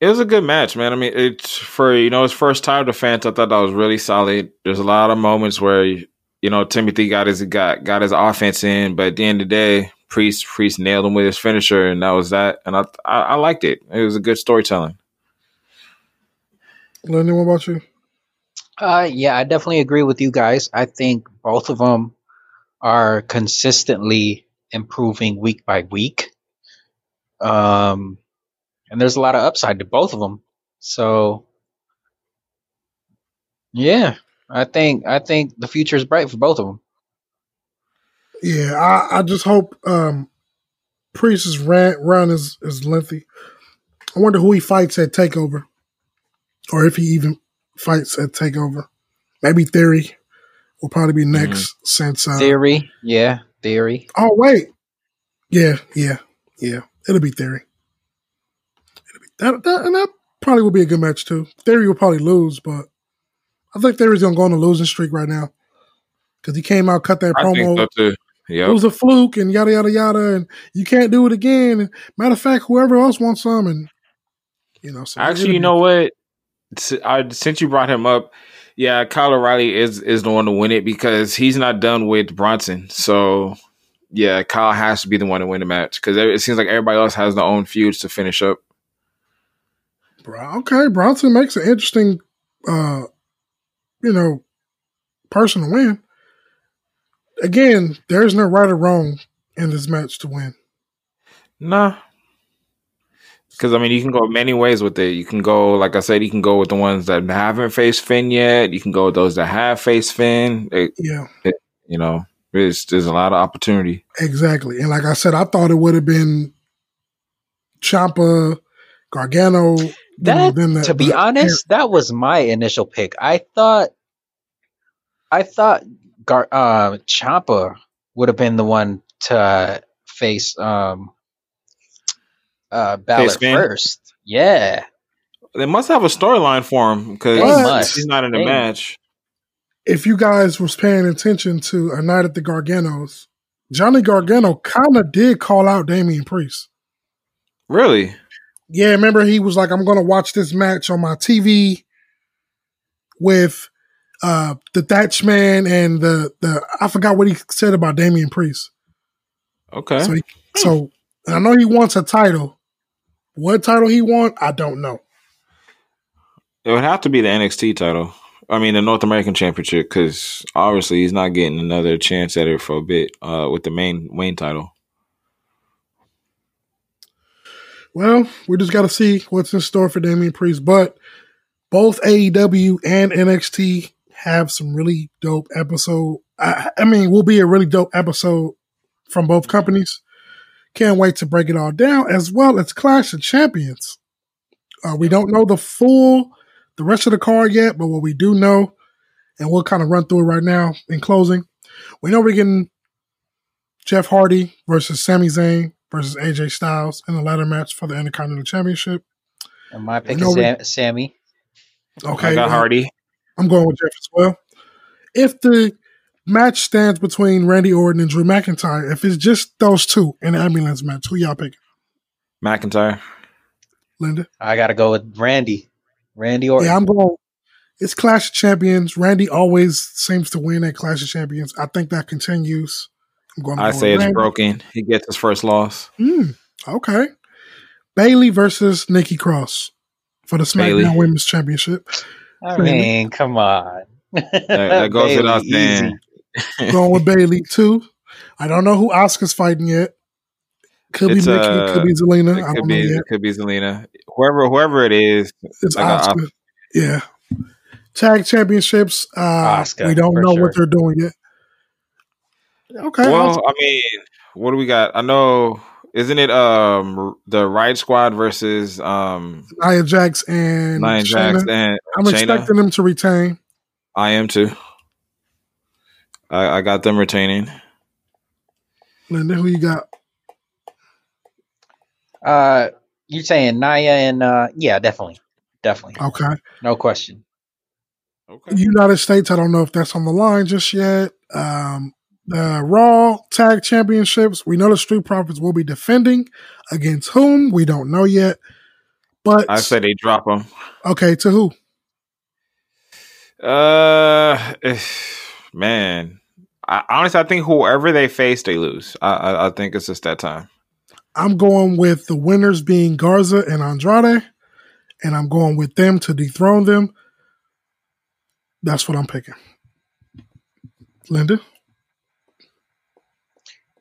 [SPEAKER 2] it was a good match, man. I mean, it's for you know his first time defense. I thought that was really solid. There's a lot of moments where you know Timothy got his got got his offense in, but at the end of the day, Priest Priest nailed him with his finisher, and that was that. And I I, I liked it. It was a good storytelling.
[SPEAKER 1] Lenny, what about you?
[SPEAKER 3] Uh, yeah, I definitely agree with you guys. I think both of them are consistently improving week by week. Um, and there's a lot of upside to both of them. So, yeah, I think I think the future is bright for both of them.
[SPEAKER 1] Yeah, I, I just hope um, Priest's run, run is, is lengthy. I wonder who he fights at Takeover, or if he even fights at Takeover. Maybe Theory will probably be next mm-hmm. since uh,
[SPEAKER 3] Theory. Yeah, Theory.
[SPEAKER 1] Oh wait, yeah, yeah, yeah. It'll be Theory. It'll be that, that, and that probably will be a good match too. Theory will probably lose, but I think Theory's gonna go on a losing streak right now because he came out, cut that I promo. So yep. It was a fluke and yada yada yada, and you can't do it again. And matter of fact, whoever else wants some, and you know.
[SPEAKER 2] So Actually, you know what? I, since you brought him up, yeah, Kyle O'Reilly is is the one to win it because he's not done with Bronson. So yeah, Kyle has to be the one to win the match because it seems like everybody else has their own feuds to finish up.
[SPEAKER 1] Okay, Bronson makes an interesting, uh, you know, person to win. Again, there's no right or wrong in this match to win.
[SPEAKER 2] Nah, because I mean, you can go many ways with it. You can go, like I said, you can go with the ones that haven't faced Finn yet. You can go with those that have faced Finn. It,
[SPEAKER 1] yeah,
[SPEAKER 2] it, you know, there's there's a lot of opportunity.
[SPEAKER 1] Exactly, and like I said, I thought it would have been Ciampa, Gargano.
[SPEAKER 3] That, know, to be honest, that was my initial pick. I thought, I thought Gar, uh, Ciampa would have been the one to face um uh, Balor first. Yeah.
[SPEAKER 2] They must have a storyline for him because he's not in the they match.
[SPEAKER 1] If you guys was paying attention to a night at the Garganos, Johnny Gargano kind of did call out Damian Priest.
[SPEAKER 2] Really?
[SPEAKER 1] Yeah, remember he was like, "I'm going to watch this match on my TV with uh the Thatch Man and the the I forgot what he said about Damian Priest."
[SPEAKER 2] Okay.
[SPEAKER 1] So, he, so I know he wants a title, what title he won, I don't know.
[SPEAKER 2] It would have to be the NXT title. I mean, the North American Championship, because obviously he's not getting another chance at it for a bit uh, with the main main title.
[SPEAKER 1] Well, we just got to see what's in store for Damian Priest. But both AEW and NXT have some really dope episode. I, I mean, will be a really dope episode from both companies. Can't wait to break it all down, as well as Clash of Champions. Uh, we don't know the full, the rest of the card yet, but what we do know, and we'll kind of run through it right now in closing. We know we're getting Jeff Hardy versus Sami Zayn versus AJ Styles in the ladder match for the Intercontinental Championship.
[SPEAKER 3] And my pick is Sam- Sami.
[SPEAKER 1] Okay,
[SPEAKER 2] I got Hardy.
[SPEAKER 1] I'm going with Jeff as well. If the match stands between Randy Orton and Drew McIntyre. If it's just those two in the ambulance match, who y'all picking?
[SPEAKER 2] McIntyre.
[SPEAKER 1] Linda?
[SPEAKER 3] I got to go with Randy. Randy Orton.
[SPEAKER 1] Yeah, I'm going. It's Clash of Champions. Randy always seems to win at Clash of Champions. I think that continues.
[SPEAKER 2] I'm going I say it's Randy. broken. He gets his first loss.
[SPEAKER 1] Mm, okay. Bayley versus Nikki Cross for the SmackDown Bayley. Women's Championship.
[SPEAKER 3] I mean, come on.
[SPEAKER 2] that, that goes without saying.
[SPEAKER 1] Going with Bayley too. I don't know who Asuka's fighting yet. Could it's, be Nikki, uh, could be Zelina.
[SPEAKER 2] It could be, it could be Zelina. Whoever, whoever it is,
[SPEAKER 1] it's like Asuka. yeah. Tag championships. Uh, Asuka, we don't know sure. what they're doing yet. Okay.
[SPEAKER 2] Well, I mean, what do we got? I know, isn't it um the Riot Squad versus um
[SPEAKER 1] Nia Jax and
[SPEAKER 2] Nia Jax and
[SPEAKER 1] I'm Shayna. expecting them to retain.
[SPEAKER 2] I am too. I, I got them retaining.
[SPEAKER 1] Linda, who you got?
[SPEAKER 3] Uh, you saying Nia and uh, yeah, definitely, definitely.
[SPEAKER 1] Okay,
[SPEAKER 3] no question.
[SPEAKER 1] Okay. United States, I don't know if that's on the line just yet. Um, the Raw Tag Championships, we know the Street Profits will be defending against whom we don't know yet. But
[SPEAKER 2] I say they drop them.
[SPEAKER 1] Okay, to who?
[SPEAKER 2] Uh, man, I, honestly, I think whoever they face, they lose. I, I, I think it's just that time.
[SPEAKER 1] I'm going with the winners being Garza and Andrade, and I'm going with them to dethrone them. That's what I'm picking. Linda?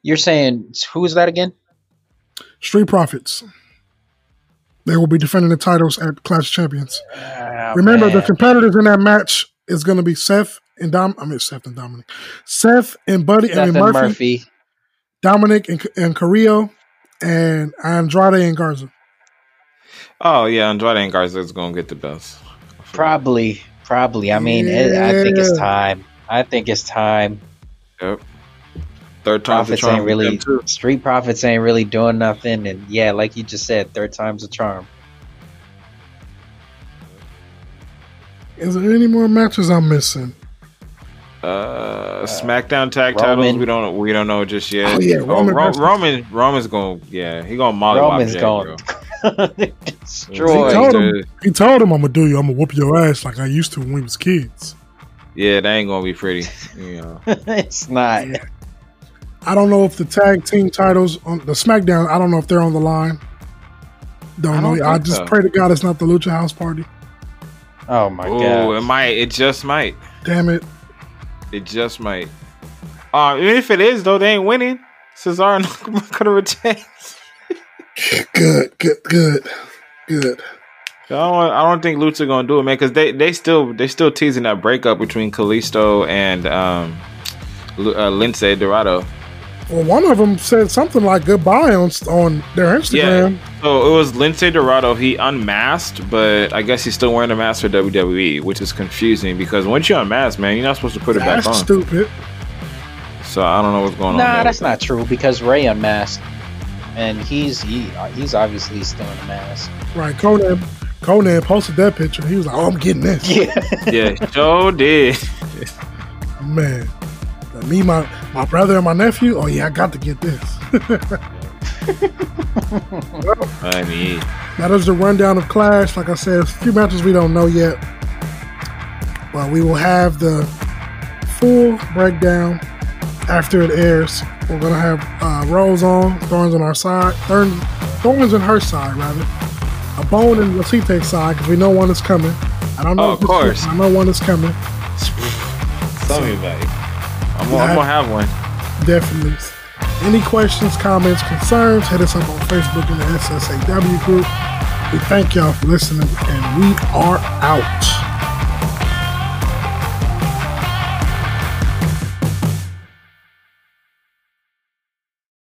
[SPEAKER 3] You're saying who is that again?
[SPEAKER 1] Street Profits. They will be defending the titles at Clash Champions. Oh, Remember, man. the competitors in that match is going to be Seth and Dom. I mean Seth and Dominic. Seth and Buddy.
[SPEAKER 3] Seth
[SPEAKER 1] I mean
[SPEAKER 3] and
[SPEAKER 1] Murphy,
[SPEAKER 3] Murphy.
[SPEAKER 1] Dominic and and Carrillo, and Andrade and Garza.
[SPEAKER 2] Oh yeah, Andrade and Garza is gonna get the belts.
[SPEAKER 3] Probably, probably. I mean, it, I think it's time. I think it's time.
[SPEAKER 2] Yep. Third time's the
[SPEAKER 3] Profits
[SPEAKER 2] charm.
[SPEAKER 3] ain't really street profits ain't really doing nothing, and yeah, like you just said, third time's a charm.
[SPEAKER 1] Is there any more matches I'm missing?
[SPEAKER 2] Uh, SmackDown tag
[SPEAKER 3] Roman.
[SPEAKER 2] titles. We don't. We don't know just yet.
[SPEAKER 1] Oh, yeah, Roman
[SPEAKER 2] Ro-
[SPEAKER 1] versus-
[SPEAKER 2] Roman. Roman's going. To, yeah, he gonna molly
[SPEAKER 3] Roman's going destroy.
[SPEAKER 1] He told him. He told him I'm gonna do you. I'm gonna whoop your ass like I used to when we was kids.
[SPEAKER 2] Yeah, that ain't gonna be pretty. You know.
[SPEAKER 3] it's not.
[SPEAKER 1] I don't know if the tag team titles on the SmackDown. I don't know if they're on the line. Don't
[SPEAKER 2] I
[SPEAKER 1] know.
[SPEAKER 2] don't
[SPEAKER 1] I just
[SPEAKER 2] so.
[SPEAKER 1] pray to God it's not the Lucha House Party.
[SPEAKER 3] Oh my
[SPEAKER 2] Oh,
[SPEAKER 3] god.
[SPEAKER 2] it might. It just might.
[SPEAKER 1] Damn it.
[SPEAKER 2] It just might. Uh, even if it is though, they ain't winning. Cesaro and Nakamura retain.
[SPEAKER 1] Good. Good. Good. Good.
[SPEAKER 2] I don't, I don't think Lucha gonna do it, man, because they, they still they still teasing that breakup between Kalisto and um, Lu- uh, Lince Dorado.
[SPEAKER 1] Well, one of them said something like goodbye on on their Instagram. Yeah.
[SPEAKER 2] So it was Lince Dorado. He unmasked, but I guess he's still wearing a mask for WWE, which is confusing because once you unmask, man, you're not supposed to put it
[SPEAKER 1] That's
[SPEAKER 2] back on.
[SPEAKER 1] That's stupid.
[SPEAKER 2] So I don't know what's going on.
[SPEAKER 3] Nah, that's not true because Rey unmasked, and he's he he's obviously still in a mask.
[SPEAKER 1] Right. Konnan. Konnan posted that picture. He was like, "Oh, I'm getting this."
[SPEAKER 3] Yeah.
[SPEAKER 2] Yeah, Joe did.
[SPEAKER 1] Man. Me, my my brother, and my nephew. Oh yeah, I got to get this.
[SPEAKER 2] I mean,
[SPEAKER 1] That is the rundown of Clash. Like I said, a few matches we don't know yet. but we will have the full breakdown after it airs. We're gonna have uh, Rose on, Thorns on our side, Thorn, Thorns on her side rather, a Bone and Lasite's side because we know one is coming. I don't know.
[SPEAKER 2] Oh, of course.
[SPEAKER 1] true, I know one is coming.
[SPEAKER 2] tell me about it. I'm, gonna- I'm gonna have one.
[SPEAKER 1] Definitely. Any questions, comments, concerns, hit us up on Facebook in the SSAW group. We thank y'all for listening, and we are out.